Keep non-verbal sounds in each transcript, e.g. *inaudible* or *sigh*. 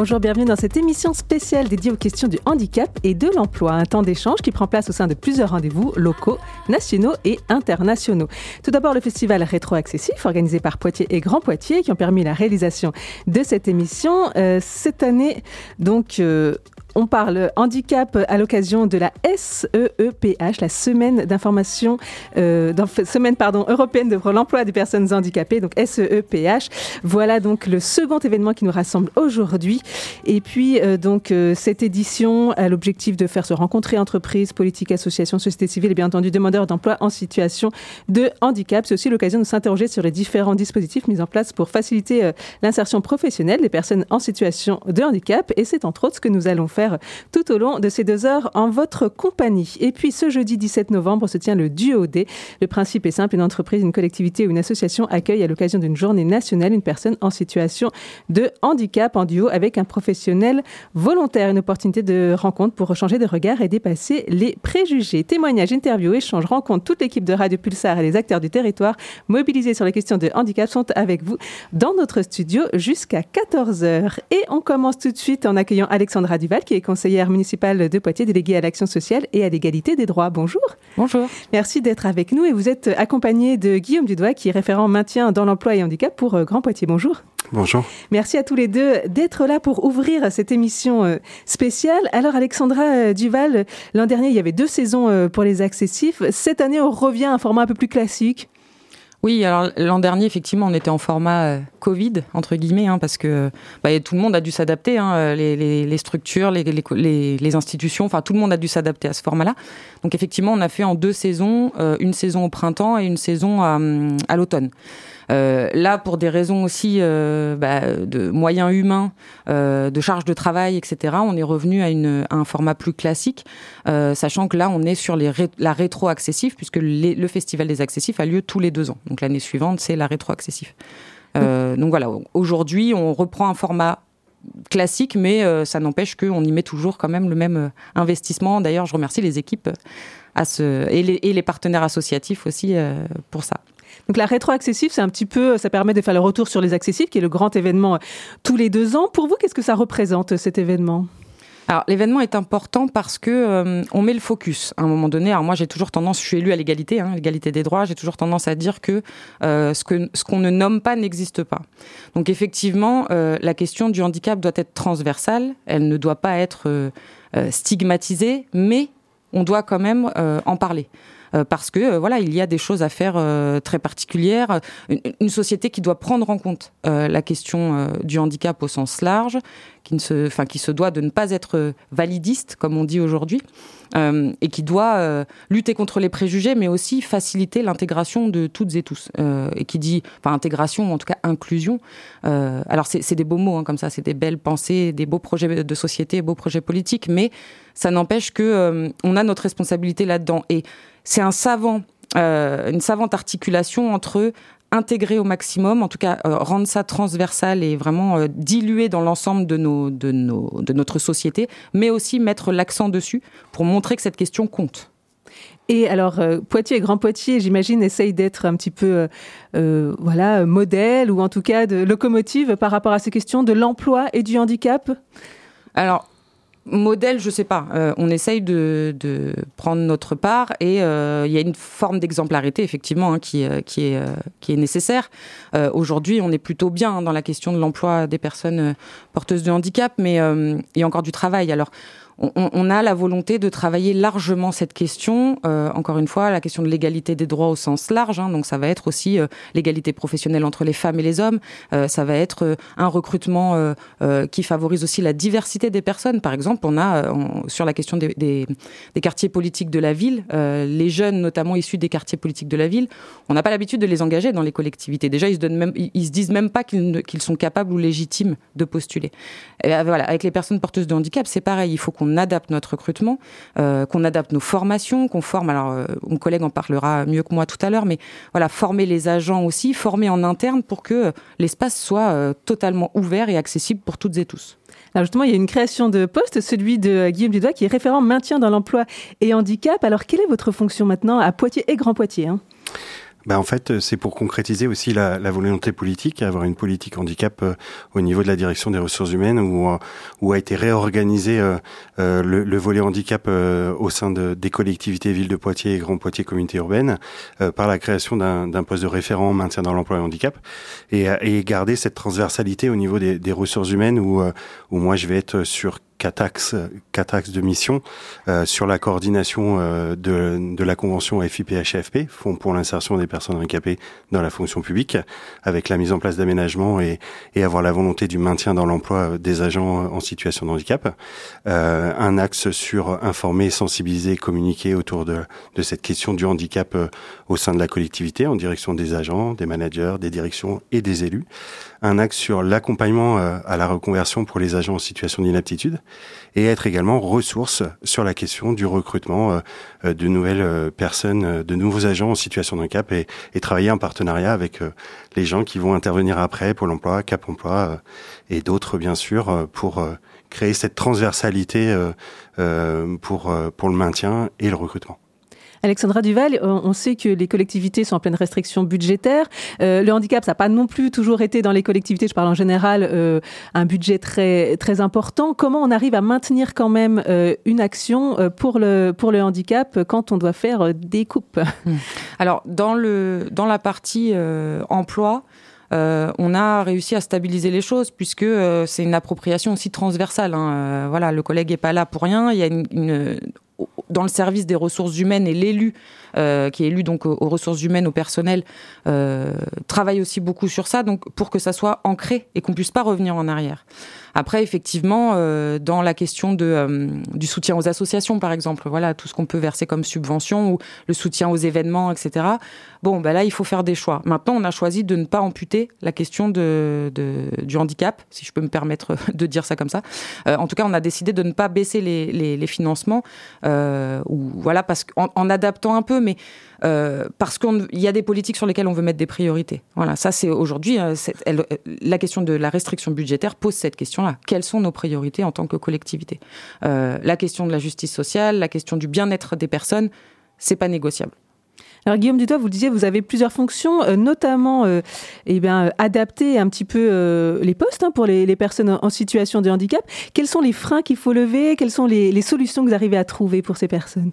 Bonjour, bienvenue dans cette émission spéciale dédiée aux questions du handicap et de l'emploi, un temps d'échange qui prend place au sein de plusieurs rendez-vous locaux, nationaux et internationaux. Tout d'abord, le festival Rétro-Accessif, organisé par Poitiers et Grand Poitiers, qui ont permis la réalisation de cette émission. Euh, cette année, donc, euh, on parle handicap à l'occasion de la SEEPH, la semaine d'information, euh, européenne de l'emploi des personnes handicapées, donc SEEPH. Voilà donc le second événement qui nous rassemble aujourd'hui. Et puis euh, donc euh, cette édition a l'objectif de faire se rencontrer entreprises, politiques, associations, sociétés civiles et bien entendu demandeurs d'emploi en situation de handicap. C'est aussi l'occasion de s'interroger sur les différents dispositifs mis en place pour faciliter l'insertion professionnelle des personnes en situation de handicap. Et c'est entre autres ce que nous allons faire tout au long de ces deux heures en votre compagnie. Et puis ce jeudi 17 novembre se tient le Duo D. Le principe est simple, une entreprise, une collectivité ou une association accueille à l'occasion d'une journée nationale une personne en situation de handicap en duo avec un professionnel volontaire. Une opportunité de rencontre pour changer de regard et dépasser les préjugés. Témoignages, interviews, échanges, rencontres, toute l'équipe de Radio Pulsar et les acteurs du territoire mobilisés sur les questions de handicap sont avec vous dans notre studio jusqu'à 14h. Et on commence tout de suite en accueillant Alexandra Duval qui est conseillère municipale de Poitiers, déléguée à l'action sociale et à l'égalité des droits. Bonjour. Bonjour. Merci d'être avec nous et vous êtes accompagnée de Guillaume Dudois, qui est référent maintien dans l'emploi et handicap pour euh, Grand Poitiers. Bonjour. Bonjour. Merci à tous les deux d'être là pour ouvrir cette émission euh, spéciale. Alors Alexandra euh, Duval, l'an dernier il y avait deux saisons pour les accessifs. Cette année on revient à un format un peu plus classique. Oui, alors l'an dernier, effectivement, on était en format euh, Covid, entre guillemets, hein, parce que bah, tout le monde a dû s'adapter, hein, euh, les, les, structures, les, institutions, enfin tout le monde a dû s'adapter à ce format-là. Donc effectivement, on a fait en deux saisons, euh, une saison au printemps et une saison à, à l'automne. Euh, là, pour des raisons aussi euh, bah, de moyens humains, euh, de charge de travail, etc., on est revenu à, une, à un format plus classique, sachant que là, on est sur les la rétro-accessif, puisque le Festival des accessifs a lieu tous les deux ans. Donc l'année suivante, c'est la rétro-accessif. donc voilà, aujourd'hui, on reprend un format classique, mais ça n'empêche qu'on y met toujours quand même le même investissement. D'ailleurs, je remercie les équipes à ce, et, les, et les partenaires associatifs aussi pour ça. Donc la rétro-accessif, c'est un petit peu, ça permet de faire le retour sur les accessifs, qui est le grand événement euh, tous les deux ans. Pour vous, qu'est-ce que ça représente cet événement? Alors l'événement est important parce que euh, on met le focus à un moment donné. Alors moi j'ai toujours tendance, je suis élue à l'égalité, hein, l'égalité des droits, j'ai toujours tendance à dire que euh, ce que ce qu'on ne nomme pas n'existe pas. Donc effectivement, la question du handicap doit être transversale, elle ne doit pas être stigmatisée, mais on doit quand même en parler. Euh, parce que euh, voilà, il y a des choses à faire euh, très particulières. Une, société qui doit prendre en compte la question du handicap au sens large, qui, ne se, enfin, qui se doit de ne pas être validiste, comme on dit aujourd'hui, euh, et qui doit euh, lutter contre les préjugés, mais aussi faciliter l'intégration de toutes et tous. Euh, et qui dit, enfin, intégration, ou en tout cas inclusion. alors, c'est des beaux mots, hein, comme ça, c'est des belles pensées, des beaux projets de société, beaux projets politiques, mais ça n'empêche que on a notre responsabilité là-dedans. Et c'est un savant, une savante articulation entre intégrer au maximum, en tout cas euh, rendre ça transversal et vraiment euh, diluer dans l'ensemble de, nos, de, nos, de notre société, mais aussi mettre l'accent dessus pour montrer que cette question compte. Et alors, euh, Poitiers et Grand Poitiers, j'imagine, essayent d'être un petit peu, voilà, modèle ou en tout cas de locomotive par rapport à ces questions de l'emploi et du handicap? Alors, modèle, je sais pas. Euh, on essaye de, de, prendre notre part et euh, il y a une forme d'exemplarité effectivement hein, qui, euh, qui, est, qui est nécessaire. Aujourd'hui, on est plutôt bien dans la question de l'emploi des personnes porteuses de handicap, mais il y a encore du travail. Alors, on, a la volonté de travailler largement cette question. Euh, encore une fois, la question de l'égalité des droits au sens large. Hein, donc, ça va être aussi euh, l'égalité professionnelle entre les femmes et les hommes. Euh, ça va être un recrutement qui favorise aussi la diversité des personnes. Par exemple, on a sur la question des, des, quartiers politiques de la ville, les jeunes, notamment issus des quartiers politiques de la ville, on n'a pas l'habitude de les engager dans les collectivités. Déjà, ils se, donnent même, ils se disent même pas qu'ils sont capables ou légitimes de postuler. Et voilà, avec les personnes porteuses de handicap, c'est pareil. Il faut qu'on adapte notre recrutement, euh, qu'on adapte nos formations, qu'on forme. Alors, euh, mon collègue en parlera mieux que moi tout à l'heure, mais voilà, former les agents aussi, former en interne pour que l'espace soit euh, totalement ouvert et accessible pour toutes et tous. Alors justement, il y a une création de poste, celui de Guillaume Dudois, qui est référent maintien dans l'emploi et handicap. Alors, quelle est votre fonction maintenant à Poitiers et Grand Poitiers hein? Ben en fait, c'est pour concrétiser aussi la, la, volonté politique, avoir une politique handicap euh, au niveau de la direction des ressources humaines, où, euh, où a été réorganisé euh, le, le, volet handicap au sein de, des collectivités villes de Poitiers et Grand Poitiers communauté urbaine, par la création d'un poste de référent maintien dans l'emploi et handicap, et, et, garder cette transversalité au niveau des, des ressources humaines, où, où moi je vais être sur quatre axes, de mission euh, sur la coordination euh, de, de, la convention FIPHFP, Fonds pour l'insertion des personnes handicapées dans la fonction publique, avec la mise en place d'aménagements et, et, avoir la volonté du maintien dans l'emploi des agents en situation de handicap. Euh, un axe sur informer, sensibiliser, communiquer autour de, de cette question du handicap euh, au sein de la collectivité, en direction des agents, des managers, des directions et des élus. Un axe sur l'accompagnement euh, à la reconversion pour les agents en situation d'inaptitude et être également ressource sur la question du recrutement euh, euh, de nouvelles personnes, de nouveaux agents en situation de handicap et, et travailler en partenariat avec les gens qui vont intervenir après pour l'emploi, Cap Emploi et d'autres bien sûr pour créer cette transversalité pour, pour le maintien et le recrutement. Alexandra Duval, on sait que les collectivités sont en pleine restriction budgétaire. Euh, le handicap, ça n'a pas non plus toujours été dans les collectivités, je parle en général, euh, un budget très, important. Comment on arrive à maintenir quand même euh, une action pour le, handicap quand on doit faire des coupes? Hmm. Alors, dans, la partie emploi, on a réussi à stabiliser les choses puisque c'est une appropriation aussi transversale. Hein. voilà, le collègue n'est pas là pour rien. Il y a une dans le service des ressources humaines et l'élu euh, qui est élu donc aux, ressources humaines, au personnel, euh, travaille aussi beaucoup sur ça, donc pour que ça soit ancré et qu'on puisse pas revenir en arrière. Après, effectivement, euh, dans la question de, euh, du soutien aux associations, par exemple, voilà, tout ce qu'on peut verser comme subvention ou le soutien aux événements, etc. Bon, ben là, il faut faire des choix. Maintenant, on a choisi de ne pas amputer la question de, de du handicap, si je peux me permettre *laughs* de dire ça comme ça. Euh, en tout cas, on a décidé de ne pas baisser les, les, les financements, ou voilà, parce qu'en en adaptant un peu, mais euh, parce qu'il y a des politiques sur lesquelles on veut mettre des priorités. Voilà, ça c'est aujourd'hui euh, la question de la restriction budgétaire pose cette question-là. Quelles sont nos priorités en tant que collectivité? Euh, La question de la justice sociale, la question du bien-être des personnes, c'est pas négociable. Alors Guillaume Dutoit, vous le disiez, vous avez plusieurs fonctions, notamment eh bien, adapter un petit peu les postes hein, pour les, personnes en situation de handicap. Quels sont les freins qu'il faut lever? Quelles sont les solutions que vous arrivez à trouver pour ces personnes?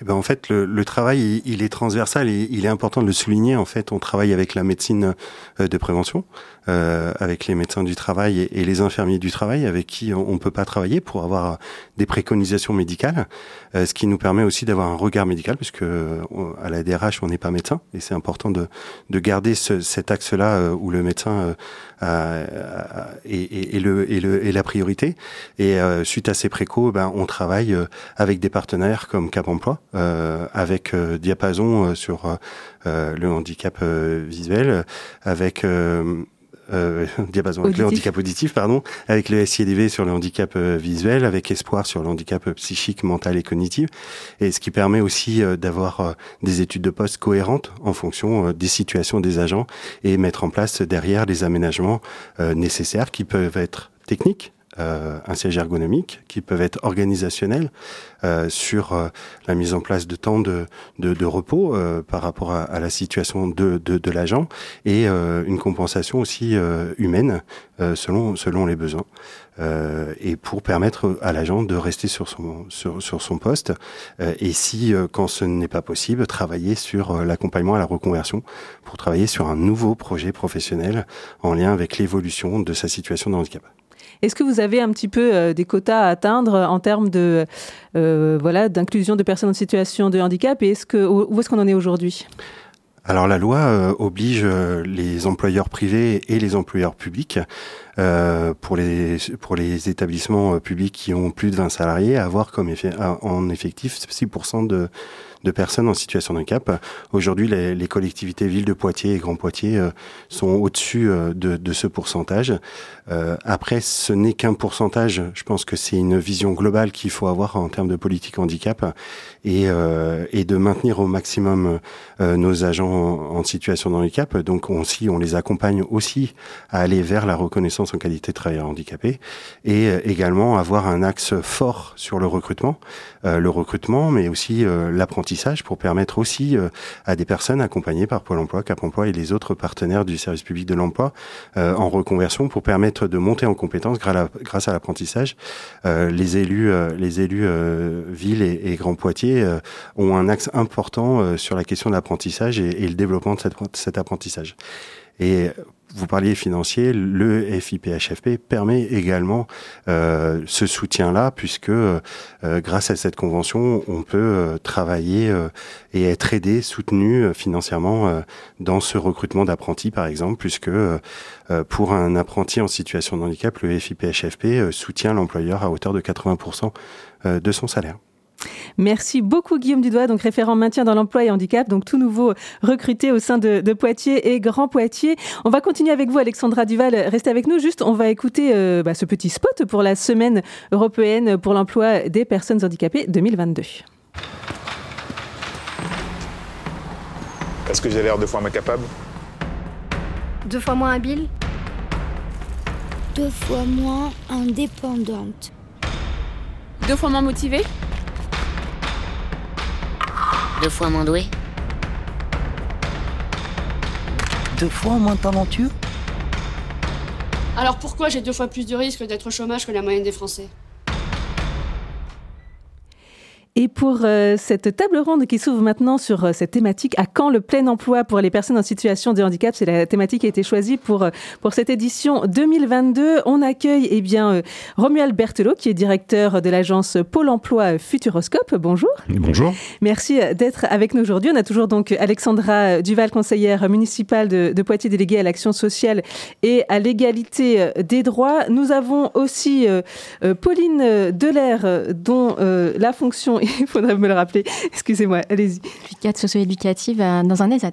Eh ben en fait, le, le travail, il, est transversal et il est important de le souligner. En fait, on travaille avec la médecine euh, de prévention, euh, avec les médecins du travail et, les infirmiers du travail, avec qui on ne peut pas travailler pour avoir des préconisations médicales, euh, ce qui nous permet aussi d'avoir un regard médical, puisque euh, à la DRH, on n'est pas médecin, et c'est important de, de garder ce, cet axe-là où le médecin est, le, est, le, est la priorité. Et suite à ces précaux, ben, on travaille avec des partenaires comme Cap Emploi, avec Diapason sur le handicap visuel, avec euh, *laughs* diapason avec le handicap auditif, pardon, avec le SIDV sur le handicap euh, visuel, avec Espoir sur le handicap euh, psychique, mental et cognitif, et ce qui permet aussi euh, d'avoir des études de poste cohérentes en fonction des situations des agents et mettre en place derrière les aménagements nécessaires qui peuvent être techniques, euh, un siège ergonomique, qui peuvent être organisationnels euh, sur euh, la mise en place de temps de, repos euh, par rapport à, la situation de, de, l'agent et une compensation aussi humaine selon, selon les besoins. et pour permettre à l'agent de rester sur son, sur son poste et si, quand ce n'est pas possible, travailler sur l'accompagnement à la reconversion pour travailler sur un nouveau projet professionnel en lien avec l'évolution de sa situation de handicap. Est-ce que vous avez un petit peu euh, des quotas à atteindre en termes de euh, voilà d'inclusion de personnes en situation de handicap et est-ce que où est-ce qu'on en est aujourd'hui? Alors la loi euh, oblige les employeurs privés et les employeurs publics pour les pour les établissements publics qui ont plus de 20 salariés à avoir comme effet, en effectif 6% de de personnes en situation de handicap. Aujourd'hui, les, les, collectivités villes de Poitiers et Grand Poitiers euh, sont au-dessus euh, de, de, ce pourcentage. Euh, après, ce n'est qu'un pourcentage. Je pense que c'est une vision globale qu'il faut avoir en termes de politique handicap et, et de maintenir au maximum nos agents en, situation de handicap. Donc, on, on les accompagne aussi à aller vers la reconnaissance en qualité de travailleur handicapé et également avoir un axe fort sur le recrutement, le recrutement, mais aussi l'apprentissage pour permettre aussi à des personnes accompagnées par Pôle Emploi, Cap Emploi et les autres partenaires du service public de l'emploi en reconversion pour permettre de monter en compétences grâce à l'apprentissage. les élus, les élus villes et, et Grand Poitiers ont un axe important sur la question de l'apprentissage et, le développement de cet apprentissage. Et vous parliez financier, le FIPHFP permet également euh, ce soutien-là, puisque euh, grâce à cette convention, on peut euh, travailler euh, et être aidé, soutenu financièrement dans ce recrutement d'apprentis, par exemple, puisque pour un apprenti en situation de handicap, le FIPHFP soutient l'employeur à hauteur de 80% de son salaire. Merci beaucoup Guillaume Dudois, donc référent maintien dans l'emploi et handicap, donc tout nouveau recruté au sein de, Poitiers et Grand Poitiers. On va continuer avec vous Alexandra Duval, restez avec nous. Juste, on va écouter euh, bah, ce petit spot pour la semaine européenne pour l'emploi des personnes handicapées 2022. Est-ce que j'ai l'air deux fois moins capable? Deux fois moins habile? Deux fois moins indépendante. Deux fois moins motivée? Deux fois moins doué. Deux fois moins talentueux? Alors pourquoi j'ai deux fois plus de risques d'être au chômage que la moyenne des Français? Et pour euh, cette table ronde qui s'ouvre maintenant sur euh, cette thématique, à quand le plein emploi pour les personnes en situation de handicap C'est la thématique qui a été choisie pour, euh, pour cette édition 2022. On accueille eh bien, Romuald Berthelot, qui est directeur de l'agence Pôle emploi Futuroscope. Bonjour. Bonjour. Merci d'être avec nous aujourd'hui. On a toujours donc Alexandra Duval, conseillère municipale de, de Poitiers, déléguée à l'action sociale et à l'égalité des droits. Nous avons aussi Pauline Delair, dont la fonction il *laughs* faudrait me le rappeler. Excusez-moi, allez-y. Cadre socio-éducative euh, dans un ESAT.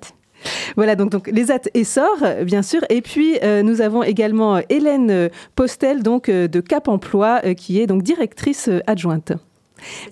Voilà, donc, donc les Essor, bien sûr. Et puis, euh, nous avons également Hélène Postel, donc, euh, de Cap Emploi, qui est donc directrice adjointe.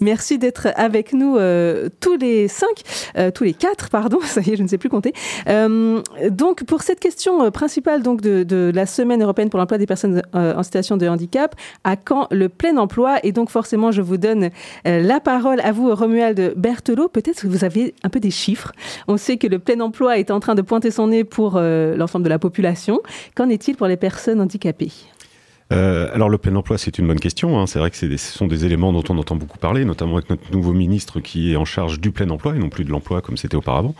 Merci d'être avec nous euh, tous les cinq, euh, tous les quatre, pardon, *laughs* ça y est, je ne sais plus compter. Euh, donc, pour cette question principale donc de, de, la Semaine européenne pour l'emploi des personnes en situation de handicap, à quand le plein emploi? Et donc, forcément, je vous donne la parole à vous, Romuald Berthelot. Peut-être que vous avez un peu des chiffres. On sait que le plein emploi est en train de pointer son nez pour l'ensemble de la population. Qu'en est-il pour les personnes handicapées? Euh, alors le plein emploi, c'est une bonne question. Hein. C'est vrai que ce sont des éléments dont on entend beaucoup parler, notamment avec notre nouveau ministre qui est en charge du plein emploi et non plus de l'emploi comme c'était auparavant.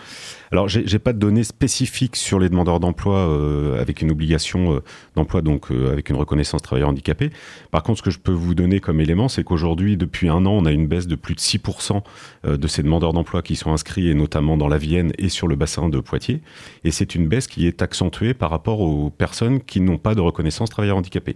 Alors j'ai pas de données spécifiques sur les demandeurs d'emploi euh, avec une obligation euh, d'emploi, donc avec une reconnaissance travailleur handicapé. Par contre, ce que je peux vous donner comme élément, c'est qu'aujourd'hui, depuis un an, on a une baisse de plus de 6% de ces demandeurs d'emploi qui sont inscrits, et notamment dans la Vienne et sur le bassin de Poitiers. Et c'est une baisse qui est accentuée par rapport aux personnes qui n'ont pas de reconnaissance travailleur handicapé.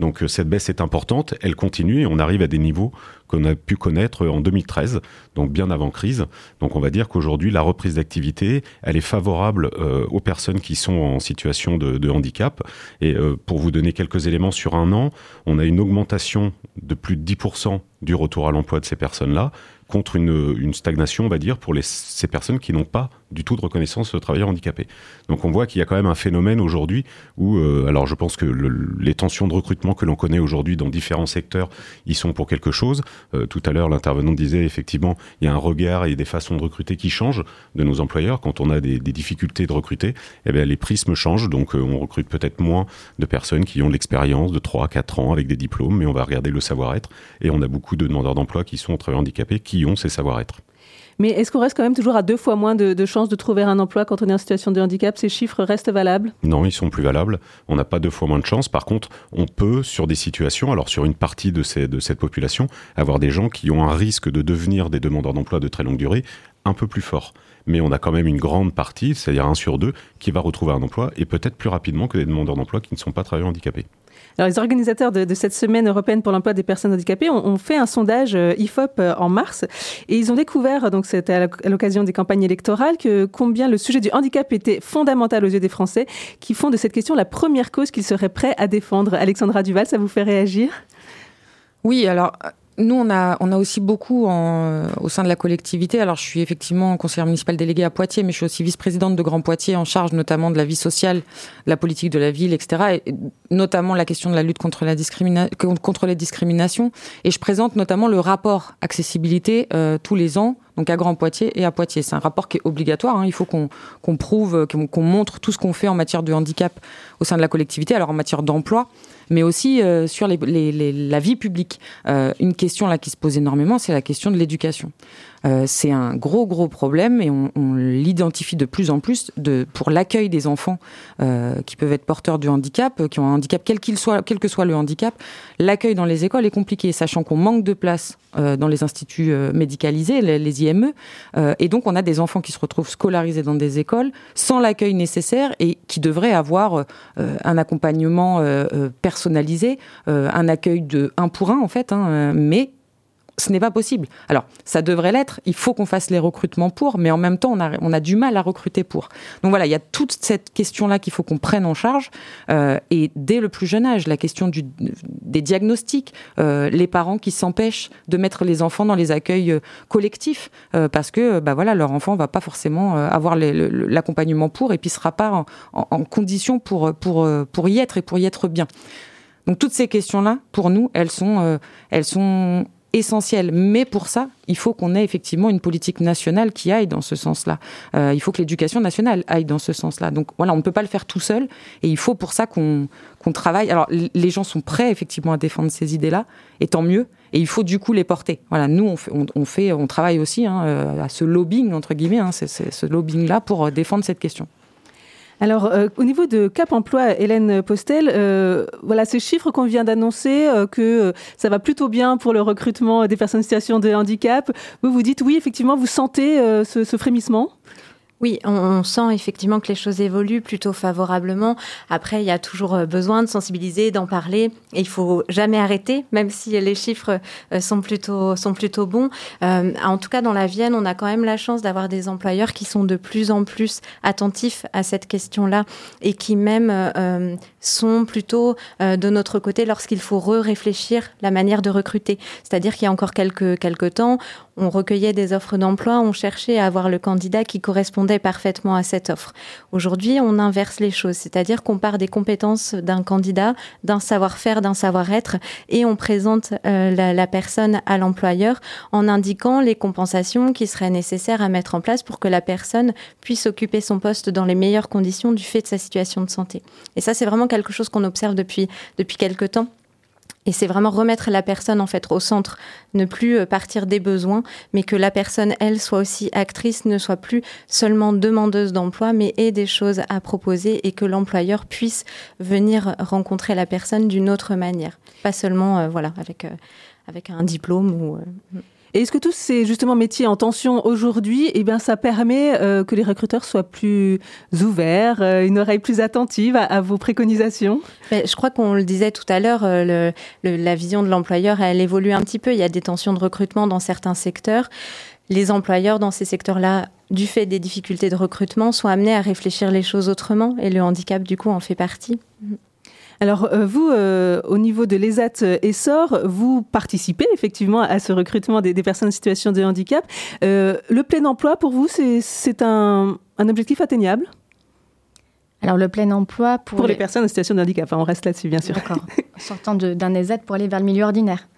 Donc euh, cette baisse est importante, elle continue et on arrive à des niveaux qu'on a pu connaître en 2013, donc bien avant crise. Donc on va dire qu'aujourd'hui la reprise d'activité, elle est favorable euh, aux personnes qui sont en situation de, handicap. Et euh, pour vous donner quelques éléments sur un an, on a une augmentation de plus de 10% du retour à l'emploi de ces personnes-là contre une, stagnation, on va dire, pour ces personnes qui n'ont pas du tout de reconnaissance de travailleurs handicapés. Donc on voit qu'il y a quand même un phénomène aujourd'hui où, euh, alors je pense que le, les tensions de recrutement que l'on connaît aujourd'hui dans différents secteurs, ils sont pour quelque chose. Euh, tout à l'heure, l'intervenant disait effectivement, il y a un regard et des façons de recruter qui changent de nos employeurs. Quand on a des, des difficultés de recruter, eh bien, les prismes changent, donc euh, on recrute peut-être moins de personnes qui ont l'expérience de 3 à 4 ans avec des diplômes, mais on va regarder le savoir-être. Et on a beaucoup de demandeurs d'emploi qui sont travailleurs handicapés, qui ont ces savoir-être. Mais est-ce qu'on reste quand même toujours à deux fois moins de, chances de trouver un emploi quand on est en situation de handicap? Ces chiffres restent valables? Non, ils sont plus valables. On n'a pas deux fois moins de chances. Par contre, on peut, sur des situations, alors sur une partie de, ces, de cette population, avoir des gens qui ont un risque de devenir des demandeurs d'emploi de très longue durée un peu plus fort. Mais on a quand même une grande partie, c'est-à-dire un sur deux, qui va retrouver un emploi et peut-être plus rapidement que des demandeurs d'emploi qui ne sont pas travailleurs handicapés. Alors, les organisateurs de, cette semaine européenne pour l'emploi des personnes handicapées ont, fait un sondage euh, IFOP euh, en mars et ils ont découvert, donc c'était à l'occasion des campagnes électorales, que combien le sujet du handicap était fondamental aux yeux des Français qui font de cette question la première cause qu'ils seraient prêts à défendre. Alexandra Duval, ça vous fait réagir? Oui, alors nous, on a, on a aussi beaucoup en, au sein de la collectivité. Alors, je suis effectivement conseillère municipale déléguée à Poitiers, mais je suis aussi vice-présidente de Grand Poitiers, en charge notamment de la vie sociale, la politique de la ville, etc. Et notamment la question de la lutte contre, la discrimina contre les discriminations. Et je présente notamment le rapport accessibilité euh, tous les ans donc à Grand Poitiers et à Poitiers. C'est un rapport qui est obligatoire. Hein. Il faut qu'on prouve, qu'on montre tout ce qu'on fait en matière de handicap au sein de la collectivité, alors en matière d'emploi, mais aussi euh, sur la vie publique. Euh, une question là qui se pose énormément, c'est la question de l'éducation. Euh, c'est un gros gros problème et on, l'identifie de plus en plus de, pour l'accueil des enfants qui peuvent être porteurs du handicap, qui ont un handicap quel qu'il soit, quel que soit le handicap. L'accueil dans les écoles est compliqué, sachant qu'on manque de place dans les instituts médicalisés, les, les IME, et donc on a des enfants qui se retrouvent scolarisés dans des écoles sans l'accueil nécessaire et qui devraient avoir un accompagnement euh, personnalisé, un accueil de un pour un en fait, hein, mais ce n'est pas possible. Alors, ça devrait l'être, il faut qu'on fasse les recrutements pour, mais en même temps, on a, on a du mal à recruter pour. Donc voilà, il y a toute cette question-là qu'il faut qu'on prenne en charge, euh, et dès le plus jeune âge, la question du, des diagnostics, euh, les parents qui s'empêchent de mettre les enfants dans les accueils euh, collectifs, euh, parce que bah voilà, leur enfant va pas forcément euh, avoir l'accompagnement pour, et puis sera pas en, en, condition pour, pour, pour y être et pour y être bien. Donc toutes ces questions-là, pour nous, elles sont, euh, elles sont essentiel. Mais pour ça, il faut qu'on ait effectivement une politique nationale qui aille dans ce sens-là. Euh, il faut que l'éducation nationale aille dans ce sens-là. Donc voilà, on ne peut pas le faire tout seul et il faut pour ça qu'on qu'on travaille. Alors les gens sont prêts effectivement à défendre ces idées-là, et tant mieux. Et il faut du coup les porter. Voilà, nous on fait, on, fait, on travaille aussi hein, euh, à ce lobbying entre guillemets, hein, ce lobbying-là pour défendre cette question. Alors, euh, au niveau de Cap Emploi, Hélène Postel, euh, voilà ces chiffres qu'on vient d'annoncer, euh, que ça va plutôt bien pour le recrutement des personnes en situation de handicap. Vous vous dites oui, effectivement, vous sentez euh, ce, ce frémissement? Oui, on, sent effectivement que les choses évoluent plutôt favorablement. Après, il y a toujours euh, besoin de sensibiliser, d'en parler. Et il faut jamais arrêter, même si les chiffres euh, sont plutôt, sont plutôt bons. Euh, en tout cas, dans la Vienne, on a quand même la chance d'avoir des employeurs qui sont de plus en plus attentifs à cette question-là et qui même sont plutôt de notre côté lorsqu'il faut re-réfléchir la manière de recruter. C'est-à-dire qu'il y a encore quelques, quelques temps, on recueillait des offres d'emploi, on cherchait à avoir le candidat qui parfaitement à cette offre. Aujourd'hui, on inverse les choses, c'est-à-dire qu'on part des compétences d'un candidat, d'un savoir-faire, d'un savoir-être, et on présente euh, la, la personne à l'employeur en indiquant les compensations qui seraient nécessaires à mettre en place pour que la personne puisse occuper son poste dans les meilleures conditions du fait de sa situation de santé. Et ça, c'est vraiment quelque chose qu'on observe depuis, depuis quelques temps. Et c'est vraiment remettre la personne en fait au centre, ne plus euh, partir des besoins, mais que la personne, elle, soit aussi actrice, ne soit plus seulement demandeuse d'emploi, mais ait des choses à proposer et que l'employeur puisse venir rencontrer la personne d'une autre manière, pas seulement euh, voilà avec euh, avec un diplôme ou. Euh... Et est-ce que tous ces justement métiers en tension aujourd'hui, eh bien, ça permet euh, que les recruteurs soient plus ouverts, euh, une oreille plus attentive à, vos préconisations? Mais Je crois qu'on le disait tout à l'heure, euh, la vision de l'employeur, elle évolue un petit peu. Il y a des tensions de recrutement dans certains secteurs. Les employeurs dans ces secteurs-là, du fait des difficultés de recrutement, sont amenés à réfléchir les choses autrement, et le handicap, du coup, en fait partie. Alors euh, vous, euh, au niveau de l'ESAT Essor, vous participez effectivement à ce recrutement des, des personnes en situation de handicap. Euh, le plein emploi, pour vous, c'est un, un objectif atteignable? Alors le plein emploi pour, pour les... les personnes en situation de handicap, enfin, on reste là-dessus bien sûr. D'accord. Sortant d'un ESAT pour aller vers le milieu ordinaire.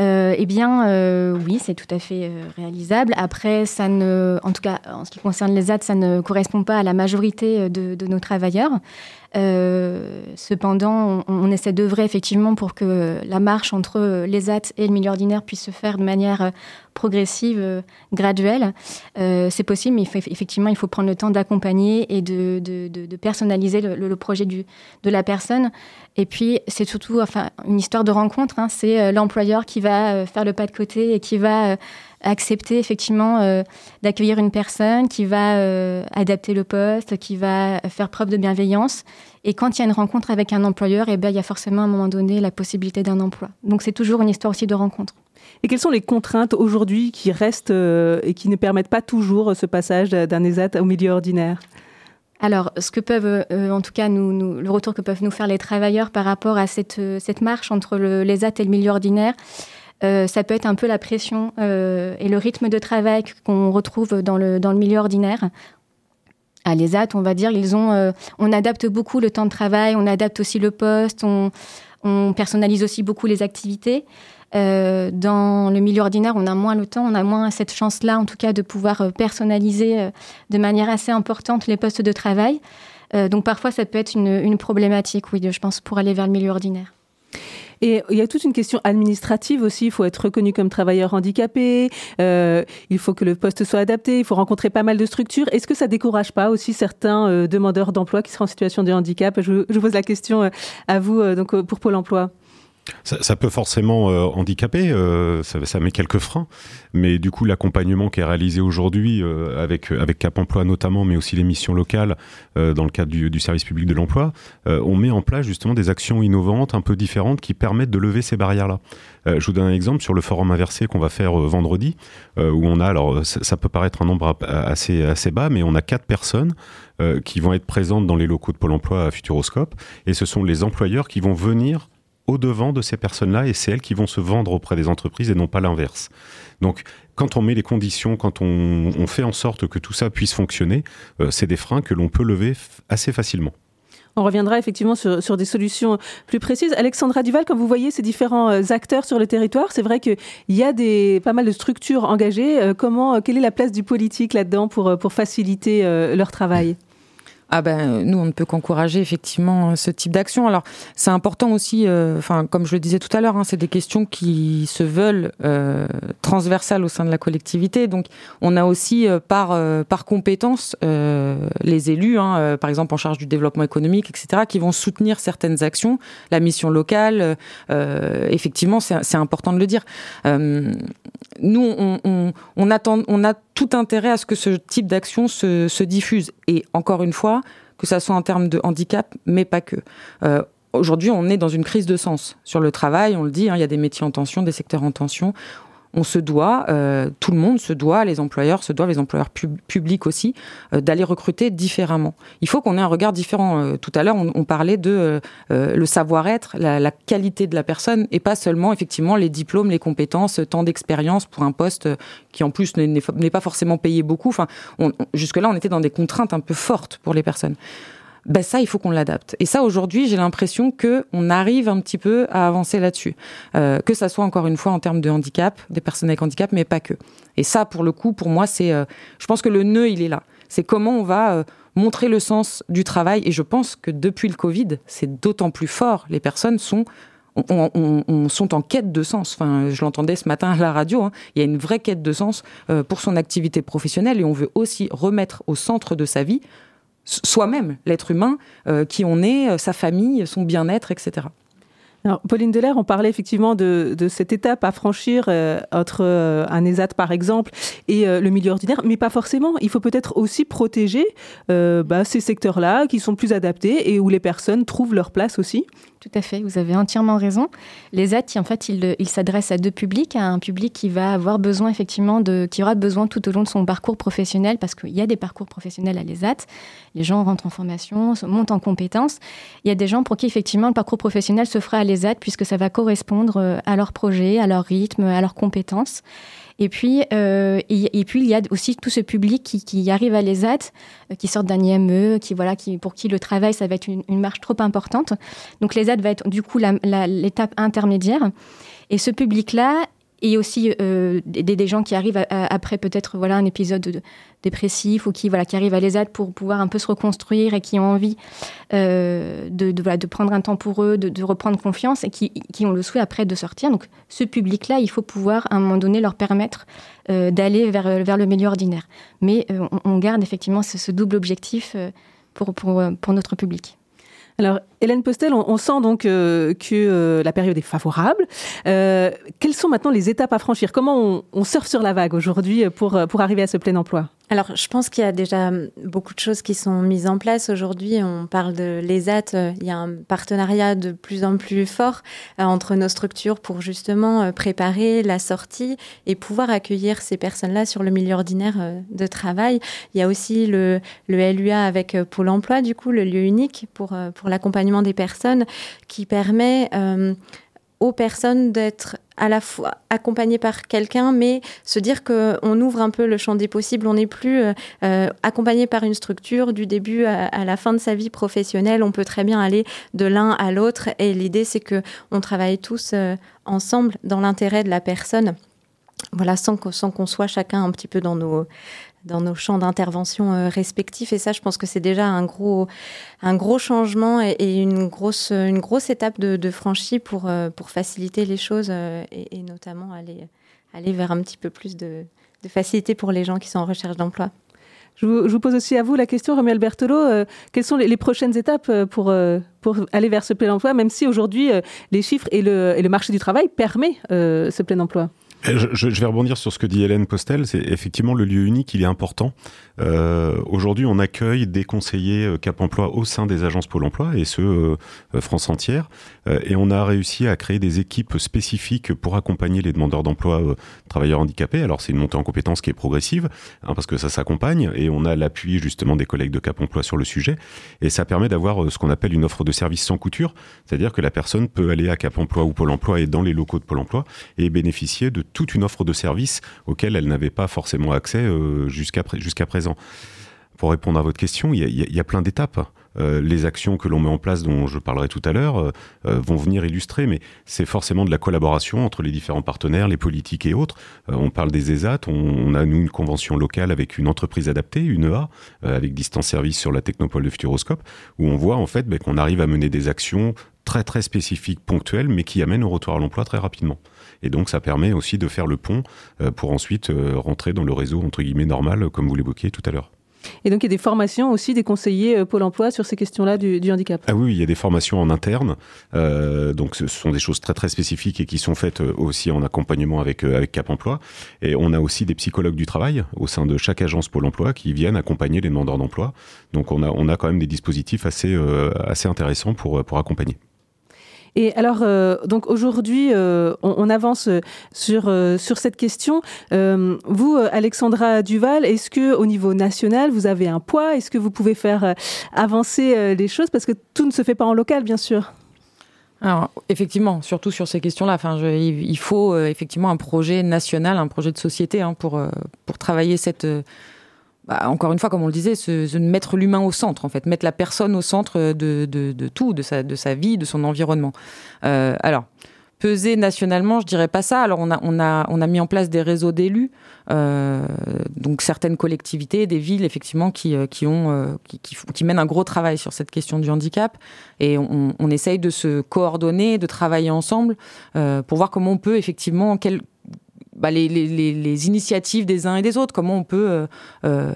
Euh, eh bien, euh, oui, c'est tout à fait euh, réalisable. Après, ça ne, en tout cas, en ce qui concerne les ZAD, ça ne correspond pas à la majorité de, nos travailleurs. Cependant, on, on essaie d'œuvrer effectivement pour que la marche entre les ZAT et le milieu ordinaire puisse se faire de manière progressive, euh, graduelle. Euh, c'est possible, mais effectivement, il faut prendre le temps d'accompagner et de, personnaliser le, projet de la personne. Et puis, c'est surtout enfin, une histoire de rencontre. Hein. C'est euh, l'employeur qui va faire le pas de côté et qui va accepter effectivement d'accueillir une personne, qui va adapter le poste, qui va faire preuve de bienveillance. Et quand il y a une rencontre avec un employeur, eh bien, il y a forcément à un moment donné la possibilité d'un emploi. Donc c'est toujours une histoire aussi de rencontre. Et quelles sont les contraintes aujourd'hui qui restent euh, et qui ne permettent pas toujours ce passage d'un ESAT au milieu ordinaire? Alors, ce que peuvent, euh, en tout cas, nous, le retour que peuvent nous faire les travailleurs par rapport à cette, cette marche entre le, les et le milieu ordinaire, ça peut être un peu la pression et le rythme de travail qu'on retrouve dans le, milieu ordinaire à l'ESAT, on va dire, ils on adapte beaucoup le temps de travail, on adapte aussi le poste, on, on personnalise aussi beaucoup les activités. Euh, dans le milieu ordinaire, on a moins le temps, on a moins cette chance-là, en tout cas, de pouvoir euh, personnaliser euh, de manière assez importante les postes de travail. donc parfois, ça peut être une, problématique, oui, je pense, pour aller vers le milieu ordinaire. Et il y a toute une question administrative aussi. Il faut être reconnu comme travailleur handicapé. il faut que le poste soit adapté. Il faut rencontrer pas mal de structures. Est-ce que ça décourage pas aussi certains demandeurs d'emploi qui seraient en situation de handicap? Je, je, pose la question à vous, donc pour Pôle Emploi. Ça, peut forcément euh, handicaper, euh, ça, met quelques freins, mais du coup l'accompagnement qui est réalisé aujourd'hui euh, avec avec Cap Emploi notamment, mais aussi les missions locales dans le cadre du, service public de l'emploi, on met en place justement des actions innovantes, un peu différentes, qui permettent de lever ces barrières-là. je vous donne un exemple sur le forum inversé qu'on va faire vendredi, où on a alors ça, peut paraître un nombre assez assez bas, mais on a quatre personnes qui vont être présentes dans les locaux de Pôle Emploi à Futuroscope, et ce sont les employeurs qui vont venir au-devant de ces personnes-là et c'est elles qui vont se vendre auprès des entreprises et non pas l'inverse. Donc, quand on met les conditions, quand on, fait en sorte que tout ça puisse fonctionner, euh, c'est des freins que l'on peut lever assez facilement. On reviendra effectivement sur, des solutions plus précises. Alexandra Duval, quand vous voyez ces différents euh, acteurs sur le territoire, c'est vrai qu'il y a des, pas mal de structures engagées. Euh, comment, quelle est la place du politique là-dedans pour, pour faciliter leur travail? Ah ben nous on ne peut qu'encourager effectivement ce type d'action. Alors c'est important aussi, euh, comme je le disais tout à l'heure, hein, c'est des questions qui se veulent euh, transversales au sein de la collectivité. Donc on a aussi euh, par par compétence les élus, hein, par exemple en charge du développement économique, etc., qui vont soutenir certaines actions, la mission locale. effectivement, c'est important de le dire. Nous on, a tout intérêt à ce que ce type d'action se, se, diffuse. Et encore une fois, que ça soit en termes de handicap, mais pas que. Euh, Aujourd'hui, on est dans une crise de sens. Sur le travail, on le dit, hein, il y a des métiers en tension, des secteurs en tension on se doit, euh, tout le monde se doit, les employeurs se doivent, les employeurs publics aussi, euh, d'aller recruter différemment. Il faut qu'on ait un regard différent. Euh, tout à l'heure, on, parlait de le savoir-être, la, qualité de la personne, et pas seulement effectivement les diplômes, les compétences, tant d'expérience pour un poste qui en plus n'est pas forcément payé beaucoup. Enfin, jusque-là, on était dans des contraintes un peu fortes pour les personnes ben ça, il faut qu'on l'adapte. Et ça, aujourd'hui, j'ai l'impression que on arrive un petit peu à avancer là-dessus. Euh, que ça soit encore une fois en termes de handicap, des personnes avec handicap, mais pas que. Et ça, pour le coup, pour moi, c'est, euh, je pense que le nœud, il est là. C'est comment on va euh, montrer le sens du travail. Et je pense que depuis le Covid, c'est d'autant plus fort. Les personnes sont on, on, on, sont en quête de sens. Enfin, je l'entendais ce matin à la radio. Hein. Il y a une vraie quête de sens euh, pour son activité professionnelle et on veut aussi remettre au centre de sa vie soi-même, l'être humain, euh, qui on est, euh, sa famille, son bien-être, etc. Alors, Pauline Delair, on parlait effectivement de, cette étape à franchir euh, entre un ESAT, par exemple, et le milieu ordinaire, mais pas forcément. Il faut peut-être aussi protéger bah, ces secteurs-là qui sont plus adaptés et où les personnes trouvent leur place aussi. Tout à fait, vous avez entièrement raison. Les aides, en fait, ils s'adressent à deux publics, à un public qui va avoir besoin effectivement qui aura besoin tout au long de son parcours professionnel, parce qu'il y a des parcours professionnels à l'ESAT. Les gens rentrent en formation, montent en compétences. Il y a des gens pour qui effectivement le parcours professionnel se fera à l'ESAT puisque ça va correspondre euh, à leur projet, à leur rythme, à leurs compétences. Et puis, euh, et, puis il y a aussi tout ce public qui, arrive à l'ESAT, euh, qui sort d'un IME, qui voilà, qui pour qui le travail ça va être une, marche trop importante. Donc l'ESAT va être du coup l'étape intermédiaire. Et ce public-là, et aussi euh, des, gens qui arrivent après peut-être voilà un épisode dépressif ou qui voilà qui arrivent à l'ESAT pour pouvoir un peu se reconstruire et qui ont envie euh, de, prendre un temps pour eux, de, reprendre confiance et qui, ont le souhait après de sortir. Donc ce public-là, il faut pouvoir à un moment donné leur permettre euh, d'aller vers, le milieu ordinaire. Mais on, garde effectivement ce, double objectif pour notre public. Alors, Hélène Postel, on, sent donc euh, que euh, la période est favorable. Euh, quelles sont maintenant les étapes à franchir? Comment on, on surfe sur la vague aujourd'hui pour, pour arriver à ce plein emploi? Alors, je pense qu'il y a déjà beaucoup de choses qui sont mises en place aujourd'hui. On parle de l'ESAT. Euh, il y a un partenariat de plus en plus fort euh, entre nos structures pour justement euh, préparer la sortie et pouvoir accueillir ces personnes-là sur le milieu ordinaire de travail. Il y a aussi le, le LUA avec Pôle emploi, du coup, le lieu unique pour, pour l'accompagnement des personnes qui permet aux personnes d'être à la fois accompagnées par quelqu'un, mais se dire qu'on ouvre un peu le champ des possibles. On n'est plus euh, euh, accompagné par une structure du début à, la fin de sa vie professionnelle. On peut très bien aller de l'un à l'autre. Et l'idée, c'est que on travaille tous euh, ensemble dans l'intérêt de la personne. Voilà, sans, sans qu'on soit chacun un petit peu dans nos, dans nos champs d'intervention euh, respectifs. Et ça, je pense que c'est déjà un gros, un gros changement et, une, grosse, une grosse étape de, de franchie pour, euh, pour faciliter les choses euh, et, notamment aller, aller vers un petit peu plus de, facilité pour les gens qui sont en recherche d'emploi. Je vous, pose aussi à vous la question, Romuald Bertolo, quelles sont les, prochaines étapes pour, pour aller vers ce plein emploi, même si aujourd'hui les chiffres et le, et le marché du travail permet ce plein emploi? Je, je, vais rebondir sur ce que dit Hélène Postel. C'est effectivement le lieu unique, il est important. Euh, Aujourd'hui, on accueille des conseillers euh, Cap Emploi au sein des agences Pôle Emploi et ce euh, euh, France entière. et on a réussi à créer des équipes spécifiques pour accompagner les demandeurs d'emploi travailleurs handicapés. Alors c'est une montée en compétences qui est progressive hein, parce que ça s'accompagne et on a l'appui justement des collègues de Cap Emploi sur le sujet. Et ça permet d'avoir ce qu'on appelle une offre de service sans couture, c'est-à-dire que la personne peut aller à Cap Emploi ou Pôle Emploi et dans les locaux de Pôle Emploi et bénéficier de toute une offre de services auxquels elle n'avait pas forcément accès jusqu'à jusqu'à présent. Pour répondre à votre question, il y a, plein d'étapes. Euh, les actions que l'on met en place, dont je parlerai tout à l'heure, euh, euh, vont venir illustrer, mais c'est forcément de la collaboration entre les différents partenaires, les politiques et autres. on parle des ESAT, on, a nous une convention locale avec une entreprise adaptée, une EA, avec distance service sur la technopole de Futuroscope, où on voit en fait ben, qu'on arrive à mener des actions très très spécifiques, ponctuelles, mais qui amènent au retour à l'emploi très rapidement. Et donc ça permet aussi de faire le pont pour ensuite rentrer dans le réseau entre guillemets normal, comme vous l'évoquiez tout à l'heure. Et donc il y a des formations aussi des conseillers euh, Pôle Emploi sur ces questions-là du, handicap? Ah oui, il y a des formations en interne. Euh, donc ce sont des choses très très spécifiques et qui sont faites euh, aussi en accompagnement avec avec Cap Emploi. Et on a aussi des psychologues du travail au sein de chaque agence Pôle Emploi qui viennent accompagner les demandeurs d'emploi. Donc on a on a quand même des dispositifs assez assez intéressants pour pour accompagner. Et alors, euh, donc aujourd'hui, euh, on, avance sur, euh, sur cette question. vous, Alexandra Duval, est-ce que au niveau national, vous avez un poids? Est-ce que vous pouvez faire avancer les choses? Parce que tout ne se fait pas en local, bien sûr. Alors, effectivement, surtout sur ces questions-là, il faut effectivement un projet national, un projet de société hein, pour, pour travailler cette, bah, encore une fois, comme on le disait, se, mettre l'humain au centre, en fait, mettre la personne au centre de, de, de tout, de sa, de sa vie, de son environnement. Euh, alors, peser nationalement, je dirais pas ça. Alors, on a, on a, on a mis en place des réseaux d'élus, euh, donc certaines collectivités, des villes, effectivement, qui, euh, qui ont, euh, qui, qui, qui, mènent un gros travail sur cette question du handicap. Et on, on essaye de se coordonner, de travailler ensemble euh, pour voir comment on peut, effectivement, quel, bah, les, initiatives des uns et des autres, comment on peut euh, euh,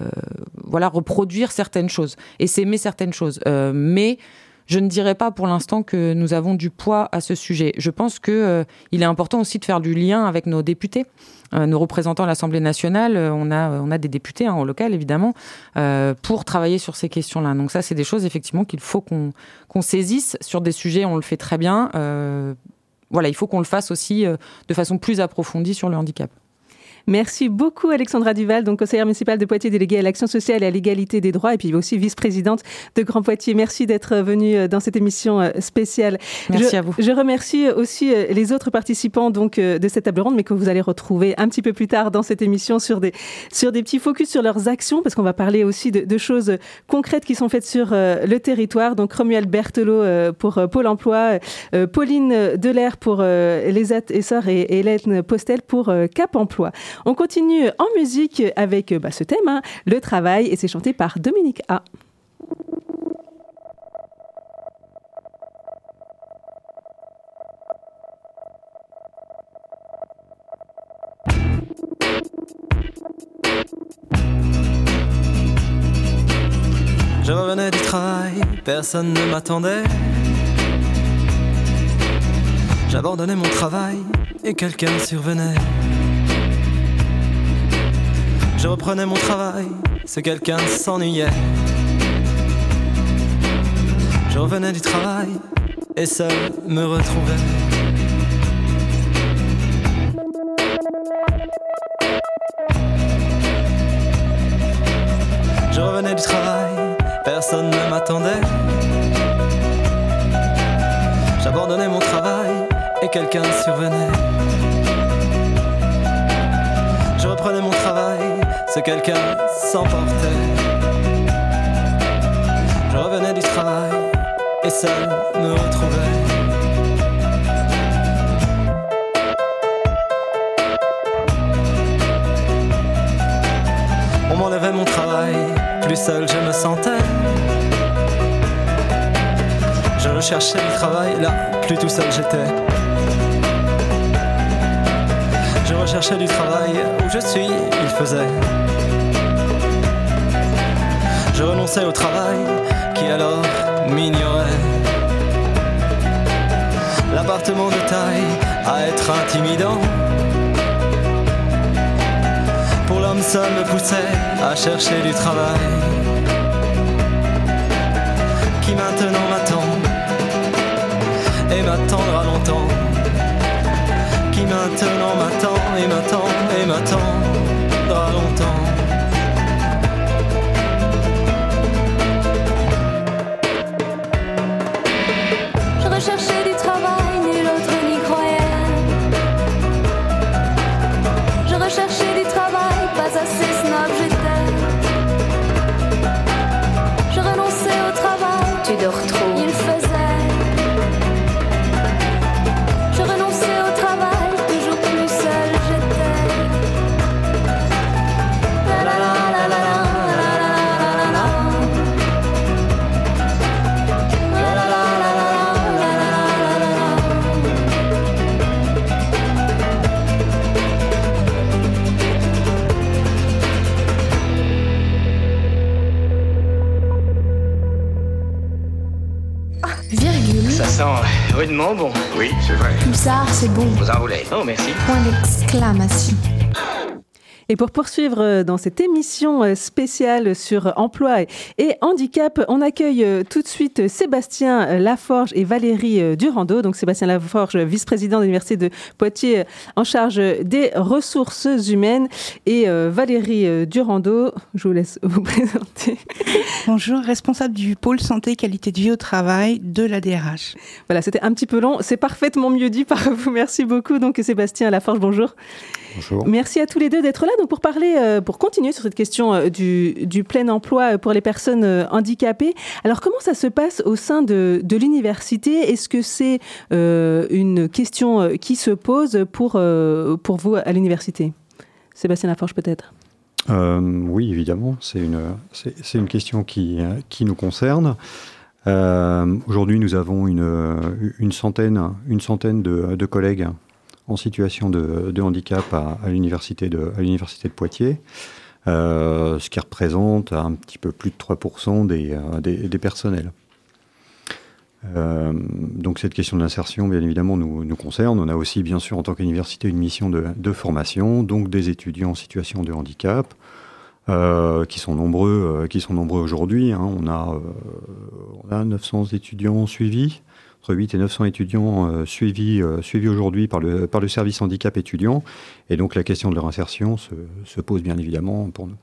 voilà reproduire certaines choses et s'aimer certaines choses. Euh, mais je ne dirais pas pour l'instant que nous avons du poids à ce sujet. Je pense que il est important aussi de faire du lien avec nos députés, nos représentants à l'Assemblée nationale. on a on a des députés hein, au local évidemment pour travailler sur ces questions-là. Donc ça, c'est des choses effectivement qu'il faut qu'on qu'on saisisse sur des sujets. On le fait très bien voilà, il faut qu'on le fasse aussi euh, de façon plus approfondie sur le handicap. Merci beaucoup Alexandra Duval, donc conseillère municipale de Poitiers déléguée à l'action sociale et à l'égalité des droits et puis aussi vice-présidente de Grand Poitiers. Merci d'être venue euh, dans cette émission euh, spéciale. Merci à vous. Je remercie aussi euh, les autres participants donc de cette table ronde mais que vous allez retrouver un petit peu plus tard dans cette émission sur des sur des petits focus sur leurs actions parce qu'on va parler aussi de, choses concrètes qui sont faites sur le territoire. Donc Romuald Berthelot pour Pôle emploi, Pauline Delair pour les Essor et Hélène Postel pour Cap emploi. On continue en musique avec bah, ce thème, hein, le travail, et c'est chanté par Dominique A. Je revenais du travail, personne ne m'attendait. J'abandonnais mon travail et quelqu'un survenait. Je reprenais mon travail, ce quelqu'un s'ennuyait. Je revenais du travail et seul me retrouvais. Je revenais du travail, personne ne m'attendait. J'abandonnais mon travail et quelqu'un survenait. Quelqu'un s'emportait. Je revenais du travail et seul me retrouvais. On m'enlevait mon travail, plus seul je me sentais. Je recherchais du travail, là, plus tout seul j'étais. Recherchais du travail, où je suis, il faisait. Je renonçais au travail, qui alors m'ignorait. L'appartement de taille à être intimidant. Pour l'homme seul me poussait à chercher du travail. Maintenant m'attend et m'attend et m'attendra longtemps. Pulsar, c'est bon. Vous enroulez. Oh, merci. Point d'exclamation. Et pour poursuivre euh, dans cette émission euh, spéciale sur emploi et- handicap, on accueille euh, tout de suite Sébastien Laforge et Valérie Durando. Donc Sébastien Laforge, vice-président de l'Université de Poitiers en charge des ressources humaines et Valérie Durando, je vous laisse vous *laughs* présenter. Bonjour, responsable du pôle santé qualité de vie au travail de la DRH. Voilà, c'était un petit peu long, c'est parfaitement mieux dit par vous. Merci beaucoup. Donc Sébastien Laforge, bonjour. Bonjour. Merci à tous les deux d'être là. Donc pour parler, euh, pour continuer sur cette question euh, du, plein emploi euh, pour les personnes handicapées. Alors comment ça se passe au sein de, l'université? Est-ce que c'est une question qui se pose pour, pour vous à l'université? Sébastien Laforge peut-être oui, évidemment, c'est une, c'est, une question qui, qui nous concerne. Aujourd'hui, nous avons une, une centaine, une centaine de collègues en situation de, handicap à, l'université de, Poitiers, euh, ce qui représente un petit peu plus de 3% des, euh, des, des personnels. Euh, donc cette question de l'insertion, bien évidemment, nous, concerne. On a aussi, bien sûr, en tant qu'université, une mission de, formation, donc des étudiants en situation de handicap, qui sont nombreux, qui sont nombreux aujourd'hui. hein. On, a, on a 900 étudiants suivis, entre 8 et 900 étudiants euh, suivis, euh, suivis aujourd'hui par le, service handicap étudiant. Et donc la question de leur insertion se, se pose bien évidemment pour nous.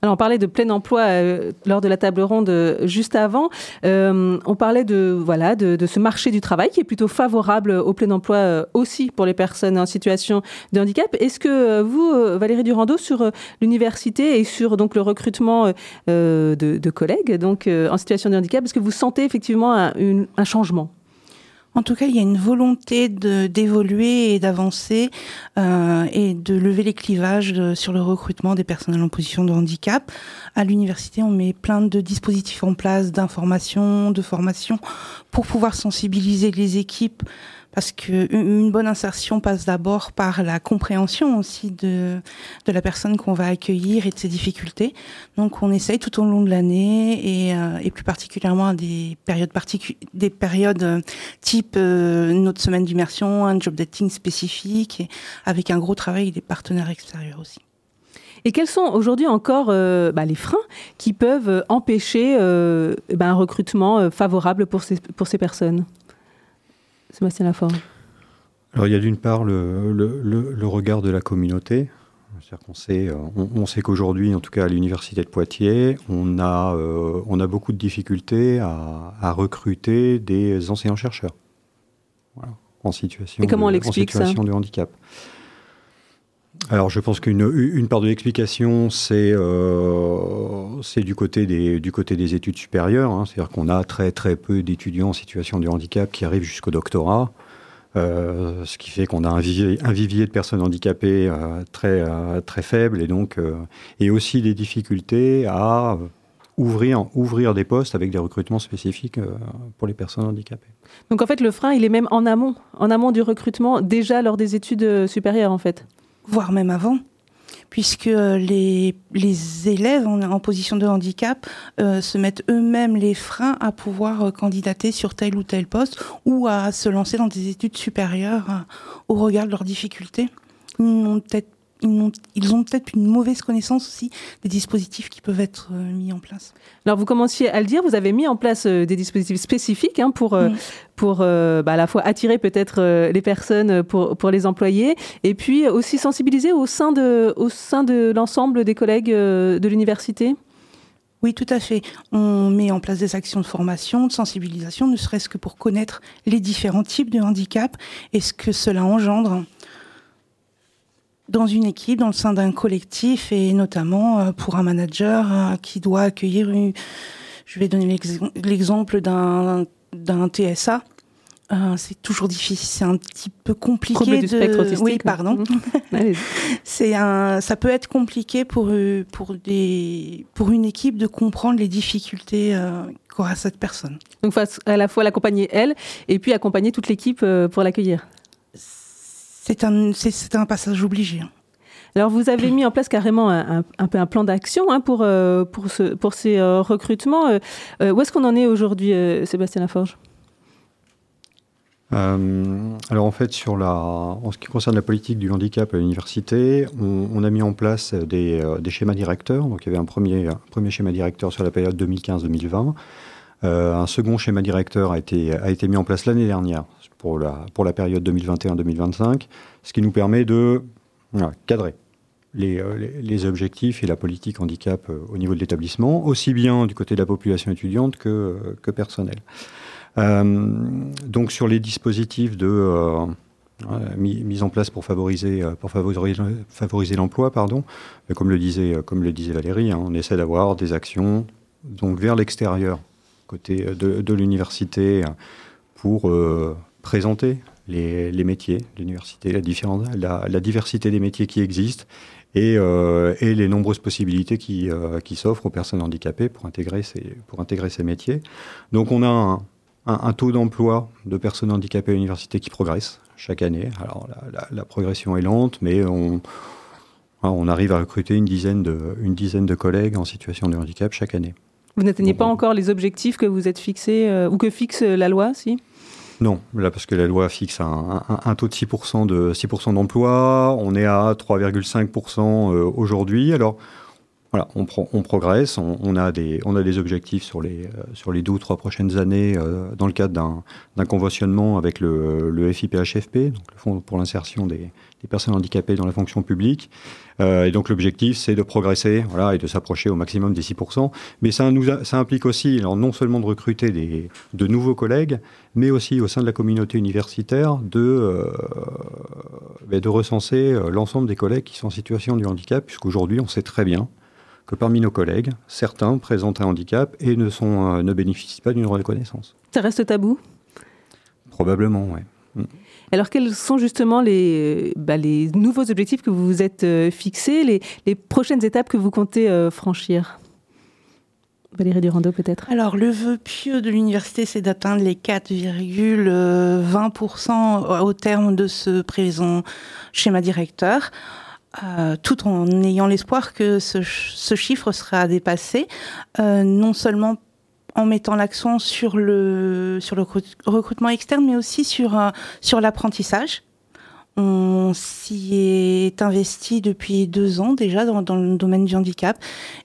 Alors, on parlait de plein emploi euh, lors de la table ronde juste avant. On parlait de, voilà, de, ce marché du travail qui est plutôt favorable au plein emploi aussi pour les personnes en situation de handicap. Est-ce que vous, Valérie Durando, sur l'université et sur donc, le recrutement de, collègues donc, en situation de handicap, est-ce que vous sentez effectivement un changement? En tout cas, il y a une volonté d'évoluer et d'avancer euh, et de lever les clivages euh, sur le recrutement des personnels en position de handicap. À l'université, on met plein de dispositifs en place, d'information, de formation, pour pouvoir sensibiliser les équipes. Parce que une une bonne insertion passe d'abord par la compréhension aussi de, de la personne qu'on va accueillir et de ses difficultés. Donc on essaye tout au long de l'année et, euh, plus particulièrement à des périodes euh, type euh, notre semaine d'immersion, un job dating spécifique, avec un gros travail des partenaires extérieurs aussi. Et quels sont aujourd'hui encore bah, les freins qui peuvent empêcher bah, un recrutement favorable pour ces, pour ces personnes? Sébastien Laforge. Alors il y a d'une part le, le- le- le regard de la communauté. C'est-à-dire qu'on sait, euh, on, on sait qu'aujourd'hui, en tout cas à l'université de Poitiers, on a, euh, on a beaucoup de difficultés à, à recruter des enseignants-chercheurs. Voilà. en situation, Et comment on de, en ça? situation de handicap. Alors, je pense qu'une une part de l'explication, c'est euh, c'est du côté des du côté des études supérieures. hein. C'est-à-dire qu'on a très très peu d'étudiants en situation de handicap qui arrivent jusqu'au doctorat, euh, ce qui fait qu'on a un vivier, un vivier de personnes handicapées euh, très très faible et donc et aussi des difficultés à ouvrir ouvrir des postes avec des recrutements spécifiques pour les personnes handicapées. Donc en fait, le frein, il est même en amont, en amont du recrutement, déjà lors des études supérieures, en fait. Voire même avant, puisque euh, les, les élèves en, position de handicap euh, se mettent eux-mêmes les freins à pouvoir euh, candidater sur tel ou tel poste ou à se lancer dans des études supérieures au regard de leurs difficultés. Ils ont peut-être une mauvaise connaissance aussi des dispositifs qui peuvent être euh, mis en place. Alors vous commenciez à le dire, vous avez mis en place euh, des dispositifs spécifiques hein, pour, euh, Mm. pour bah, à la fois attirer peut-être les personnes pour, pour les employer et puis aussi sensibiliser au sein de, au sein de l'ensemble des collègues de l'université? Oui, tout à fait. On met en place des actions de formation, de sensibilisation, ne serait-ce que pour connaître les différents types de handicap et ce que cela engendre dans une équipe, dans le sein d'un collectif et notamment euh, pour un manager euh, qui doit accueillir une... Je vais donner l'ex- l'exemple d'un TSA. Euh, c'est toujours difficile, c'est un petit peu compliqué du de... spectre autistique. Oui, pardon. Mhm. *laughs* C'est un, ça peut être compliqué pour pour des pour une équipe de comprendre les difficultés euh, qu'aura cette personne. Donc à la fois l'accompagner elle et puis accompagner toute l'équipe euh, pour l'accueillir. C'est un c'est, c'est un passage obligé. hein. Alors vous avez mis en place carrément un, un- un peu un plan d'action hein, pour, euh, pour, ce, pour ces euh, recrutements. Euh, euh, où est-ce qu'on en est aujourd'hui, euh, Sébastien Laforge? Euh, alors en fait, sur la, en ce qui concerne la politique du handicap à l'université, on, on a mis en place des, euh, des schémas directeurs. Donc il y avait un premier, un premier schéma directeur sur la période 2015-2020. Euh, un second schéma directeur a été, a été mis en place l'année dernière pour la, pour la période 2021-2025, ce qui nous permet de cadrer les, euh, les, les objectifs et la politique handicap euh, au niveau de l'établissement, aussi bien du côté de la population étudiante que, euh, que personnelle. Donc sur les dispositifs de mis, en place pour favoriser pour favoriser, favoriser l'emploi, pardon, comme le disait comme le disait Valérie, hein, on essaie d'avoir des actions donc vers l'extérieur côté de, de l'université pour présenter les, les métiers l'université, la, différen- la, la diversité des métiers qui existent et, euh, et les nombreuses possibilités qui, euh, qui s'offrent aux personnes handicapées pour intégrer ces, pour intégrer ces métiers. Donc on a un, un, un taux d'emploi de personnes handicapées à l'université qui progresse chaque année. Alors la, progression est lente, mais on, on arrive à recruter une dizaine, de, une dizaine de collègues en situation de handicap chaque année. Vous n'atteignez pas encore les objectifs que vous êtes fixés euh, ou que fixe la loi, si? Non, là parce que la loi fixe un, taux de 6% de 6% d'emploi, on est à 3,5% euh, aujourd'hui. Alors voilà, on, on progresse, on, a des, on a des objectifs sur les, euh, sur les deux ou trois prochaines années euh, dans le cadre d'un d'un conventionnement avec le, le FIPHFP, donc le Fonds pour l'insertion des, des personnes handicapées dans la fonction publique. Euh, et donc l'objectif, c'est de progresser voilà, et de s'approcher au maximum des 6%. Mais ça, nous a- ça implique aussi, alors, non seulement de recruter des, de nouveaux collègues, mais aussi au sein de la communauté universitaire de, euh, ben, de recenser euh, l'ensemble des collègues qui sont en situation de handicap, puisqu'aujourd'hui, on sait très bien que parmi nos collègues, certains présentent un handicap et ne, sont, euh, ne bénéficient pas d'une reconnaissance. Ça reste tabou? Probablement, oui. Alors, quels sont justement les, bah, les nouveaux objectifs que vous vous êtes euh, fixés, les, les prochaines étapes que vous comptez euh, franchir? Valérie Durando, peut-être. Alors, le vœu pieux de l'université, c'est d'atteindre les 4,20% au terme de ce présent schéma directeur, euh, tout en ayant l'espoir que ce, ch- ce chiffre sera dépassé, non seulement en mettant l'accent sur le, sur le recrut- recrutement externe, mais aussi sur, euh, sur l'apprentissage. On s'y est investi depuis deux ans déjà dans, dans le domaine du handicap.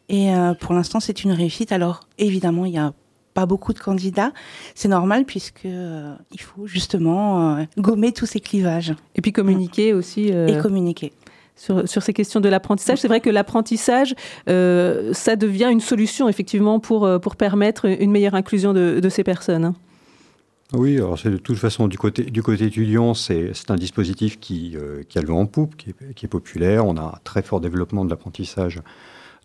Et euh, pour l'instant, c'est une réussite. Alors, évidemment, il n'y a pas beaucoup de candidats. C'est normal puisque euh, il faut justement euh, gommer tous ces clivages. Et puis communiquer aussi. euh, Et communiquer. Sur, ces questions de l'apprentissage. C'est vrai que l'apprentissage, euh, ça devient une solution effectivement pour, euh, pour permettre une meilleure inclusion de, ces personnes. Oui, alors c'est de toute façon du côté, du côté étudiant, c'est un dispositif qui, qui a le vent en poupe, qui est, populaire. On a un très fort développement de l'apprentissage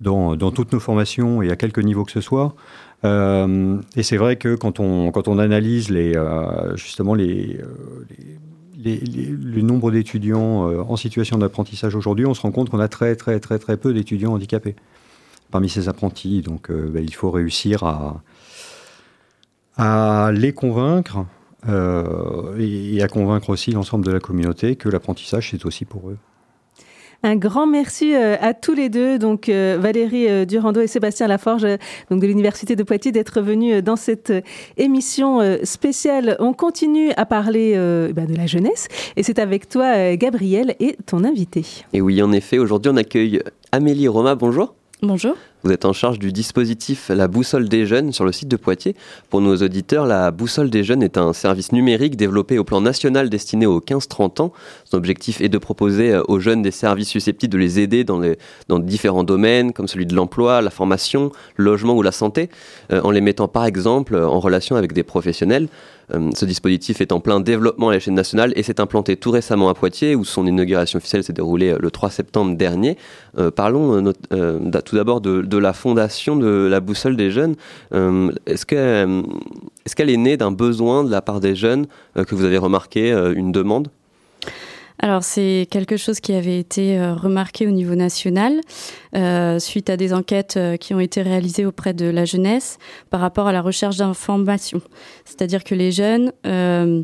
dans, dans, toutes nos formations et à quelque niveau que ce soit. Euh, et c'est vrai que quand on, quand on analyse les, euh, justement les, les, le nombre d'étudiants en situation d'apprentissage aujourd'hui, on se rend compte qu'on a très très très très peu d'étudiants handicapés parmi ces apprentis. Donc ben, il faut réussir à, à les convaincre euh, et, à convaincre aussi l'ensemble de la communauté que l'apprentissage, c'est aussi pour eux. Un grand merci euh, à tous les deux, donc euh, Valérie Durando et Sébastien Laforge, donc de l'Université de Poitiers, d'être venus dans cette émission spéciale. On continue à parler bah, de la jeunesse et c'est avec toi, Gabriel, et ton invité. Et oui, en effet, aujourd'hui on accueille Amélie Roma. Bonjour. Bonjour. Vous êtes en charge du dispositif La Boussole des Jeunes sur le site de Poitiers. Pour nos auditeurs, la Boussole des Jeunes est un service numérique développé au plan national destiné aux 15-30 ans. Son objectif est de proposer euh, aux jeunes des services susceptibles de les aider dans, les, différents domaines comme celui de l'emploi, la formation, le logement ou la santé, euh, en les mettant par exemple en relation avec des professionnels. Euh, ce dispositif est en plein développement à l'échelle nationale et s'est implanté tout récemment à Poitiers où son inauguration officielle s'est déroulée le 3 septembre dernier. parlons tout d'abord de, la fondation de la boussole des jeunes. Euh, est-ce qu'elle est, née d'un besoin de la part des jeunes euh, que vous avez remarqué, euh, une demande? Alors c'est quelque chose qui avait été remarqué au niveau national euh, suite à des enquêtes qui ont été réalisées auprès de la jeunesse par rapport à la recherche d'informations. C'est-à-dire que les jeunes euh,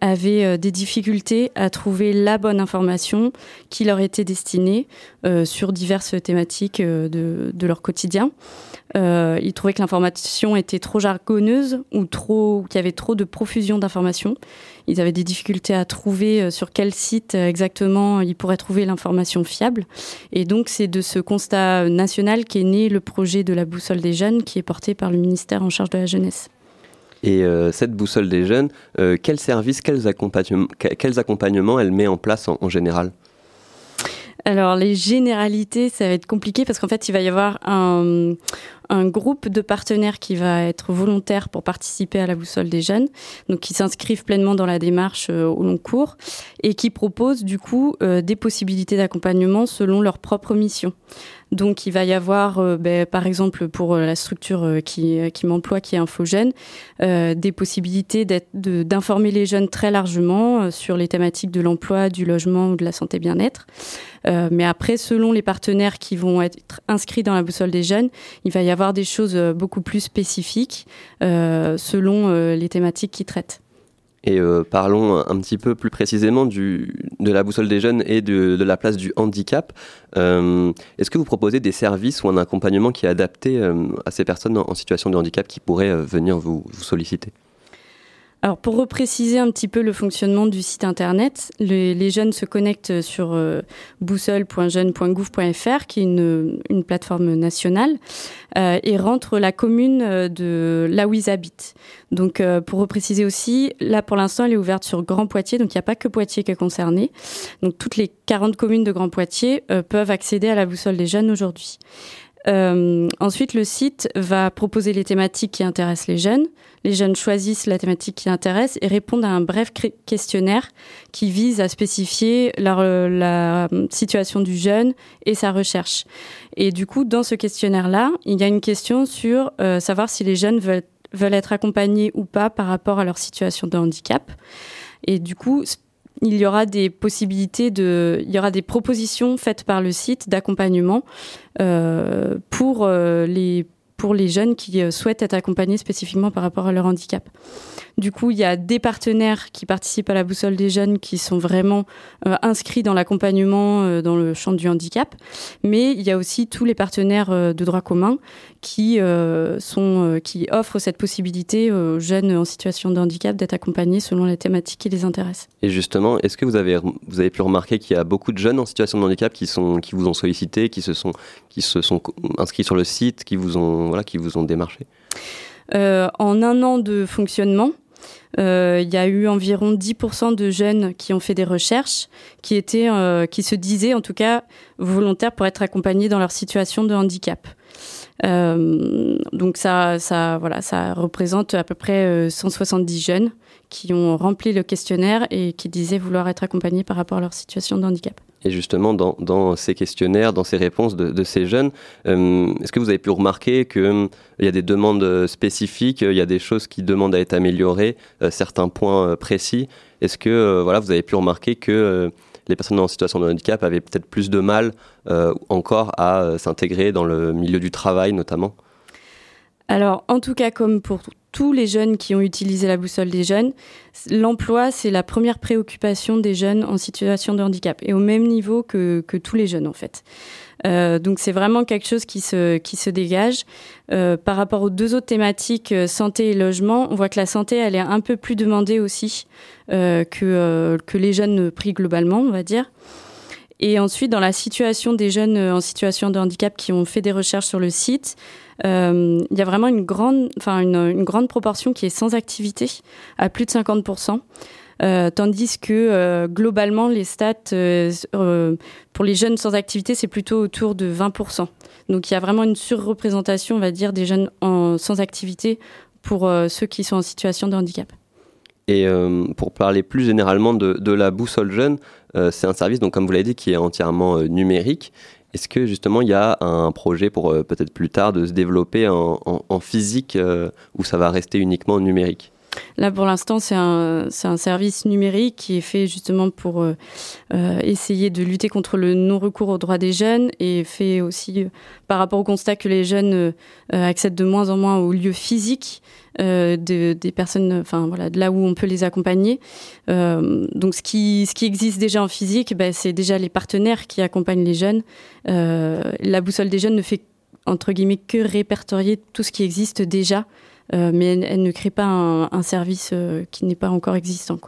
avaient des difficultés à trouver la bonne information qui leur était destinée euh, sur diverses thématiques de, de leur quotidien. Euh, ils trouvaient que l'information était trop jargonneuse ou trop, qu'il y avait trop de profusion d'informations. Ils avaient des difficultés à trouver euh, sur quel site euh, exactement ils pourraient trouver l'information fiable. Et donc, c'est de ce constat national qu'est né le projet de la boussole des jeunes qui est porté par le ministère en charge de la jeunesse. Et euh, cette boussole des jeunes, euh, quels services, quels accompagnements, elle met en place en général? Alors les généralités, ça va être compliqué parce qu'en fait, il va y avoir un, un groupe de partenaires qui va être volontaire pour participer à la boussole des jeunes, donc qui s'inscrivent pleinement dans la démarche euh, au long cours et qui proposent du coup euh, des possibilités d'accompagnement selon leur propre mission. Donc il va y avoir, euh, ben, par exemple pour la structure qui, qui m'emploie, qui est Infogène, des possibilités d'informer les jeunes très largement sur les thématiques de l'emploi, du logement ou de la santé bien-être. Euh, mais après, selon les partenaires qui vont être inscrits dans la boussole des jeunes, il va y avoir des choses beaucoup plus spécifiques selon les thématiques qu'ils traitent. Et euh, parlons un petit peu plus précisément de la boussole des jeunes et de, la place du handicap. Euh, Est-ce que vous proposez des services ou un accompagnement qui est adapté euh, à ces personnes en, situation de handicap qui pourraient euh, venir vous solliciter? Alors pour repréciser un petit peu le fonctionnement du site internet, les, jeunes se connectent sur euh, boussole.jeune.gouv.fr qui est une, plateforme nationale euh, et rentrent la commune euh, de là où ils habitent. Donc euh, pour repréciser aussi, là pour l'instant elle est ouverte sur Grand Poitiers, donc il n'y a pas que Poitiers qui est concerné. Donc toutes les 40 communes de Grand Poitiers peuvent accéder à la boussole des jeunes aujourd'hui. Euh, ensuite, le site va proposer les thématiques qui intéressent les jeunes. Les jeunes choisissent la thématique qui intéresse et répondent à un bref questionnaire qui vise à spécifier la, la situation du jeune et sa recherche. Et du coup, dans ce questionnaire-là, il y a une question sur euh, savoir si les jeunes veulent, veulent être accompagnés ou pas par rapport à leur situation de handicap. Et du coup, il y aura des possibilités de, il y aura des propositions faites par le site d'accompagnement euh, pour euh, les pour les jeunes qui euh, souhaitent être accompagnés spécifiquement par rapport à leur handicap. Du coup, il y a des partenaires qui participent à la boussole des jeunes qui sont vraiment euh, inscrits dans l'accompagnement euh, dans le champ du handicap, mais il y a aussi tous les partenaires euh, de droit commun qui sont qui offrent cette possibilité aux jeunes en situation de handicap d'être accompagnés selon les thématiques qui les intéressent. Et justement, est-ce que vous avez vous avez pu remarquer qu'il y a beaucoup de jeunes en situation de handicap qui sont qui vous ont sollicité, qui se sont qui se sont inscrits sur le site, qui vous ont voilà, qui vous ont démarché? Euh, En un an de fonctionnement, il y a eu environ 10% de jeunes qui ont fait des recherches, qui étaient, euh, qui se disaient en tout cas volontaires pour être accompagnés dans leur situation de handicap. Euh, donc ça, ça, voilà, ça représente à peu près 170 jeunes qui ont rempli le questionnaire et qui disaient vouloir être accompagnés par rapport à leur situation de handicap. Et justement, dans, ces questionnaires, dans ces réponses de, ces jeunes, euh, est-ce que vous avez pu remarquer qu'il euh, y a des demandes spécifiques, il y a des choses qui demandent à être améliorées, euh, certains points euh, précis? Est-ce que euh, voilà, vous avez pu remarquer que euh, les personnes en situation de handicap avaient peut-être plus de mal encore à s'intégrer dans le milieu du travail notamment? Alors, en tout cas, comme pour tous les jeunes qui ont utilisé la boussole des jeunes, l'emploi, c'est la première préoccupation des jeunes en situation de handicap, et au même niveau que, que tous les jeunes, en fait. Euh, donc c'est vraiment quelque chose qui se, qui se dégage. Euh, par rapport aux deux autres thématiques, euh, santé et logement, on voit que la santé, elle est un peu plus demandée aussi que, que les jeunes pris globalement, on va dire. Et ensuite, dans la situation des jeunes en situation de handicap qui ont fait des recherches sur le site, euh, il y a vraiment une grande, enfin une, grande proportion qui est sans activité, à plus de 50%. Euh, tandis que euh, globalement, les stats euh, euh, pour les jeunes sans activité, c'est plutôt autour de 20%. Donc il y a vraiment une surreprésentation, on va dire, des jeunes sans activité pour euh, ceux qui sont en situation de handicap. Et pour parler plus généralement de, de la boussole jeune, c'est un service, donc comme vous l'avez dit, qui est entièrement numérique. Est-ce que justement il y a un projet pour euh, peut-être plus tard de se développer en, physique euh, ou ça va rester uniquement numérique? Là, pour l'instant, c'est un, un, service numérique qui est fait justement pour euh, euh, essayer de lutter contre le non-recours aux droits des jeunes et fait aussi euh, par rapport au constat que les jeunes accèdent de moins en moins aux lieux physiques de, des personnes, enfin voilà, de là où on peut les accompagner. Donc, ce qui, ce qui existe déjà en physique, bah, c'est déjà les partenaires qui accompagnent les jeunes. la boussole des jeunes ne fait entre guillemets que répertorier tout ce qui existe déjà mais elle, ne crée pas un, service euh, qui n'est pas encore existant.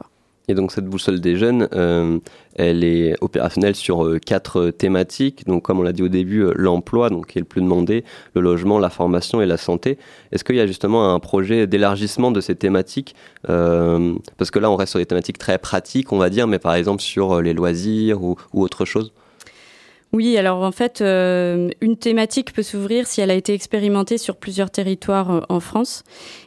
Et donc cette boussole des jeunes, euh, elle est opérationnelle sur euh, quatre thématiques. Donc comme on l'a dit au début, euh, l'emploi, donc qui est le plus demandé, le logement, la formation et la santé. Est-ce qu'il y a justement un projet d'élargissement de ces thématiques euh, Parce que là, on reste sur des thématiques très pratiques, on va dire, mais par exemple sur les loisirs ou autre chose? Oui, alors en fait, euh, une thématique peut s'ouvrir si elle a été expérimentée sur plusieurs territoires euh, en France.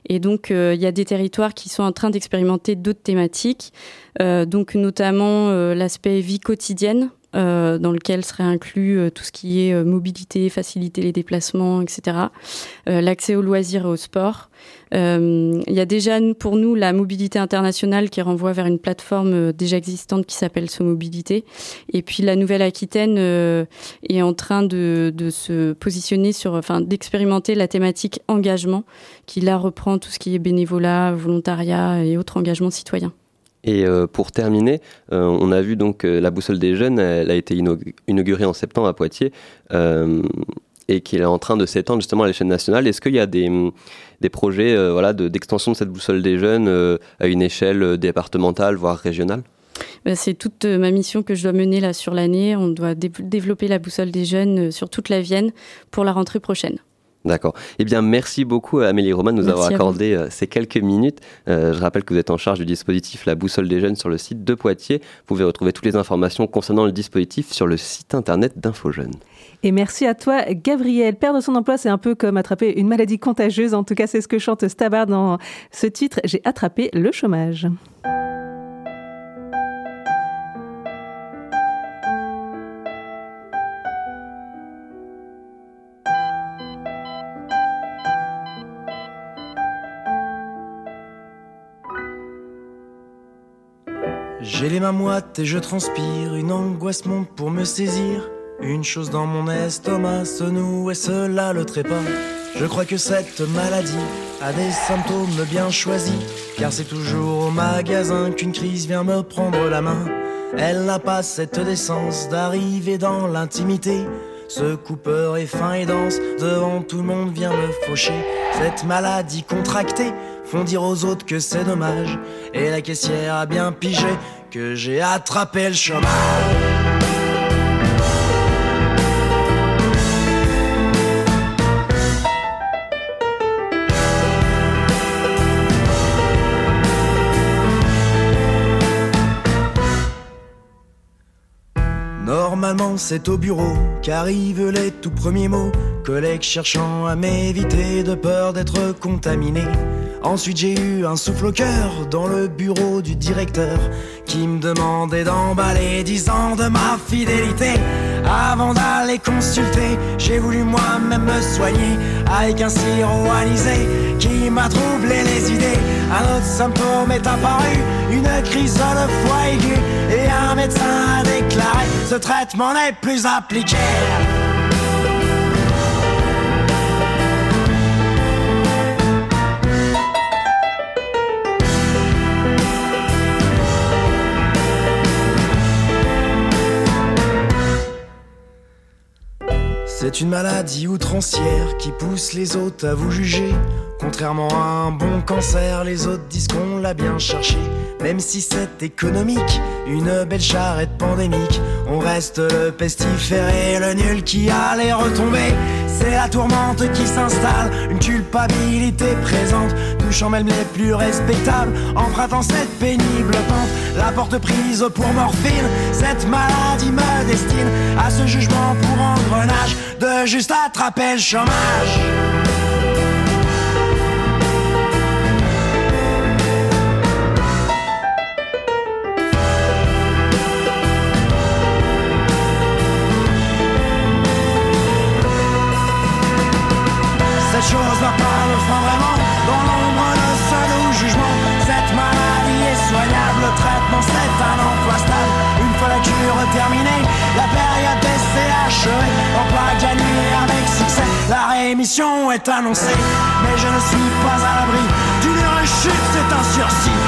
Et donc, euh, il y a des territoires qui sont en train d'expérimenter d'autres thématiques, donc notamment l'aspect vie quotidienne. Dans lequel serait inclus tout ce qui est mobilité, faciliter les déplacements, etc. L'accès aux loisirs et au sport. Euh, il y a déjà pour nous la mobilité internationale qui renvoie vers une plateforme euh, déjà existante qui s'appelle Somobilité. Et puis la Nouvelle-Aquitaine euh, est en train de, de se positionner sur, enfin, d'expérimenter la thématique engagement, qui là reprend tout ce qui est bénévolat, volontariat et autres engagements citoyens. Et pour terminer, on a vu donc la boussole des jeunes, elle a été inaugurée en septembre à Poitiers et qui est en train de s'étendre justement à l'échelle nationale. Est-ce qu'il y a des, des projets euh, voilà, d'extension de, de cette boussole des jeunes euh, à une échelle départementale, voire régionale? C'est toute ma mission que je dois mener là sur l'année. On doit dé développer la boussole des jeunes sur toute la Vienne pour la rentrée prochaine. D'accord. Eh bien, merci beaucoup à Amélie Roman de nous merci avoir accordé euh, ces quelques minutes. Euh, je rappelle que vous êtes en charge du dispositif La Boussole des Jeunes sur le site de Poitiers. Vous pouvez retrouver toutes les informations concernant le dispositif sur le site internet d'InfoJeunes. Et merci à toi, Gabriel. Perdre son emploi, c'est un peu comme attraper une maladie contagieuse. En tout cas, c'est ce que chante Stabar dans ce titre. J'ai attrapé le chômage. J'ai les mains moites et je transpire, une angoisse monte pour me saisir. Une chose dans mon estomac se noue et cela le trépas. Je crois que cette maladie a des symptômes bien choisis, car c'est toujours au magasin qu'une crise vient me prendre la main. Elle n'a pas cette décence d'arriver dans l'intimité. Ce coupeur est fin et dense, devant tout le monde vient me faucher. Cette maladie contractée font dire aux autres que c'est dommage. Et la caissière a bien pigé que j'ai attrapé le chômage. C'est au bureau qu'arrivent les tout premiers mots Collègues cherchant à m'éviter de peur d'être contaminé Ensuite j'ai eu un souffle au cœur dans le bureau du directeur qui me demandait d'emballer dix ans de ma fidélité. Avant d'aller consulter, j'ai voulu moi-même me soigner avec un sirop anisé qui m'a troublé les idées. Un autre symptôme est apparu, une crise de foie aiguë et un médecin a ce traitement n'est plus appliqué. C'est une maladie outrancière qui pousse les autres à vous juger. Contrairement à un bon cancer, les autres disent qu'on l'a bien cherché. Même si c'est économique, une belle charrette pandémique, on reste le pestiféré, le nul qui a les retombées. C'est la tourmente qui s'installe, une culpabilité présente, touchant même les plus respectables, empruntant cette pénible pente. La porte prise pour morphine, cette maladie me destine à ce jugement pour engrenage de juste attraper le chômage. Chose n'a pas fin vraiment. Dans l'ombre de ce doux jugement Cette maladie est soignable. Le traitement c'est un emploi stable Une fois la cure terminée La période d'essai achevée Emploi gagné avec succès La rémission est annoncée. Mais je ne suis pas à l'abri D'une rechute c'est un sursis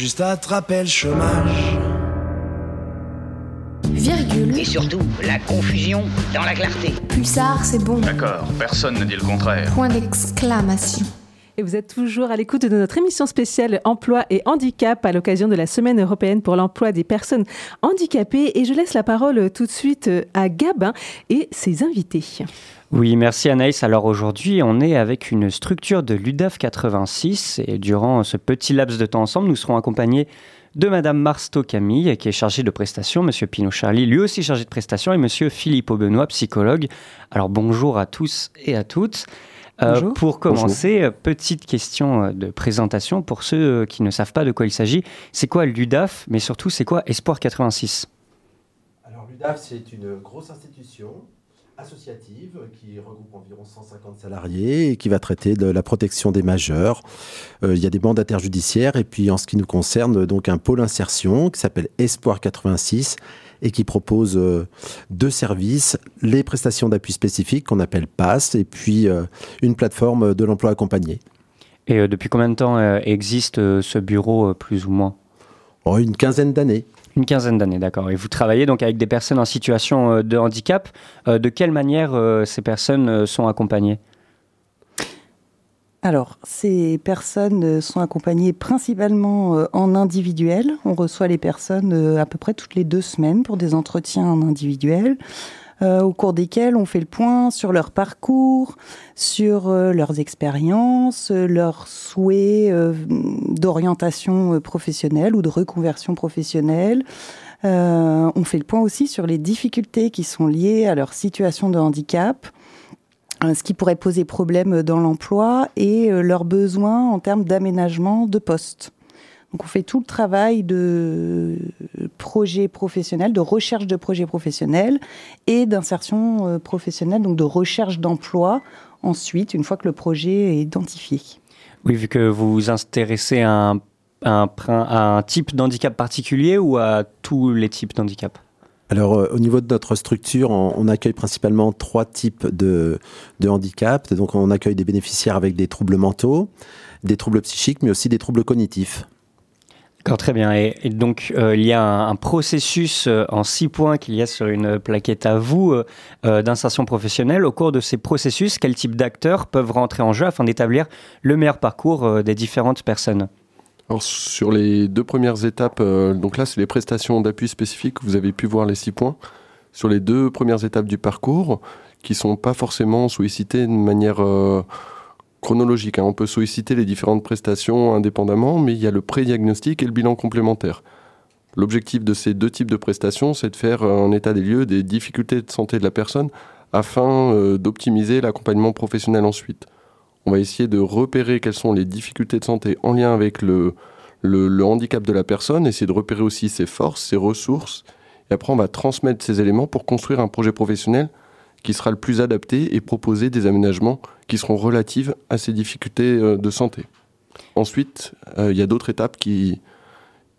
juste attraper le chômage. Virgule. Et surtout, la confusion dans la clarté. Pulsar, c'est bon. D'accord, personne ne dit le contraire. Point d'exclamation. Et vous êtes toujours à l'écoute de notre émission spéciale Emploi et Handicap à l'occasion de la Semaine européenne pour l'emploi des personnes handicapées. Et je laisse la parole tout de suite à Gabin et ses invités. Oui, merci Anaïs. Alors aujourd'hui, on est avec une structure de l'UDAF 86 et durant ce petit laps de temps ensemble, nous serons accompagnés de Madame Marsto Camille, qui est chargée de prestations, Monsieur Pinot Charlie, lui aussi chargé de prestations, et Monsieur Philippe Aubenois, psychologue. Alors bonjour à tous et à toutes. Euh, pour commencer, Bonjour. petite question de présentation pour ceux qui ne savent pas de quoi il s'agit. C'est quoi l'UDAF, mais surtout c'est quoi Espoir 86 Alors l'UDAF, c'est une grosse institution associative qui regroupe environ 150 salariés et qui va traiter de la protection des majeurs. Euh, il y a des mandataires judiciaires et puis en ce qui nous concerne, donc un pôle insertion qui s'appelle Espoir 86 et qui propose euh, deux services, les prestations d'appui spécifiques qu'on appelle PASS et puis euh, une plateforme de l'emploi accompagné. Et depuis combien de temps existe ce bureau plus ou moins? Oh, Une quinzaine d'années. Une quinzaine d'années, d'accord. Et vous travaillez donc avec des personnes en situation de handicap. De quelle manière ces personnes sont accompagnées? Alors, ces personnes sont accompagnées principalement en individuel. On reçoit les personnes à peu près toutes les deux semaines pour des entretiens en individuel, euh, au cours desquels on fait le point sur leur parcours, sur euh, leurs expériences, leurs souhaits euh, d'orientation professionnelle ou de reconversion professionnelle. on fait le point aussi sur les difficultés qui sont liées à leur situation de handicap ce qui pourrait poser problème dans l'emploi et leurs besoins en termes d'aménagement de poste. Donc on fait tout le travail de projet professionnel, de recherche de projets professionnels et d'insertion professionnelle, donc de recherche d'emploi ensuite, une fois que le projet est identifié. Oui, vu que vous vous intéressez à un, à un, à un type d'handicap particulier ou à tous les types d'handicap alors, euh, au niveau de notre structure, on, on, accueille principalement trois types de, de handicap. Donc, on accueille des bénéficiaires avec des troubles mentaux, des troubles psychiques, mais aussi des troubles cognitifs. Très bien. Et, donc, euh, il y a un, processus euh, en six points qu'il y a sur une plaquette à vous euh, d'insertion professionnelle. Au cours de ces processus, quel type d'acteurs peuvent rentrer en jeu afin d'établir le meilleur parcours des différentes personnes? Alors, sur les deux premières étapes, donc là, c'est les prestations d'appui spécifiques. Vous avez pu voir les six points. Sur les deux premières étapes du parcours, qui sont pas forcément sollicitées de manière chronologique. Hein. On peut solliciter les différentes prestations indépendamment, mais il y a le pré-diagnostic et le bilan complémentaire. L'objectif de ces deux types de prestations, c'est de faire un état des lieux des difficultés de santé de la personne afin euh, d'optimiser l'accompagnement professionnel ensuite. On va essayer de repérer quelles sont les difficultés de santé en lien avec le, le handicap de la personne, essayer de repérer aussi ses forces, ses ressources, et après on va transmettre ces éléments pour construire un projet professionnel qui sera le plus adapté et proposer des aménagements qui seront relatifs à ces difficultés euh, de santé. Ensuite, euh, il y a d'autres étapes qui,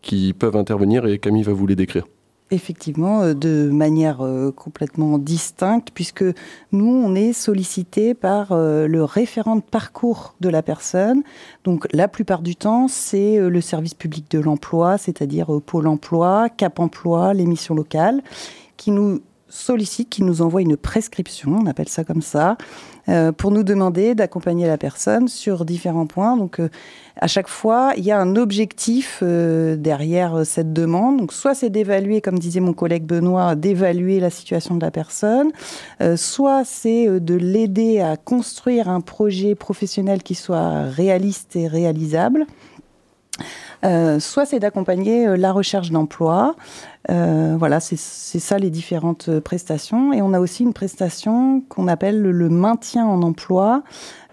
qui peuvent intervenir et Camille va vous les décrire. Effectivement, euh, de manière complètement distincte, puisque nous, on est sollicité par le référent de parcours de la personne. Donc, la plupart du temps, c'est le service public de l'emploi, c'est-à-dire Pôle emploi, Cap emploi, les missions locales, qui nous sollicite, qui nous envoie une prescription, on appelle ça comme ça, euh, pour nous demander d'accompagner la personne sur différents points. Donc, euh, à chaque fois, il y a un objectif euh, derrière cette demande. Donc, soit c'est d'évaluer, comme disait mon collègue Benoît, d'évaluer la situation de la personne, soit c'est de l'aider à construire un projet professionnel qui soit réaliste et réalisable. Euh, soit c'est d'accompagner euh, la recherche d'emploi. Euh, voilà, c'est ça les différentes prestations. Et on a aussi une prestation qu'on appelle le, maintien en emploi.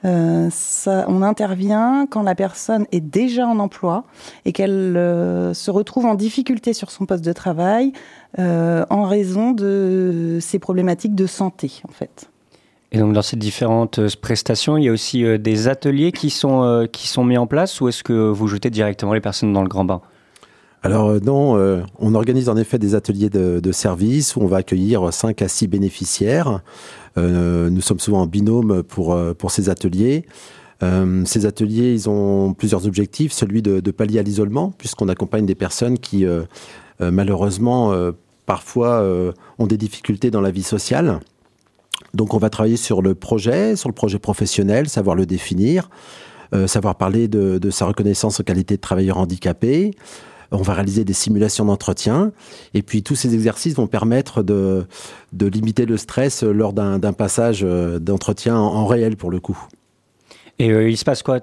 Ça, on intervient quand la personne est déjà en emploi et qu'elle se retrouve en difficulté sur son poste de travail en raison de ses problématiques de santé, en fait. Et donc dans ces différentes euh, prestations, il y a aussi euh, des ateliers qui sont, euh, qui sont mis en place ou est-ce que vous jetez directement les personnes dans le grand bain? Alors non, on organise en effet des ateliers de, de service où on va accueillir 5 à 6 bénéficiaires. Nous sommes souvent en binôme pour, pour ces ateliers. Ces ateliers, ils ont plusieurs objectifs. Celui de, de pallier à l'isolement, puisqu'on accompagne des personnes qui, malheureusement, parfois ont des difficultés dans la vie sociale. Donc on va travailler sur le projet, sur le projet professionnel, savoir le définir, euh, savoir parler de, sa reconnaissance en qualité de travailleur handicapé. On va réaliser des simulations d'entretien. Et puis tous ces exercices vont permettre de, de limiter le stress lors d'un passage euh, d'entretien en, réel pour le coup. Et euh, il se passe quoi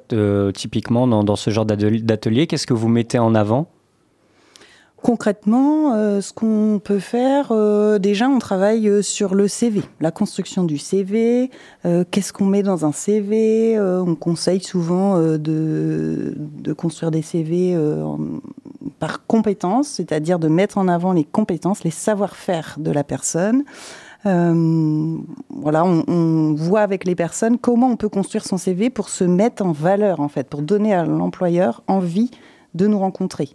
typiquement dans, dans ce genre d'atelier? Qu'est-ce que vous mettez en avant? Concrètement, euh, ce qu'on peut faire, euh, déjà, on travaille euh, sur le CV, la construction du CV, qu'est-ce qu'on met dans un CV. on conseille souvent de, construire des CV par compétences, c'est-à-dire de mettre en avant les compétences, les savoir-faire de la personne. Voilà, on, on voit avec les personnes comment on peut construire son CV pour se mettre en valeur, en fait, pour donner à l'employeur envie de nous rencontrer.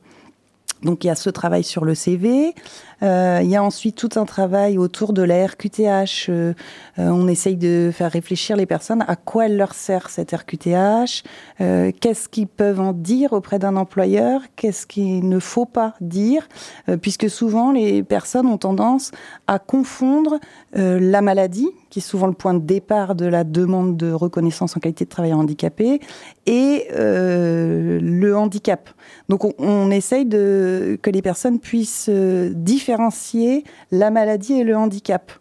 Donc il y a ce travail sur le CV. Euh, il y a ensuite tout un travail autour de la RQTH. Euh, euh, on essaye de faire réfléchir les personnes à quoi elle leur sert cette RQTH, qu'est-ce qu'ils peuvent en dire auprès d'un employeur, qu'est-ce qu'il ne faut pas dire, puisque souvent les personnes ont tendance à confondre la maladie, qui est souvent le point de départ de la demande de reconnaissance en qualité de travailleur handicapé, et euh, le handicap. Donc on, essaye de, que les personnes puissent euh, différencier la maladie et le handicap.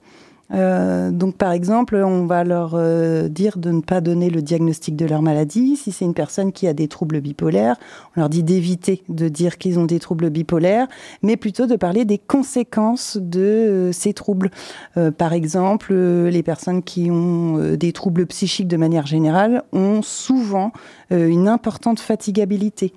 Euh, donc par exemple, on va leur euh, dire de ne pas donner le diagnostic de leur maladie. Si c'est une personne qui a des troubles bipolaires, on leur dit d'éviter de dire qu'ils ont des troubles bipolaires, mais plutôt de parler des conséquences de euh, ces troubles. Euh, par exemple, les personnes qui ont des troubles psychiques de manière générale ont souvent une importante fatigabilité.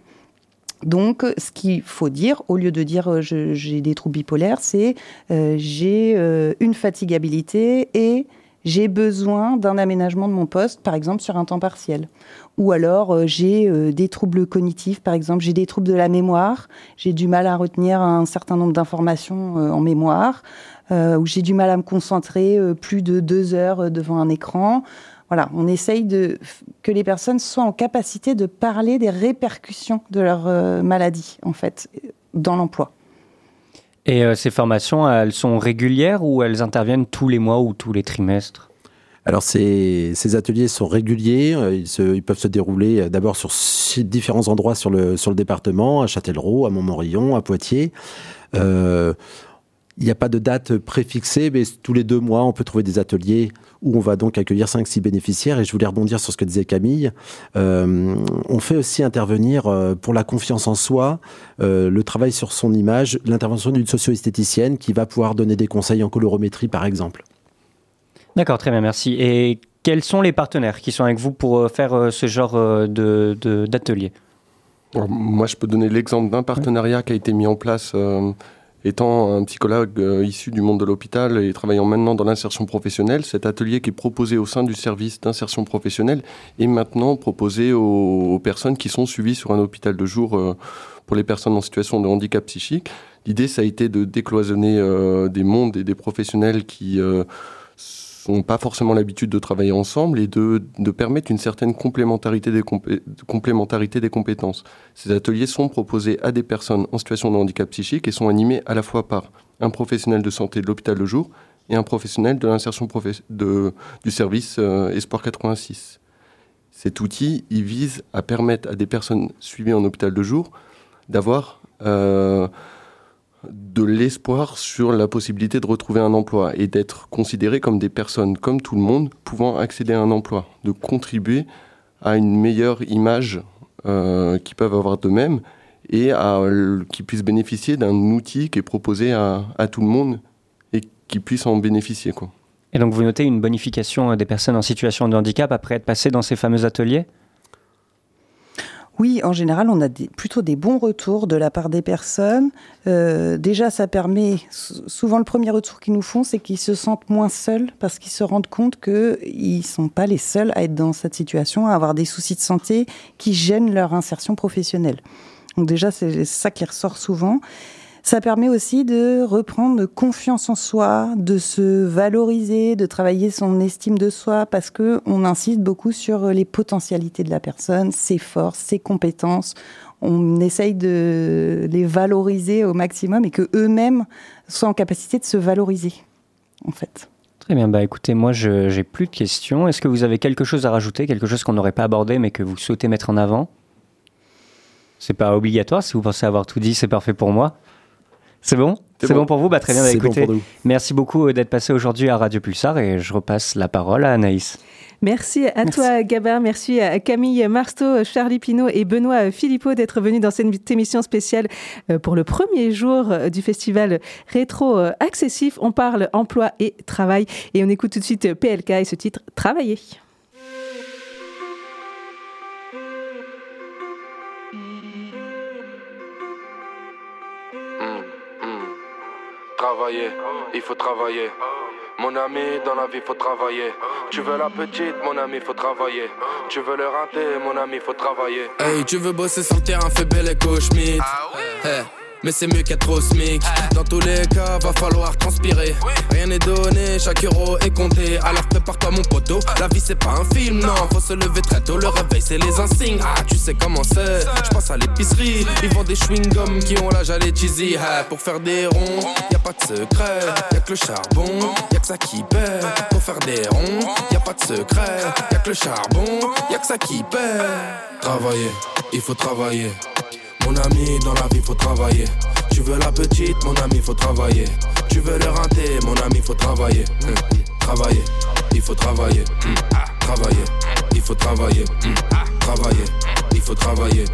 Donc, ce qu'il faut dire, au lieu de dire euh, j'ai des troubles bipolaires, c'est euh, j'ai euh, une fatigabilité et j'ai besoin d'un aménagement de mon poste, par exemple sur un temps partiel. Ou alors j'ai des troubles cognitifs, par exemple j'ai des troubles de la mémoire, j'ai du mal à retenir un certain nombre d'informations en mémoire, ou j'ai du mal à me concentrer plus de deux heures devant un écran. Voilà, on essaye de, que les personnes soient en capacité de parler des répercussions de leur euh, maladie, en fait, dans l'emploi. Et euh, ces formations, elles sont régulières ou elles interviennent tous les mois ou tous les trimestres? Alors ces, ces ateliers sont réguliers, euh, ils, se- ils peuvent se dérouler d'abord sur six- différents endroits sur le, sur le département, à Châtellerault, à Montmorillon, à Poitiers. Euh, il il n'y a pas de date préfixée, mais tous les deux mois, on peut trouver des ateliers où on va donc accueillir 5-6 bénéficiaires. Et je voulais rebondir sur ce que disait Camille. Euh, on fait aussi intervenir euh, pour la confiance en soi, euh, le travail sur son image, l'intervention d'une socio-esthéticienne qui va pouvoir donner des conseils en colorométrie, par exemple. D'accord, très bien, merci. Et quels sont les partenaires qui sont avec vous pour faire ce genre de, d'atelier? Moi, je peux donner l'exemple d'un partenariat qui a été mis en place étant un psychologue euh, issu du monde de l'hôpital et travaillant maintenant dans l'insertion professionnelle, cet atelier qui est proposé au sein du service d'insertion professionnelle est maintenant proposé aux, personnes qui sont suivies sur un hôpital de jour euh, pour les personnes en situation de handicap psychique. L'idée, ça a été de décloisonner euh, des mondes et des professionnels qui n'ont pas forcément l'habitude de travailler ensemble et de, de permettre une certaine complémentarité des, complémentarité des compétences. Ces ateliers sont proposés à des personnes en situation de handicap psychique et sont animés à la fois par un professionnel de santé de l'hôpital de jour et un professionnel de l'insertion du service euh, Espoir 86. Cet outil, il vise à permettre à des personnes suivies en hôpital de jour d'avoir euh, de l'espoir sur la possibilité de retrouver un emploi et d'être considérés comme des personnes comme tout le monde pouvant accéder à un emploi, de contribuer à une meilleure image euh, qu'ils peuvent avoir d'eux-mêmes et qu'ils puissent bénéficier d'un outil qui est proposé à, tout le monde et qu'ils puissent en bénéficier. Quoi. Et donc vous notez une bonification des personnes en situation de handicap après être passées dans ces fameux ateliers? Oui, en général, on a plutôt des bons retours de la part des personnes. Euh, déjà, ça permet, souvent le premier retour qu'ils nous font, c'est qu'ils se sentent moins seuls parce qu'ils se rendent compte qu'ils ne sont pas les seuls à être dans cette situation, à avoir des soucis de santé qui gênent leur insertion professionnelle. Donc déjà, c'est ça qui ressort souvent. Ça permet aussi de reprendre confiance en soi, de se valoriser, de travailler son estime de soi, parce que on insiste beaucoup sur les potentialités de la personne, ses forces, ses compétences. On essaye de les valoriser au maximum et que eux-mêmes soient en capacité de se valoriser, en fait. Très bien, bah écoutez, moi je j'ai plus de questions. Est-ce que vous avez quelque chose à rajouter, quelque chose qu'on n'aurait pas abordé mais que vous souhaitez mettre en avant? C'est pas obligatoire, si vous pensez avoir tout dit, c'est parfait pour moi. C'est bon C'est bon. pour vous bah, Très bien, bah, écoutez, merci beaucoup euh, d'être passé aujourd'hui à Radio Pulsar et je repasse la parole à Anaïs. Merci à toi, Gabin. Merci à Camille Marsteau, Charlie Pinault et Benoît Philippot d'être venus dans cette émission spéciale euh, pour le premier jour euh, du festival Rétro Accessif. On parle emploi et travail et on écoute tout de suite PLK et ce titre Travailler. Travailler, il faut travailler. Mon ami, dans la vie, faut travailler. Tu veux la petite, mon ami, faut travailler. Tu veux le rater, mon ami, faut travailler. Hey, tu veux bosser sur le terrain, fais belle et Schmidt. Ah mais c'est mieux qu'être au SMIC. Dans tous les cas, va falloir transpirer. Rien n'est donné, chaque euro est compté. Alors prépare-toi, mon poteau. La vie, c'est pas un film, non. Faut se lever très tôt. Le réveil, c'est les insignes. Ah, tu sais comment c'est. Je pense à l'épicerie. Ils vendent des chewing-gums qui ont l'âge à les pour faire des ronds, y a pas de secret. Y a que le charbon, y a que ça qui paie. Pour faire des ronds, y a pas de secret. Y a que le charbon, y a que ça qui paie. Travailler, il faut travailler. Mon ami, dans la vie, faut travailler. Tu veux la petite, mon ami, faut travailler. Tu veux le rater, mon ami, faut travailler. Hum, travailler, il faut travailler. Hum, travailler, il faut travailler. Hum, travailler, il faut travailler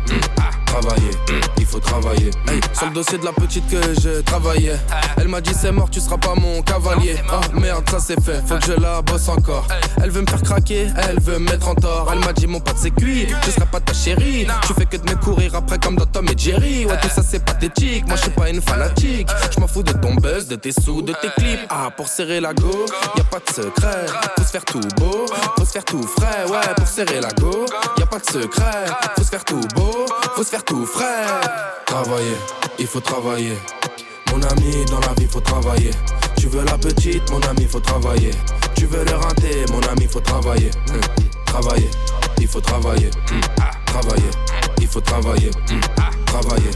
travailler, il faut travailler. Hey, sur le dossier de la petite que je travaillais, elle m'a dit c'est mort, tu seras pas mon cavalier. Oh merde, ça c'est fait, faut que je la bosse encore. Elle veut me faire craquer, elle veut me mettre en tort. Elle m'a dit mon pote c'est cuit, je serai pas ta chérie. Tu fais que de me courir après comme dans Tom et Jerry. Ouais, tout ça c'est pathétique, moi je suis pas une fanatique. Je m'en fous de ton buzz, de tes sous, de tes clips. Ah, pour serrer la go, y a pas de secret. Faut se faire tout beau, faut se faire tout frais. Ouais, pour serrer la go, y a pas de secret. Faut se faire tout beau, faut se faire tout frais. Travailler, il faut travailler. Mon ami, dans la vie, faut travailler. Tu veux la petite, mon ami, faut travailler. Tu veux le rater, mon ami, faut travailler. Hum, travailler, il faut travailler. Hum, travailler, il faut travailler. Hum, travailler,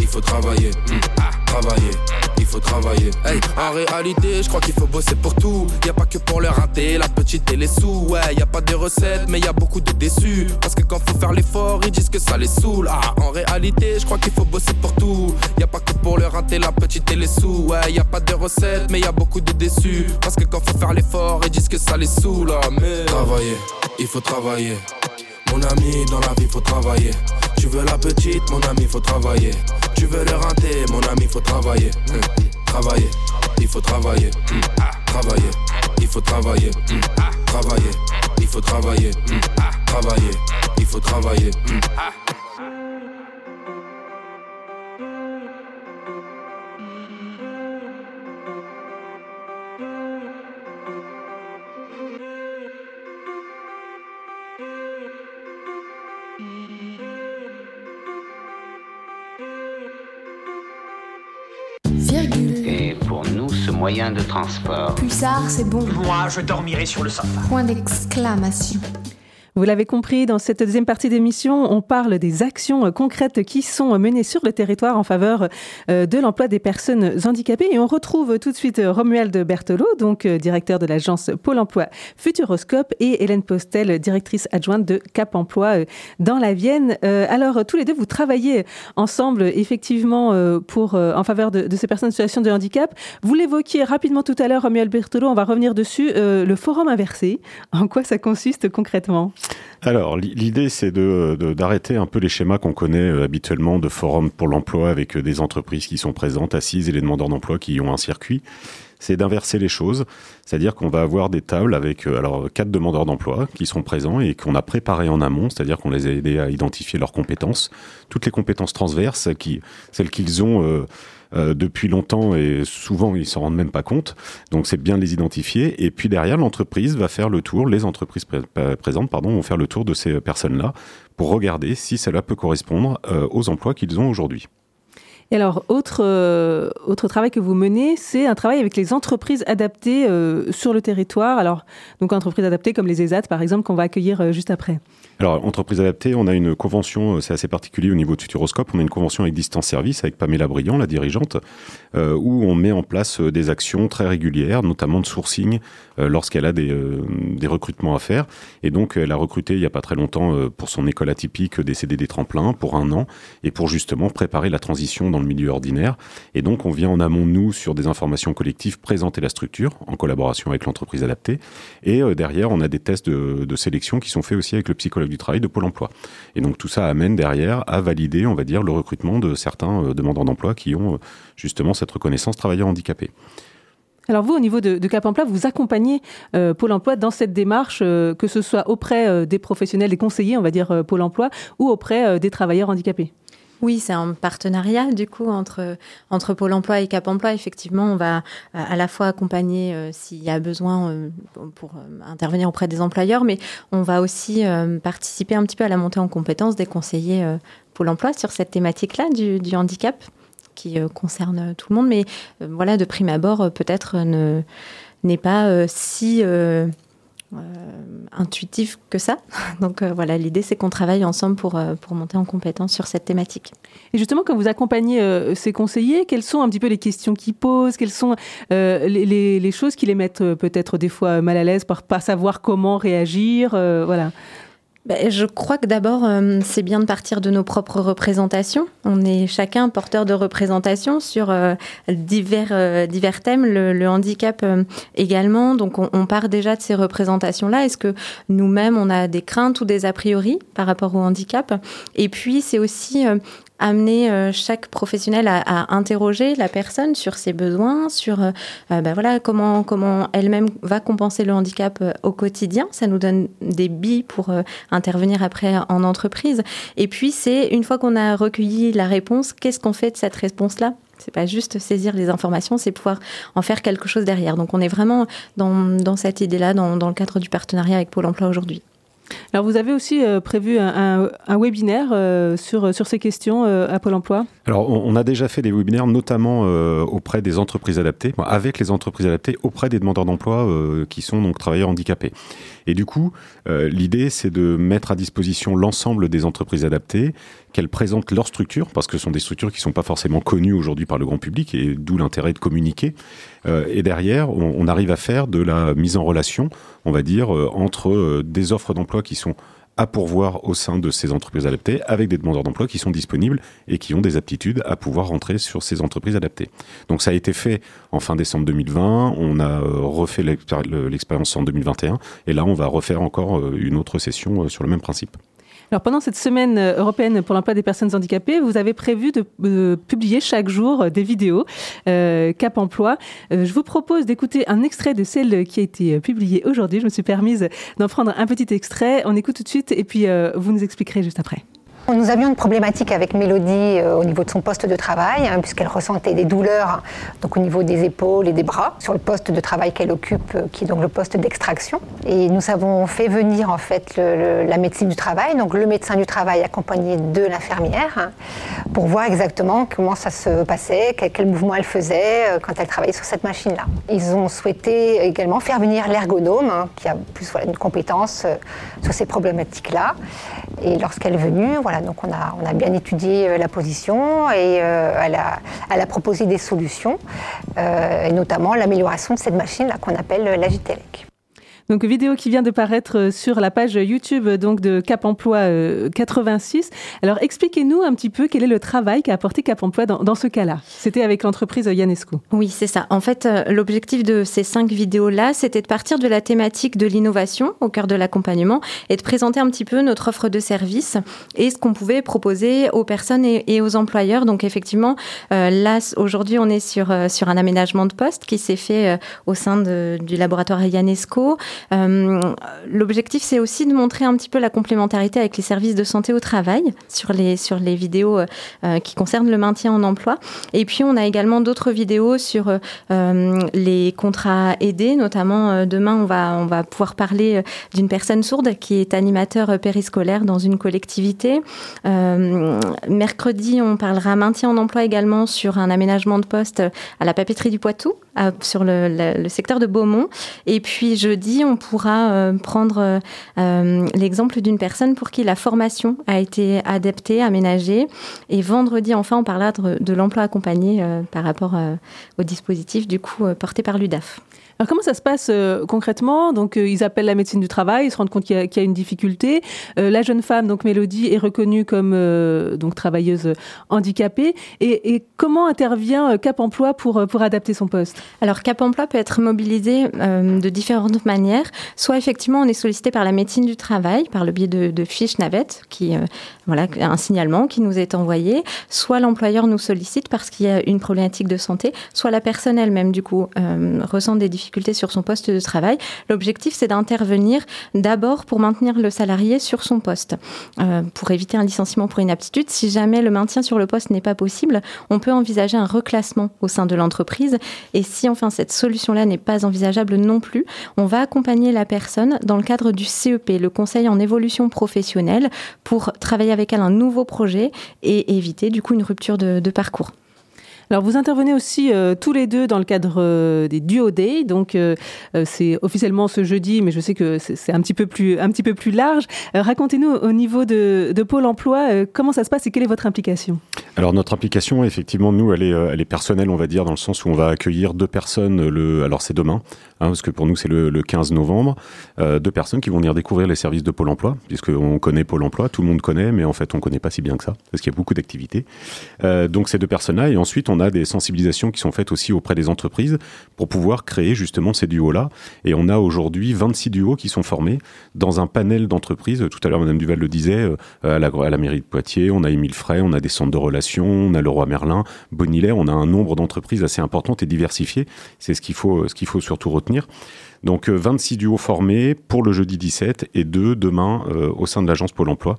il faut travailler, hmm, travailler. Il faut travailler. Hey, en réalité, je crois qu'il faut bosser pour tout. Y a pas que pour le rater, la petite et les sous. Ouais, y a pas de recettes, mais y a beaucoup de déçus. Parce que quand faut faire l'effort, ils disent que ça les saoule. Ah, en réalité, je crois qu'il faut bosser pour tout. Y a pas que pour le rater, la petite et les sous. Ouais, y a pas de recettes, mais y a beaucoup de déçus. Parce que quand faut faire l'effort, ils disent que ça les saoule. Ah, mais travailler, il faut travailler. Mon ami, dans la vie, faut travailler. Tu veux la petite, mon ami, faut travailler. Tu veux le rater, mon ami, faut travailler. Hum, Travailler, il faut travailler. Hum, Travailler, il faut travailler. Hum, Travailler, il faut travailler. Travailler, il faut travailler. Moyen de transport. Pulsar, c'est bon. Moi, je dormirai sur le sofa. Point d'exclamation. Vous l'avez compris, dans cette deuxième partie d'émission, on parle des actions euh, concrètes qui sont menées sur le territoire en faveur euh, de l'emploi des personnes handicapées. Et on retrouve tout de suite euh, Romuald Berthelot, donc directeur de l'agence Pôle emploi Futuroscope, et Hélène Postel, directrice adjointe de Cap Emploi dans la Vienne. Alors, tous les deux, vous travaillez ensemble, effectivement, pour, en faveur de, de ces personnes en situation de handicap. Vous l'évoquiez rapidement tout à l'heure, Romuald Berthelot, on va revenir dessus. le forum inversé, en quoi ça consiste concrètement? Alors, li- l'idée, c'est de, de- d'arrêter un peu les schémas qu'on connaît euh, habituellement de forums pour l'emploi avec euh, des entreprises qui sont présentes, assises et les demandeurs d'emploi qui ont un circuit. C'est d'inverser les choses, c'est-à-dire qu'on va avoir des tables avec euh, alors quatre demandeurs d'emploi qui sont présents et qu'on a préparés en amont, c'est-à-dire qu'on les a aidés à identifier leurs compétences, toutes les compétences transverses, qui, celles qu'ils ont euh, depuis longtemps et souvent ils s'en rendent même pas compte. Donc c'est bien de les identifier. Et puis derrière, l'entreprise va faire le tour, les entreprises pré- pré- présentes pardon, vont faire le tour de ces personnes-là pour regarder si cela peut correspondre euh, aux emplois qu'ils ont aujourd'hui. Et alors, autre, euh, autre travail que vous menez, c'est un travail avec les entreprises adaptées euh, sur le territoire. Alors, donc entreprises adaptées comme les ESAT, par exemple, qu'on va accueillir euh, juste après. Alors, entreprise adaptée, on a une convention, c'est assez particulier au niveau de Futuroscope, on a une convention avec Distance Service, avec Pamela Briand, la dirigeante, où on met en place des actions très régulières, notamment de sourcing, lorsqu'elle a des, des recrutements à faire. Et donc, elle a recruté il n'y a pas très longtemps pour son école atypique des CDD tremplins pour un an, et pour justement préparer la transition dans le milieu ordinaire. Et donc, on vient en amont, nous, sur des informations collectives, présenter la structure, en collaboration avec l'entreprise adaptée. Et euh, derrière, on a des tests de, sélection qui sont faits aussi avec le psychologue du travail de Pôle emploi. Et donc tout ça amène derrière à valider, on va dire, le recrutement de certains euh, demandeurs d'emploi qui ont euh, justement cette reconnaissance travailleur handicapé. Alors vous, au niveau de, Cap Emploi, vous accompagnez Pôle Emploi dans cette démarche, que ce soit auprès des professionnels, des conseillers, on va dire Pôle Emploi, ou auprès des travailleurs handicapés? Oui, c'est un partenariat du coup entre entre Pôle Emploi et Cap Emploi. Effectivement, on va euh, à la fois accompagner euh, s'il y a besoin euh, pour intervenir auprès des employeurs, mais on va aussi participer un petit peu à la montée en compétences des conseillers Pôle Emploi sur cette thématique-là du, du handicap qui concerne tout le monde. Mais voilà, de prime abord, peut-être ne n'est pas si intuitif que ça. *laughs* Donc euh, voilà, l'idée c'est qu'on travaille ensemble pour, euh, pour monter en compétence sur cette thématique. Et justement, quand vous accompagnez euh, ces conseillers, quelles sont un petit peu les questions qu'ils posent? Quelles sont euh, les, choses qui les mettent euh, peut-être des fois mal à l'aise par pas savoir comment réagir euh, Voilà. Ben, je crois que d'abord, euh, c'est bien de partir de nos propres représentations. On est chacun porteur de représentations sur euh, divers, euh, divers thèmes, le, handicap également. Donc, on, part déjà de ces représentations-là. Est-ce que nous-mêmes, on a des craintes ou des a priori par rapport au handicap? Et puis, c'est aussi amener euh, chaque professionnel à, à interroger la personne sur ses besoins, sur euh, euh, ben voilà comment comment elle-même va compenser le handicap euh, au quotidien. Ça nous donne des billes pour euh, intervenir après en entreprise. Et puis c'est une fois qu'on a recueilli la réponse, qu'est-ce qu'on fait de cette réponse-là? C'est pas juste saisir les informations, c'est pouvoir en faire quelque chose derrière. Donc on est vraiment dans, dans cette idée-là, dans, dans le cadre du partenariat avec Pôle Emploi aujourd'hui. Alors vous avez aussi euh, prévu un, webinaire euh, sur, ces questions euh, à Pôle Emploi? Alors on, a déjà fait des webinaires notamment auprès des entreprises adaptées, avec les entreprises adaptées, auprès des demandeurs d'emploi qui sont donc travailleurs handicapés. Et du coup, l'idée c'est de mettre à disposition l'ensemble des entreprises adaptées, qu'elles présentent leur structure, parce que ce sont des structures qui ne sont pas forcément connues aujourd'hui par le grand public, et d'où l'intérêt de communiquer. et derrière, on, on, arrive à faire de la mise en relation, on va dire, entre des offres d'emploi qui sont à pourvoir au sein de ces entreprises adaptées avec des demandeurs d'emploi qui sont disponibles et qui ont des aptitudes à pouvoir rentrer sur ces entreprises adaptées. Donc ça a été fait en fin décembre 2020, on a euh, refait l'expérience en 2021 et là on va refaire encore euh, une autre session euh, sur le même principe. Alors pendant cette semaine euh, européenne pour l'emploi des personnes handicapées, vous avez prévu de, publier chaque jour euh, des vidéos euh, Cap Emploi. je vous propose d'écouter un extrait de celle qui a été publiée aujourd'hui. Je me suis permise d'en prendre un petit extrait. On écoute tout de suite et puis vous nous expliquerez juste après. Nous avions une problématique avec Mélodie euh, au niveau de son poste de travail, hein, puisqu'elle ressentait des douleurs donc au niveau des épaules et des bras sur le poste de travail qu'elle occupe, euh, qui est donc le poste d'extraction. Et nous avons fait venir en fait la médecine du travail, donc le médecin du travail accompagné de l'infirmière, hein, pour voir exactement comment ça se passait, quel, mouvement elle faisait euh, quand elle travaillait sur cette machine-là. Ils ont souhaité également faire venir l'ergonome, hein, qui a plus une compétence sur ces problématiques-là. Et lorsqu'elle est venue, voilà, donc on a, bien étudié euh, la position et euh, elle, a, proposé des solutions, euh, et notamment l'amélioration de cette machine qu'on appelle la. Donc vidéo qui vient de paraître euh, sur la page YouTube euh, donc de Cap Emploi 86. Euh, Alors expliquez-nous un petit peu quel est le travail qu'a apporté Cap Emploi dans, ce cas-là. C'était avec l'entreprise Yanesco. Oui, c'est ça. En fait, l'objectif de ces cinq vidéos-là, c'était de partir de la thématique de l'innovation au cœur de l'accompagnement et de présenter un petit peu notre offre de service et ce qu'on pouvait proposer aux personnes et, aux employeurs. Donc effectivement, là aujourd'hui, on est sur sur un aménagement de poste qui s'est fait au sein du laboratoire Yanesco. Euh, l'objectif, c'est aussi de montrer un petit peu la complémentarité avec les services de santé au travail sur les, sur les vidéos euh, qui concernent le maintien en emploi. Et puis, on a également d'autres vidéos sur euh, les contrats aidés, notamment demain, on va, on va pouvoir parler d'une personne sourde qui est animateur périscolaire dans une collectivité. mercredi, on parlera maintien en emploi également sur un aménagement de poste à la papeterie du Poitou, sur le, secteur de Beaumont. Et puis jeudi, on pourra euh, prendre euh, euh, l'exemple d'une personne pour qui la formation a été adaptée, aménagée. Et vendredi, enfin, on parlera de, l'emploi accompagné par rapport au dispositif du coup porté par l'UDAF. Alors comment ça se passe euh, concrètement? Donc euh, ils appellent la médecine du travail, ils se rendent compte qu'il y, a une difficulté. Euh, la jeune femme, donc Mélodie, est reconnue comme donc travailleuse handicapée. Et, et comment intervient Cap Emploi pour pour adapter son poste? Alors Cap Emploi peut être mobilisé de différentes manières. Soit effectivement on est sollicité par la médecine du travail par le biais de, de fiches navettes, qui voilà un signalement qui nous est envoyé. Soit l'employeur nous sollicite parce qu'il y a une problématique de santé. Soit la personne elle-même du coup ressent des difficultés sur son poste de travail. L'objectif, c'est d'intervenir d'abord pour maintenir le salarié sur son poste, euh, pour éviter un licenciement pour inaptitude. Si jamais le maintien sur le poste n'est pas possible, on peut envisager un reclassement au sein de l'entreprise. Et si enfin cette solution-là n'est pas envisageable non plus, on va accompagner la personne dans le cadre du CEP, le Conseil en évolution professionnelle, pour travailler avec elle un nouveau projet et éviter du coup une rupture de parcours. Alors vous intervenez aussi euh, tous les deux dans le cadre euh, des Duo Day, donc euh, c'est officiellement ce jeudi, mais je sais que c'est un petit peu plus un petit peu plus large. Racontez-nous au niveau de, de Pôle Emploi comment ça se passe et quelle est votre implication? Alors notre implication, effectivement, nous, elle est, elle est personnelle, on va dire, dans le sens où on va accueillir deux personnes. Le, alors c'est demain, hein, parce que pour nous c'est le, le, 15 novembre, deux personnes qui vont venir découvrir les services de Pôle Emploi, puisqu'on connaît Pôle Emploi, tout le monde connaît, mais en fait on connaît pas si bien que ça, parce qu'il y a beaucoup d'activités. donc ces deux personnes-là, et ensuite on a des sensibilisations qui sont faites aussi auprès des entreprises pour pouvoir créer justement ces duos-là. Et on a aujourd'hui 26 duos qui sont formés dans un panel d'entreprises. Tout à l'heure, Madame Duval le disait, euh, à la, mairie de Poitiers, on a Émile Frey, on a des centres de relations, on a le Roi Merlin, Bonillaire, on a un nombre d'entreprises assez importantes et diversifiées. C'est ce qu'il faut, ce qu'il faut surtout retenir. Donc 26 duos formés pour le jeudi 17 et deux demain au sein de l'agence Pôle Emploi.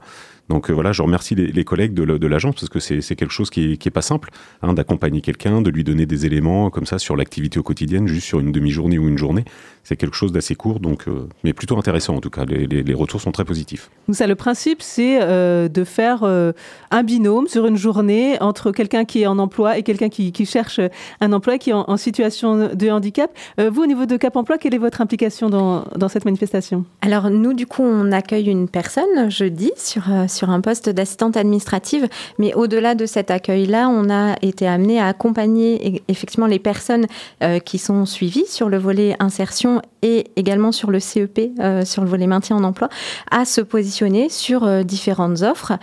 Donc euh, voilà, je remercie les, collègues de, l'agence parce que c'est quelque chose qui n'est pas simple hein, d'accompagner quelqu'un, de lui donner des éléments comme ça sur l'activité au quotidien, juste sur une demi-journée ou une journée. C'est quelque chose d'assez court, donc, euh, mais plutôt intéressant en tout cas. Les, retours sont très positifs. Donc ça, le principe, c'est euh, de faire un binôme sur une journée entre quelqu'un qui est en emploi et quelqu'un qui, cherche un emploi, qui est en, situation de handicap. vous, au niveau de Cap Emploi, quelle est votre implication dans, dans cette manifestation? Alors nous, du coup, on accueille une personne jeudi sur, sur sur un poste d'assistante administrative. Mais au-delà de cet accueil-là, on a été amené à accompagner effectivement les personnes euh, qui sont suivies sur le volet insertion et également sur le CEP, euh, sur le volet maintien en emploi, à se positionner sur euh, différentes offres.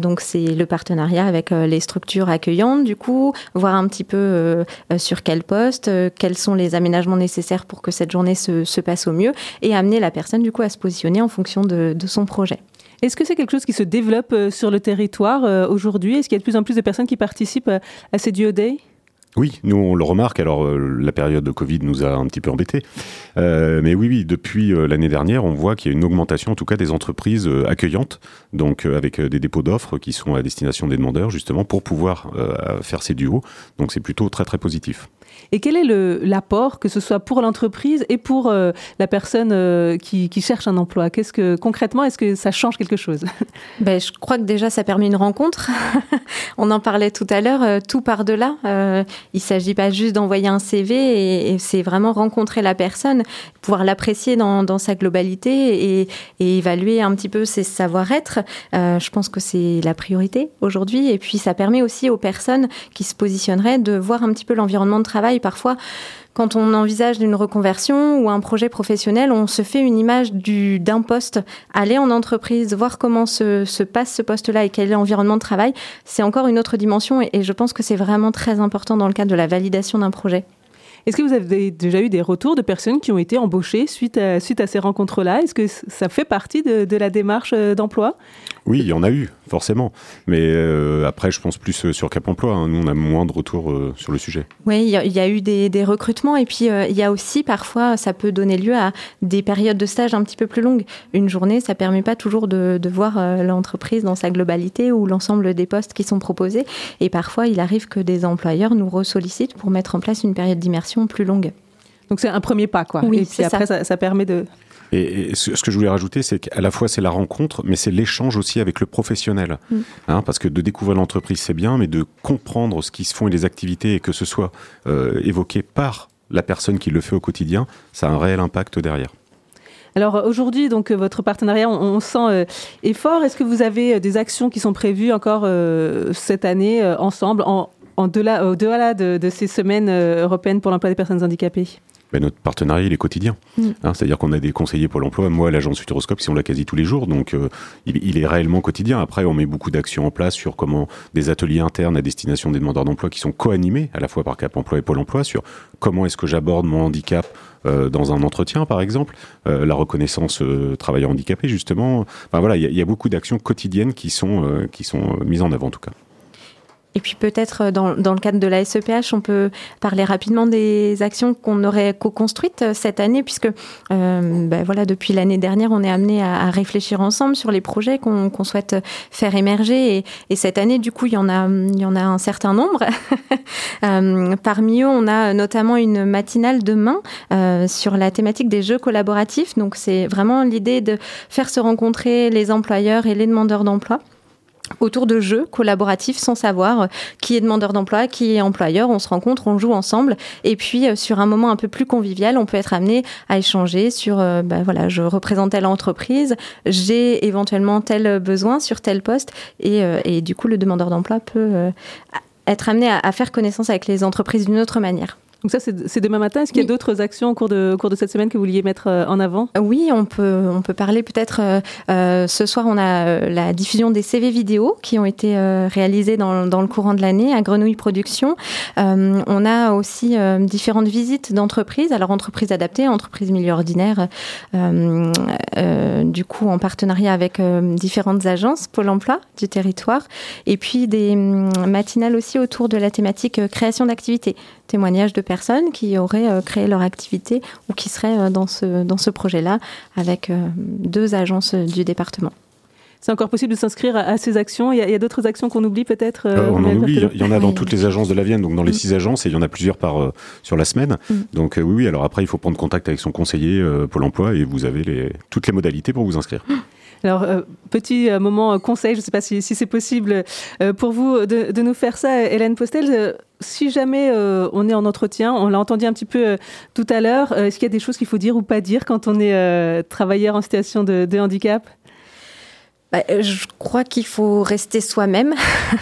donc c'est le partenariat avec les structures accueillantes, du coup, voir un petit peu sur quel poste, quels sont les aménagements nécessaires pour que cette journée se, se, passe au mieux, et amener la personne du coup à se positionner en fonction de, son projet. Est-ce que c'est quelque chose qui se développe euh, sur le territoire euh, aujourd'hui? Est-ce qu'il y a de plus en plus de personnes qui participent euh, à ces Duo Day oui, nous on le remarque. Alors la période de Covid nous a un petit peu embêtés, mais oui, oui, depuis l'année dernière, on voit qu'il y a une augmentation, en tout cas, des entreprises accueillantes, donc avec des dépôts d'offres qui sont à destination des demandeurs, justement, pour pouvoir faire ces duos. Donc c'est plutôt très très positif. Et quel est l'apport, que ce soit pour l'entreprise et pour euh, la personne euh, qui, cherche un emploi? Qu'est-ce que concrètement, est-ce que ça change quelque chose? *laughs* Ben, Je crois que déjà, ça permet une rencontre. *laughs* On en parlait tout à l'heure, euh, tout par de là. il ne s'agit pas juste d'envoyer un CV, et, c'est vraiment rencontrer la personne, pouvoir l'apprécier dans, sa globalité et, évaluer un petit peu ses savoir-être. je pense que c'est la priorité aujourd'hui. Et puis, ça permet aussi aux personnes qui se positionneraient de voir un petit peu l'environnement de travail Parfois, quand on envisage une reconversion ou un projet professionnel, on se fait une image d'un poste. Aller en entreprise, voir comment se, passe ce poste-là et quel est l'environnement de travail, c'est encore une autre dimension et je pense que c'est vraiment très important dans le cadre de la validation d'un projet. Est-ce que vous avez déjà eu des retours de personnes qui ont été embauchées suite à, suite à ces rencontres-là? Est-ce que ça fait partie de, la démarche euh, d'emploi? Oui, il y en a eu, forcément. Mais euh, après, je pense plus euh, sur Cap Emploi. Hein. Nous, on a moins de retours sur le sujet. Oui, il y, a eu des, recrutements. Et puis, il y a aussi, parfois, ça peut donner lieu à des périodes de stage un petit peu plus longues. Une journée, ça ne permet pas toujours de, de voir l'entreprise dans sa globalité ou l'ensemble des postes qui sont proposés. Et parfois, il arrive que des employeurs nous ressollicitent pour mettre en place une période d'immersion plus longue. Donc c'est un premier pas, quoi. Oui, et puis après, ça. permet de... Et, ce que je voulais rajouter, c'est qu'à la fois c'est la rencontre, mais c'est l'échange aussi avec le professionnel. Mm. Hein, parce que de découvrir l'entreprise, c'est bien, mais de comprendre ce qui se font et les activités, et que ce soit euh, évoqué par la personne qui le fait au quotidien, ça a un réel impact derrière. Alors aujourd'hui, donc votre partenariat, on, sent euh, est fort. Est-ce que vous avez euh, des actions qui sont prévues encore cette année ensemble en, au-delà de, ces semaines euh, européennes pour l'emploi des personnes handicapées ben, notre partenariat, il est quotidien. Mm. Hein, c'est-à-dire qu'on a des conseillers pour l'emploi. Moi, à l'agence Futuroscope, si on l'a quasi tous les jours, donc euh, il, est réellement quotidien. Après, on met beaucoup d'actions en place sur comment des ateliers internes à destination des demandeurs d'emploi qui sont co-animés à la fois par Cap Emploi et Pôle Emploi sur comment est-ce que j'aborde mon handicap euh, dans un entretien, par exemple, la reconnaissance travailleur handicapé, justement. Enfin, voilà, il y, y, a beaucoup d'actions quotidiennes qui sont, qui sont mises en avant, en tout cas. Et puis peut-être euh, dans, le cadre de la SEPH, on peut parler rapidement des actions qu'on aurait co-construites euh, cette année, puisque euh, ben voilà, depuis l'année dernière, on est amené à, réfléchir ensemble sur les projets qu'on souhaite faire émerger. Et, et, cette année, du coup, il y en a un certain nombre. *laughs* parmi eux, on a notamment une matinale demain sur la thématique des jeux collaboratifs. Donc c'est vraiment l'idée de faire se rencontrer les employeurs et les demandeurs d'emploi autour de jeux collaboratifs sans savoir euh, qui est demandeur d'emploi, qui est employeur. On se rencontre, on joue ensemble. Et puis, euh, sur un moment un peu plus convivial, on peut être amené à échanger sur, euh, bah, voilà, je représente telle entreprise, j'ai éventuellement tel besoin sur tel poste. Et, et du coup, le demandeur d'emploi peut être amené à faire connaissance avec les entreprises d'une autre manière. Donc ça, c'est demain matin. Est-ce qu'il y a d'autres actions au cours, de, cours de cette semaine que vous vouliez mettre euh, en avant? Oui, on peut, on peut parler peut-être. Euh, euh, ce soir, on a la diffusion des CV vidéo qui ont été réalisés dans, dans, le courant de l'année à Grenouille Productions. on a aussi différentes visites d'entreprises, alors entreprises adaptées, entreprises milieu ordinaire, du coup en partenariat avec différentes agences, Pôle emploi du territoire, et puis des hum, matinales aussi autour de la thématique création d'activités, témoignages de personnes qui auraient créé leur activité ou qui seraient dans ce, dans ce projet-là avec deux agences du département c'est encore possible de s'inscrire à, ces actions? Il y a, d'autres actions qu'on oublie peut-être euh, On en oublie. Il y en a dans toutes les agences de la Vienne, donc dans les mm. six agences, et il y en a plusieurs par euh, sur la semaine. Mm. Donc euh, oui, oui. Alors après, il faut prendre contact avec son conseiller Pôle Emploi et vous avez les, toutes les modalités pour vous inscrire. Alors, petit moment conseil, je ne sais pas si, c'est possible pour vous de, nous faire ça, Hélène Postel. si jamais on est en entretien, on l'a entendu un petit peu tout à l'heure, est-ce qu'il y a des choses qu'il faut dire ou pas dire quand on est travailleur en situation de handicap? Bah, euh, je crois qu'il faut rester soi-même,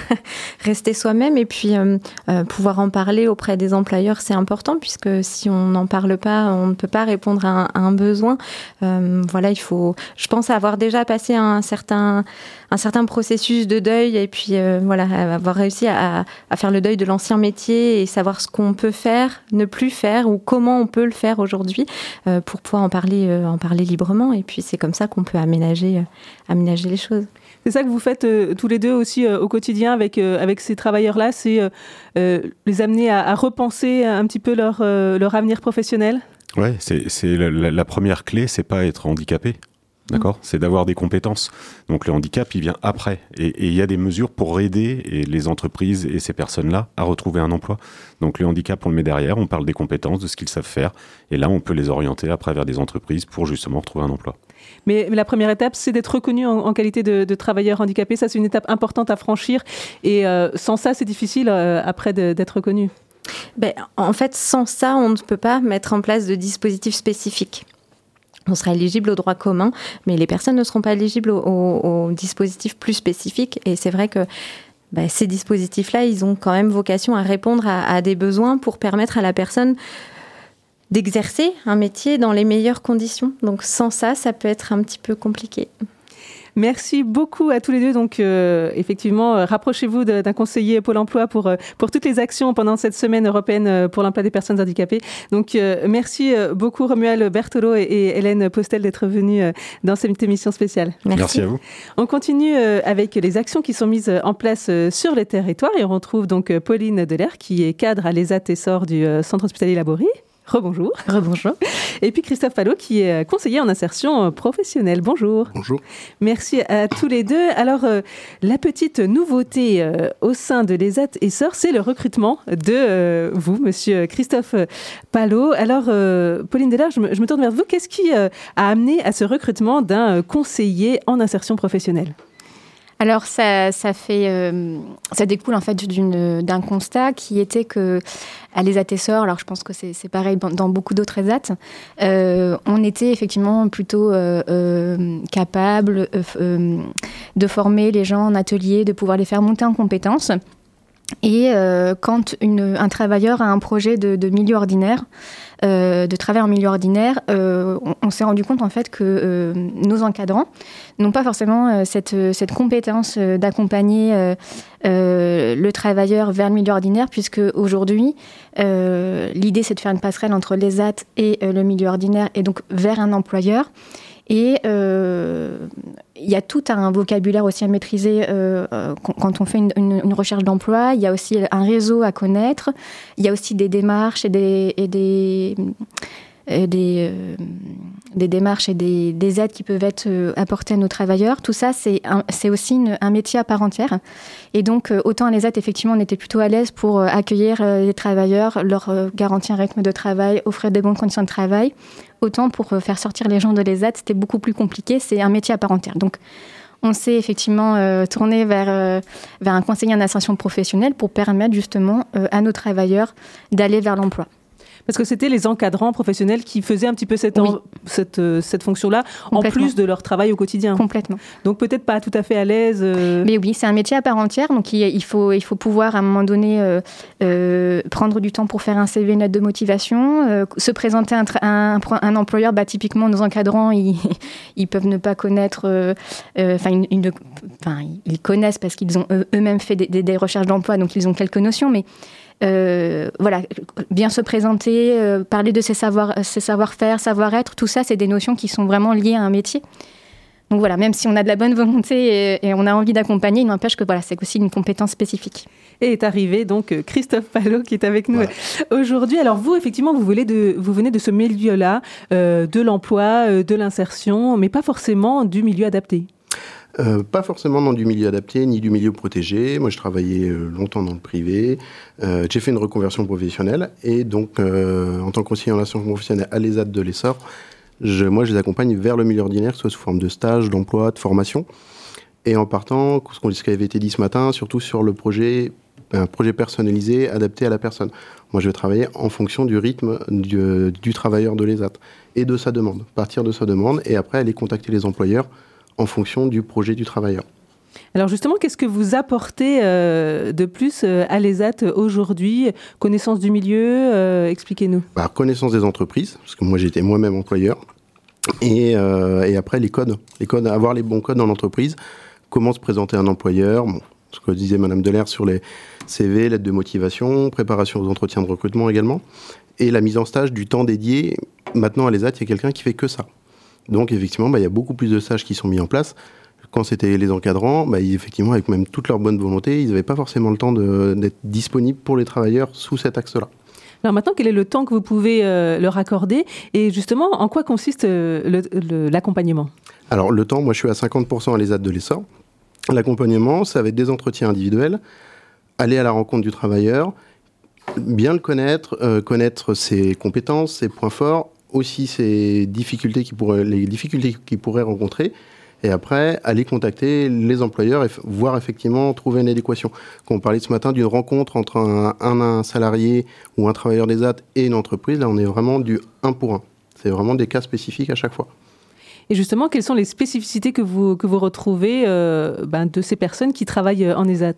*laughs* rester soi-même et puis euh, euh, pouvoir en parler auprès des employeurs, c'est important puisque si on n'en parle pas, on ne peut pas répondre à un, besoin. voilà, il faut. Je pense avoir déjà passé un certain un certain processus de deuil et puis voilà avoir réussi à, à, faire le deuil de l'ancien métier et savoir ce qu'on peut faire, ne plus faire ou comment on peut le faire aujourd'hui pour pouvoir en parler en parler librement et puis c'est comme ça qu'on peut aménager aménager les choses. C'est ça que vous faites euh, tous les deux aussi euh, au quotidien avec, euh, avec ces travailleurs-là, c'est les amener à, repenser un petit peu leur, leur avenir professionnel? Oui, c'est la, la, première clé, c'est pas être handicapé. D'accord C'est d'avoir des compétences. Donc le handicap, il vient après. Et il y a des mesures pour aider les entreprises et ces personnes-là à retrouver un emploi. Donc le handicap, on le met derrière, on parle des compétences, de ce qu'ils savent faire. Et là, on peut les orienter après vers des entreprises pour justement retrouver un emploi. Mais, la première étape, c'est d'être reconnu en, qualité de, travailleur handicapé. Ça, c'est une étape importante à franchir. Et euh, sans ça, c'est difficile euh, après d'être reconnu. Ben, en fait, sans ça, on ne peut pas mettre en place de dispositifs spécifiques on sera éligible au droit commun, mais les personnes ne seront pas éligibles aux, dispositifs plus spécifiques. Et c'est vrai que bah, ces dispositifs-là, ils ont quand même vocation à répondre à, à, des besoins pour permettre à la personne d'exercer un métier dans les meilleures conditions. Donc sans ça, ça peut être un petit peu compliqué. Merci beaucoup à tous les deux. Donc, euh, effectivement, euh, rapprochez-vous d'un conseiller Pôle emploi pour, euh, pour toutes les actions pendant cette semaine européenne pour l'emploi des personnes handicapées. Donc, merci beaucoup, Romuald Bertolo et, Hélène Postel, d'être venus dans cette émission spéciale. Merci. à vous. On continue avec les actions qui sont mises en place sur les territoires et on retrouve donc Pauline Delair, qui est cadre à l'ESAT Essor du Centre hospitalier Laborie. Rebonjour. Rebonjour. Et puis Christophe Palot, qui est conseiller en insertion professionnelle. Bonjour. Bonjour. Merci à tous les deux. Alors, euh, la petite nouveauté euh, au sein de l'ESAT et SOR, c'est le recrutement de euh, vous, monsieur Christophe Palot. Alors, Pauline Delaire, je me, je me, tourne vers vous. Qu'est-ce qui a amené à ce recrutement d'un conseiller en insertion professionnelle? Alors ça, fait, euh, ça découle en fait d'un constat qui était que à les alors je pense que c'est pareil dans beaucoup d'autres ESAT, euh, on était effectivement plutôt euh, euh capable de former les gens en atelier, de pouvoir les faire monter en compétences. Et quand une, un travailleur a un projet de, milieu ordinaire, euh, de travail en milieu ordinaire, euh, on, s'est rendu compte en fait que euh, nos encadrants n'ont pas forcément cette, cette, compétence d'accompagner le travailleur vers le milieu ordinaire, puisque aujourd'hui, l'idée c'est de faire une passerelle entre les AT et le milieu ordinaire et donc vers un employeur. Et euh, il y a tout un vocabulaire aussi à maîtriser euh, euh, quand on fait une, recherche d'emploi. Il y a aussi un réseau à connaître. Il y a aussi des démarches et des, et des, des, des, démarches et des, des, aides qui peuvent être apportées à nos travailleurs. Tout ça, c'est aussi un métier à part entière. Et donc, autant les aides, effectivement, on était plutôt à l'aise pour accueillir les travailleurs, leur garantir un rythme de travail, offrir des bonnes conditions de travail. Autant pour euh, faire sortir les gens de l'ESAT, c'était beaucoup plus compliqué. C'est un métier à part entière. Donc, on s'est effectivement euh, tourné vers, euh, vers un conseiller en ascension professionnelle pour permettre justement à nos travailleurs d'aller vers l'emploi. Parce que c'était les encadrants professionnels qui faisaient un petit peu cette, cette, euh, cette fonction-là, en plus de leur travail au quotidien. Complètement. Donc peut-être pas tout à fait à l'aise. Euh. Mais oui, c'est un métier à part entière, donc il, faut, il faut pouvoir à un moment donné euh, prendre du temps pour faire un CV, net de motivation, se présenter un, un, employeur. Bah, typiquement, nos encadrants, ils, *laughs* ils peuvent ne pas connaître, enfin, ils, ils, connaissent parce qu'ils ont eux-mêmes fait des, des recherches d'emploi, donc ils ont quelques notions, mais euh, voilà, bien se présenter, euh, parler de ses savoir, ses savoir-faire, savoir-être, tout ça, c'est des notions qui sont vraiment liées à un métier. Donc voilà, même si on a de la bonne volonté et, on a envie d'accompagner, il n'empêche que voilà, c'est aussi une compétence spécifique. Et est arrivé donc Christophe Palot qui est avec nous aujourd'hui. Alors vous, effectivement, vous venez de, vous venez de ce milieu-là, euh, de l'emploi, euh, de l'insertion, mais pas forcément du milieu adapté. Euh, pas forcément dans du milieu adapté ni du milieu protégé. Moi, je travaillais longtemps dans le privé. j'ai fait une reconversion professionnelle et donc, en tant que conseiller en relation professionnelle à l'ESAD de l'Essor, moi, je les accompagne vers le milieu ordinaire, soit sous forme de stage, d'emploi, de formation. Et en partant, ce qui avait été dit ce matin, surtout sur le projet, un projet personnalisé, adapté à la personne. Moi, je vais travailler en fonction du rythme du travailleur de l'ESAT et de sa demande, partir de sa demande, et après aller contacter les employeurs en fonction du projet du travailleur. Alors justement, qu'est-ce que vous apportez euh, de plus euh, à l'ESAT aujourd'hui? Connaissance du milieu, euh, expliquez-nous. Bah, connaissance des entreprises, parce que moi j'étais moi-même employeur. Et, après les codes, les codes, avoir les bons codes dans l'entreprise, comment se présenter un employeur, ce que disait Madame Delair sur les CV, lettres de motivation, préparation aux entretiens de recrutement également, et la mise en stage du temps dédié. Maintenant à l'ESAT, il y a quelqu'un qui fait que ça. Donc effectivement, bah, il y a beaucoup plus de stages qui sont mis en place quand c'était les encadrants, bah, effectivement, avec même toute leur bonne volonté, ils n'avaient pas forcément le temps d'être disponibles pour les travailleurs sous cet axe-là. Alors maintenant, quel est le temps que vous pouvez euh, leur accorder? Et justement, en quoi consiste euh, l'accompagnement? Alors le temps, moi je suis à 50% à l'ESAD de l'essor. L'accompagnement, ça va être des entretiens individuels, aller à la rencontre du travailleur, bien le connaître, euh, connaître ses compétences, ses points forts, aussi ses difficultés qui pourraient, les difficultés qu'il pourrait rencontrer, et après aller contacter les employeurs et voir effectivement trouver une adéquation. Quand on parlait ce matin d'une rencontre entre un, salarié ou un travailleur des AT et une entreprise, là on est vraiment du 1 pour 1. C'est vraiment des cas spécifiques à chaque fois. Et justement, quelles sont les spécificités que vous, que vous retrouvez euh, ben, de ces personnes qui travaillent euh, en ESAT?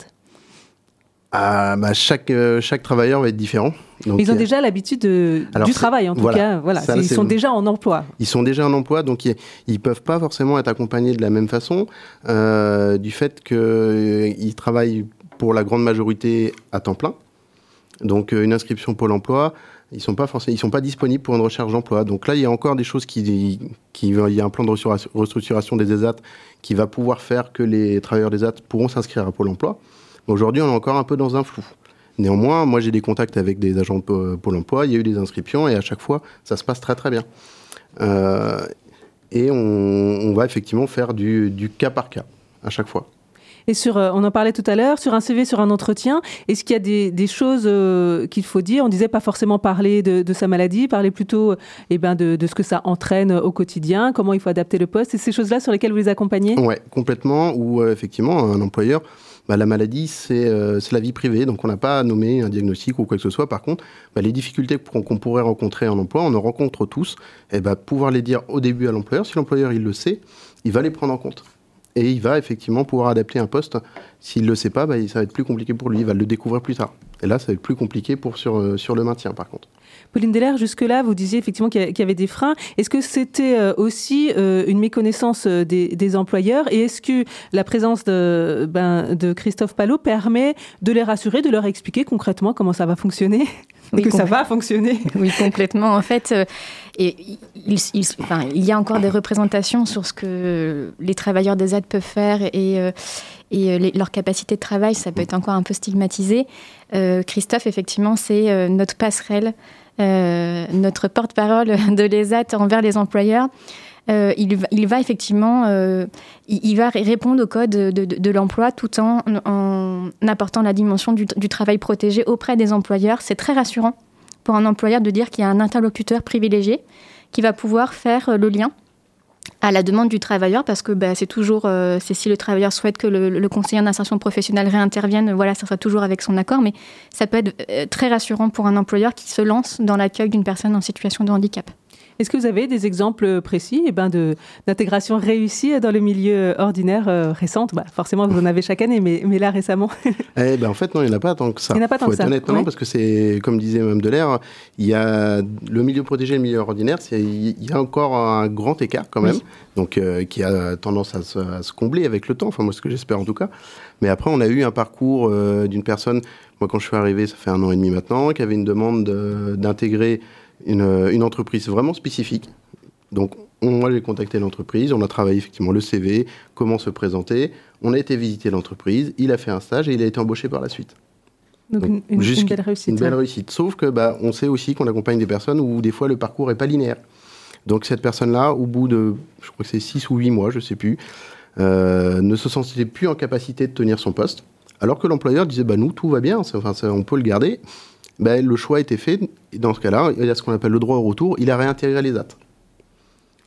Ah, bah, chaque, euh, chaque travailleur va être différent. Donc, ils ont déjà l'habitude du travail, en tout cas. Voilà, ils sont déjà en emploi. Ils sont déjà en emploi, donc ils ne peuvent pas forcément être accompagnés de la même façon, euh, du fait qu'ils euh, travaillent pour la grande majorité à temps plein. Donc une inscription Pôle emploi, ils sont pas forcément, ils sont pas disponibles pour une recherche d'emploi. Donc là, il y a encore des choses qui, qui, il y a un plan de restructuration des ESAT qui va pouvoir faire que les travailleurs des ESAT pourront s'inscrire à Pôle emploi. Aujourd'hui, on est encore un peu dans un flou. Néanmoins, moi j'ai des contacts avec des agents de Pôle emploi, il y a eu des inscriptions et à chaque fois, ça se passe très très bien. Euh, et on, va effectivement faire du, cas par cas à chaque fois. Et sur, euh, on en parlait tout à l'heure, sur un CV, sur un entretien, est-ce qu'il y a des, choses euh, qu'il faut dire? On disait pas forcément parler de, sa maladie, parler plutôt eh ben, de, de, ce que ça entraîne au quotidien, comment il faut adapter le poste, et ces choses-là sur lesquelles vous les accompagnez? Oui, complètement, ou effectivement, un employeur bah, la maladie, euh, c'est la vie privée, donc on n'a pas à nommer un diagnostic ou quoi que ce soit. Par contre, bah, les difficultés qu'on pourrait rencontrer en emploi, on en rencontre tous, et bah, pouvoir les dire au début à l'employeur, si l'employeur il le sait, il va les prendre en compte. Et il va effectivement pouvoir adapter un poste. S'il ne le sait pas, ça va être plus compliqué pour lui, il va le découvrir plus tard. Et là, ça va être plus compliqué euh, sur le maintien, par contre. Pauline Delair, jusque-là, vous disiez effectivement qu'il y avait des freins. Est-ce que c'était euh, aussi euh, une méconnaissance euh, des, employeurs? Et est-ce que la présence de, ben, de Christophe Palot permet de les rassurer, de leur expliquer concrètement comment ça va fonctionner? Oui, *laughs* que ça va fonctionner? *laughs* Oui, complètement. En fait, et il, enfin, il, y a encore des représentations sur ce que les travailleurs des aides peuvent faire et, et leur capacité de travail, ça peut être encore un peu stigmatisé. Christophe, effectivement, c'est notre passerelle notre porte-parole *laughs* de l'ESAT envers les employeurs. Euh, il, va effectivement euh, il, va répondre au code de, l'emploi tout en, apportant la dimension du, travail protégé auprès des employeurs. C'est très rassurant pour un employeur de dire qu'il y a un interlocuteur privilégié qui va pouvoir faire le lien à la demande du travailleur, parce que bah, c'est toujours, euh, c'est si le travailleur souhaite que le, conseiller en insertion professionnelle réintervienne, voilà, ça sera toujours avec son accord, mais ça peut être euh, très rassurant pour un employeur qui se lance dans l'accueil d'une personne en situation de handicap. Est-ce que vous avez des exemples précis eh ben d'intégration réussie dans le milieu ordinaire euh, récente bah, Forcément, vous en avez chaque année, mais, mais là récemment *laughs* eh ben, En fait, non, il n'y en a pas tant que ça. Il n'y en a pas tant que ça. Honnête, parce que c'est, comme disait Mme Delair, il y a le milieu protégé et le milieu ordinaire, il y a encore un grand écart quand même, donc, euh, qui a tendance à se, combler avec le temps, enfin moi ce que j'espère en tout cas. Mais après, on a eu un parcours euh, d'une personne, moi quand je suis arrivé, ça fait un an et demi maintenant, qui avait une demande d'intégrer une, une, entreprise vraiment spécifique Donc, moi, j'ai contacté l'entreprise, on a travaillé effectivement le CV, comment se présenter. On a été visiter l'entreprise, il a fait un stage et il a été embauché par la suite. Donc, une belle réussite. Une belle réussite. Sauf que bah, on sait aussi qu'on accompagne des personnes où des fois le parcours n'est pas linéaire. Donc cette personne-là, au bout de, je crois que c'est 6 ou 8 mois, je ne sais plus, euh, ne se sentait plus en capacité de tenir son poste. Alors que l'employeur disait, bah, nous, tout va bien, enfin, ça, on peut le garder. Bah, le choix a été fait. Et dans ce cas-là, il y a ce qu'on appelle le droit au retour. Il a réintégré les dates.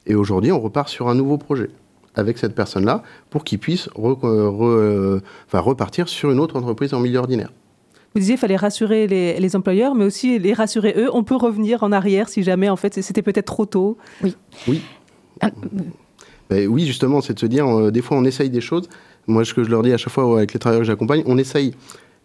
Et aujourd'hui, on repart sur un nouveau projet avec cette personne-là pour qu'il puisse re, re, enfin, repartir sur une autre entreprise en milieu ordinaire. Vous disiez qu'il fallait rassurer les, les, employeurs, mais aussi les rassurer eux. On peut revenir en arrière si jamais, en fait, c'était peut-être trop tôt. Oui. Oui. Ah. Ben, oui, justement, c'est de se dire, euh, des fois, on essaye des choses. Moi, ce que je leur dis à chaque fois avec les travailleurs que j'accompagne, on essaye.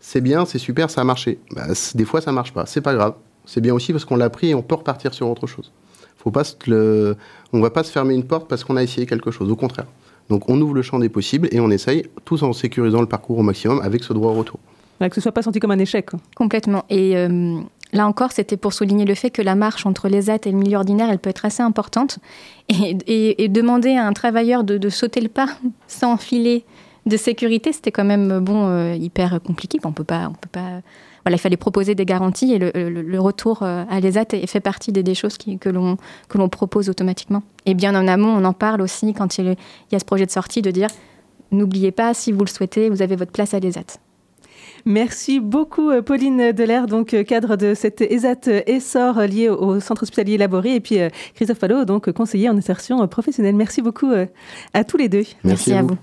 C'est bien, c'est super, ça a marché. Ben, des fois, ça marche pas. C'est pas grave. C'est bien aussi parce qu'on l'a pris et on peut repartir sur autre chose. Faut pas se le... On va pas se fermer une porte parce qu'on a essayé quelque chose. Au contraire. Donc, on ouvre le champ des possibles et on essaye, tous en sécurisant le parcours au maximum avec ce droit au retour. que ce soit pas senti comme un échec. Complètement. Et euh, là encore, c'était pour souligner le fait que la marche entre les AT et le milieu ordinaire, elle peut être assez importante. Et, et, et demander à un travailleur de, de, sauter le pas *laughs* sans filet de sécurité, c'était quand même bon euh, hyper compliqué. On peut pas, on peut pas. Voilà, il fallait proposer des garanties et le, le, le retour euh, à l'ESAT fait partie des, des choses qui, que l'on que l'on propose automatiquement. Et bien en amont, on en parle aussi quand il y a, il y a ce projet de sortie de dire n'oubliez pas, si vous le souhaitez, vous avez votre place à l'ESAT. Merci beaucoup Pauline Delair, donc cadre de cette ESAT Essor lié au centre hospitalier Laborie et puis Christophe Fallot, donc conseiller en insertion professionnelle. Merci beaucoup à tous les deux. Merci, Merci à, vous. vous.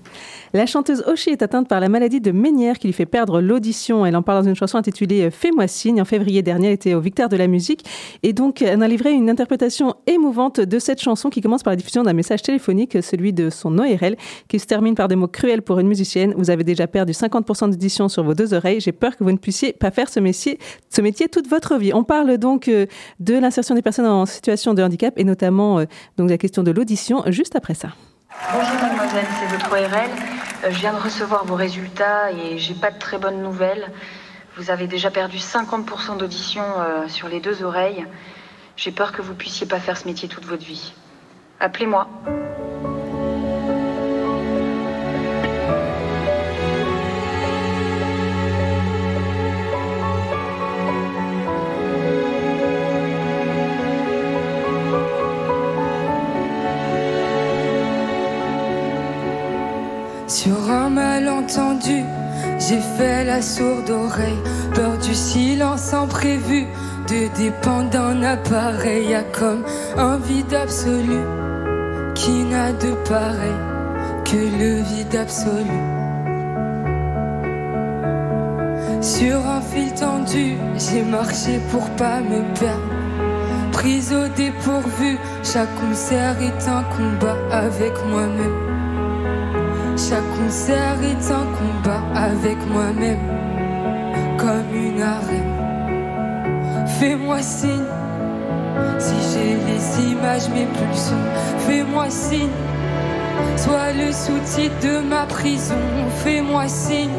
La chanteuse Oshi est atteinte par la maladie de Ménière qui lui fait perdre l'audition. Elle en parle dans une chanson intitulée Fais-moi signe. En février dernier, elle était au Victoire de la musique. Et donc, elle a livré une interprétation émouvante de cette chanson qui commence par la diffusion d'un message téléphonique, celui de son ORL, qui se termine par des mots cruels pour une musicienne. Vous avez déjà perdu 50% d'audition sur vos deux oreilles. J'ai peur que vous ne puissiez pas faire ce métier, ce métier toute votre vie. On parle donc de l'insertion des personnes en situation de handicap et notamment donc la question de l'audition juste après ça. Bonjour mademoiselle, c'est votre ORL. Euh, je viens de recevoir vos résultats et j'ai pas de très bonnes nouvelles. Vous avez déjà perdu 50% d'audition euh, sur les deux oreilles. J'ai peur que vous puissiez pas faire ce métier toute votre vie. Appelez-moi. Sur un malentendu, j'ai fait la sourde oreille, peur du silence imprévu, de dépendre d'un appareil, y a comme un vide absolu qui n'a de pareil que le vide absolu. Sur un fil tendu, j'ai marché pour pas me perdre. Prise au dépourvu, chaque concert est un combat avec moi-même. Chaque concert est un combat avec moi-même, comme une arène. Fais-moi signe, si j'ai les images, mes pulsions. Fais-moi signe, sois le sous-titre de ma prison. Fais-moi signe,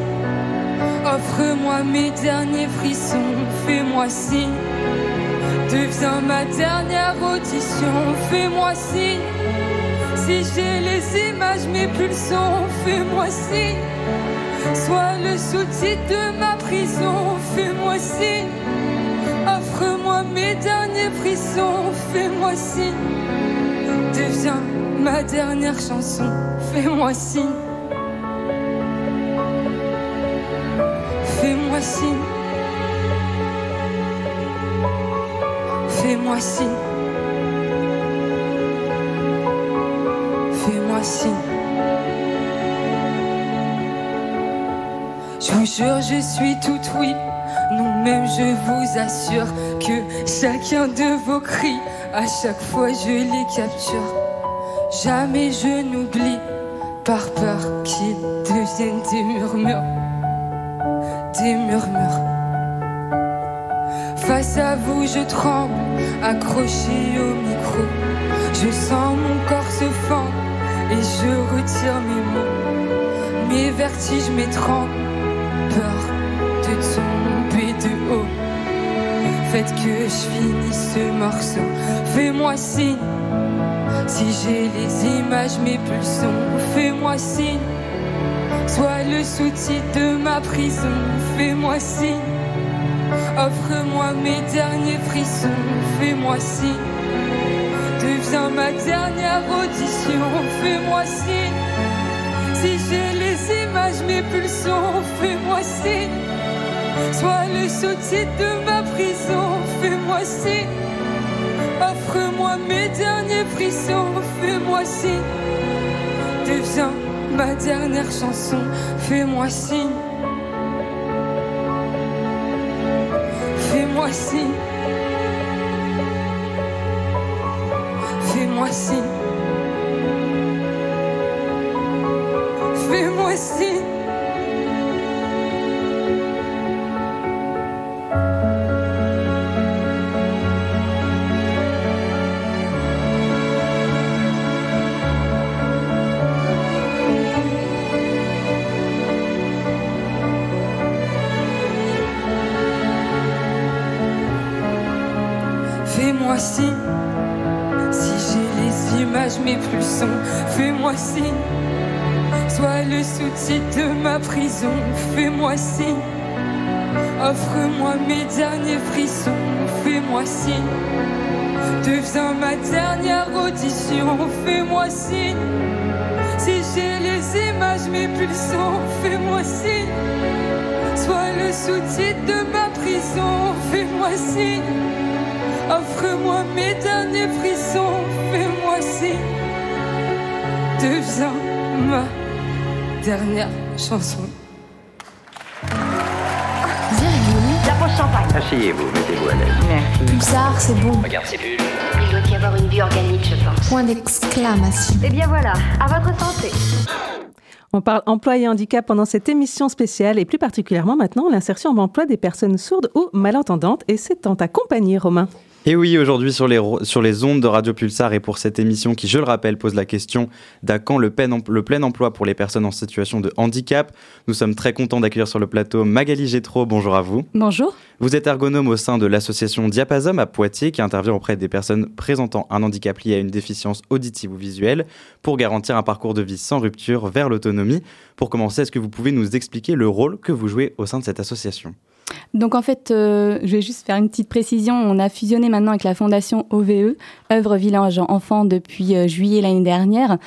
offre-moi mes derniers frissons. Fais-moi signe, deviens ma dernière audition. Fais-moi signe. Si j'ai les images, mes pulsions, fais-moi signe. Sois le sous-titre de ma prison, fais-moi signe. Offre-moi mes derniers frissons, fais-moi signe. Deviens ma dernière chanson, fais-moi signe. Fais-moi signe. Fais-moi signe. Je vous jure, je suis tout oui. Non, même je vous assure que chacun de vos cris, à chaque fois je les capture. Jamais je n'oublie, par peur qu'ils deviennent des murmures. Des murmures. Face à vous, je tremble, accroché au micro. Je sens mon corps se fendre et je retire mes mots. Mes vertiges m'étranglent, peur de tomber de haut. Faites que je finisse ce morceau. Fais-moi signe, Si j'ai les images, mes pulsions, fais-moi signe. Sois le sous-titre de ma prison, fais-moi signe. Offre-moi mes derniers frissons, fais-moi signe. Deviens ma dernière audition, fais-moi signe. Si j'ai les images, mes pulsions, fais-moi signe. Sois le sous-titre de ma prison, fais-moi signe. Offre-moi mes derniers frissons, fais-moi signe. Deviens ma dernière chanson, fais-moi signe. Fais-moi signe. Fais-moi signe. Offre-moi mes derniers frissons, fais-moi signe. Deviens ma dernière audition, fais-moi signe. Si j'ai les images, mes pulsions, fais-moi signe. Sois le sous-titre de ma prison, fais-moi signe. Offre-moi mes derniers frissons, fais-moi signe. Deviens ma dernière chanson. Asseyez-vous, mettez-vous à l'aise. Merci. Pulsar, c'est bon. Regarde ces bulles. Il doit y avoir une vie organique, je pense. Point d'exclamation. Eh bien voilà, à votre santé. On parle emploi et handicap pendant cette émission spéciale et plus particulièrement maintenant l'insertion en emploi des personnes sourdes ou malentendantes et c'est en ta compagnie Romain. Et oui, aujourd'hui sur les, sur les ondes de Radio Pulsar et pour cette émission qui, je le rappelle, pose la question d'à quand le, plein le plein emploi pour les personnes en situation de handicap. Nous sommes très contents d'accueillir sur le plateau Magali Gétro. Bonjour à vous. Bonjour. Vous êtes ergonome au sein de l'association Diapasom à Poitiers qui intervient auprès des personnes présentant un handicap lié à une déficience auditive ou visuelle pour garantir un parcours de vie sans rupture vers l'autonomie. Pour commencer, est-ce que vous pouvez nous expliquer le rôle que vous jouez au sein de cette association? Donc en fait, euh, je vais juste faire une petite précision. On a fusionné maintenant avec la fondation OVE, œuvre Village Enfants, depuis euh, juillet l'année dernière.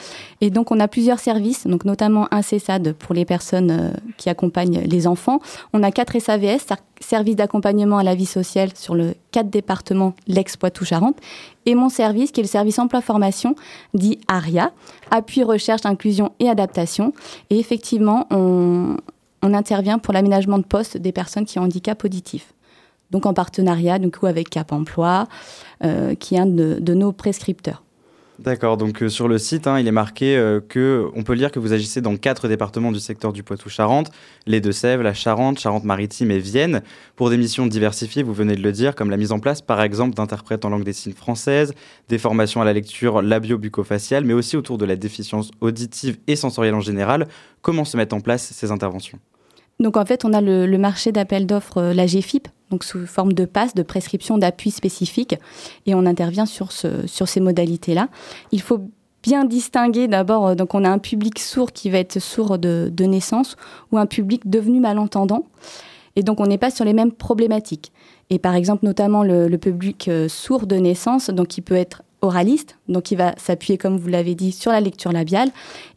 Et donc on a plusieurs services, donc notamment un CESAD pour les personnes euh, qui accompagnent les enfants. On a quatre SAVS, service d'accompagnement à la vie sociale sur le quatre départements, l'ex-Poitou-Charentes. Et mon service, qui est le service emploi-formation, dit ARIA, appui recherche, inclusion et adaptation. Et effectivement, on on intervient pour l'aménagement de poste des personnes qui ont handicap auditif. Donc en partenariat du coup, avec Cap Emploi, euh, qui est un de, nos prescripteurs. D'accord, donc euh, sur le site, hein, il est marqué euh, que on peut lire que vous agissez dans quatre départements du secteur du Poitou-Charentes, les Deux-Sèvres, la Charente, Charente-Maritime et Vienne, pour des missions diversifiées, vous venez de le dire, comme la mise en place par exemple d'interprètes en langue des signes française, des formations à la lecture labio-bucco-faciale, mais aussi autour de la déficience auditive et sensorielle en général. Comment se mettent en place ces interventions? Donc en fait, on a le, marché d'appel d'offres, la GFIP, donc sous forme de passe, de prescription d'appui spécifique, et on intervient sur, ce, sur ces modalités-là. Il faut bien distinguer d'abord, donc on a un public sourd qui va être sourd de, naissance ou un public devenu malentendant, et donc on n'est pas sur les mêmes problématiques. Et par exemple, notamment le, le public sourd de naissance, donc qui peut être oraliste, donc il va s'appuyer, comme vous l'avez dit, sur la lecture labiale.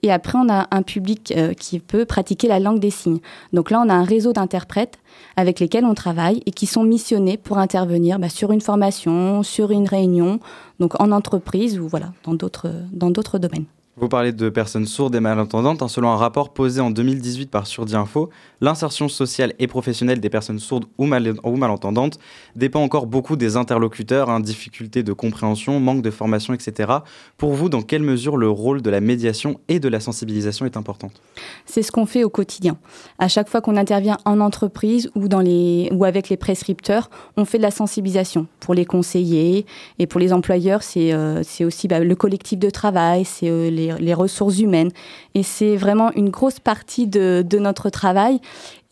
Et après, on a un public euh, qui peut pratiquer la langue des signes. Donc là, on a un réseau d'interprètes avec lesquels on travaille et qui sont missionnés pour intervenir bah, sur une formation, sur une réunion, donc en entreprise ou voilà, dans d'autres domaines. Vous parlez de personnes sourdes et malentendantes. Hein, selon un rapport posé en 2018 par Surdi Info, l'insertion sociale et professionnelle des personnes sourdes ou, malentendantes dépend encore beaucoup des interlocuteurs, hein, difficultés de compréhension, manque de formation, etc. Pour vous, dans quelle mesure le rôle de la médiation et de la sensibilisation est important? C'est ce qu'on fait au quotidien. À chaque fois qu'on intervient en entreprise ou avec les prescripteurs, on fait de la sensibilisation pour les conseillers et pour les employeurs. C'est euh, aussi bah, le collectif de travail, c'est euh, les les, ressources humaines. Et c'est vraiment une grosse partie de, de, notre travail.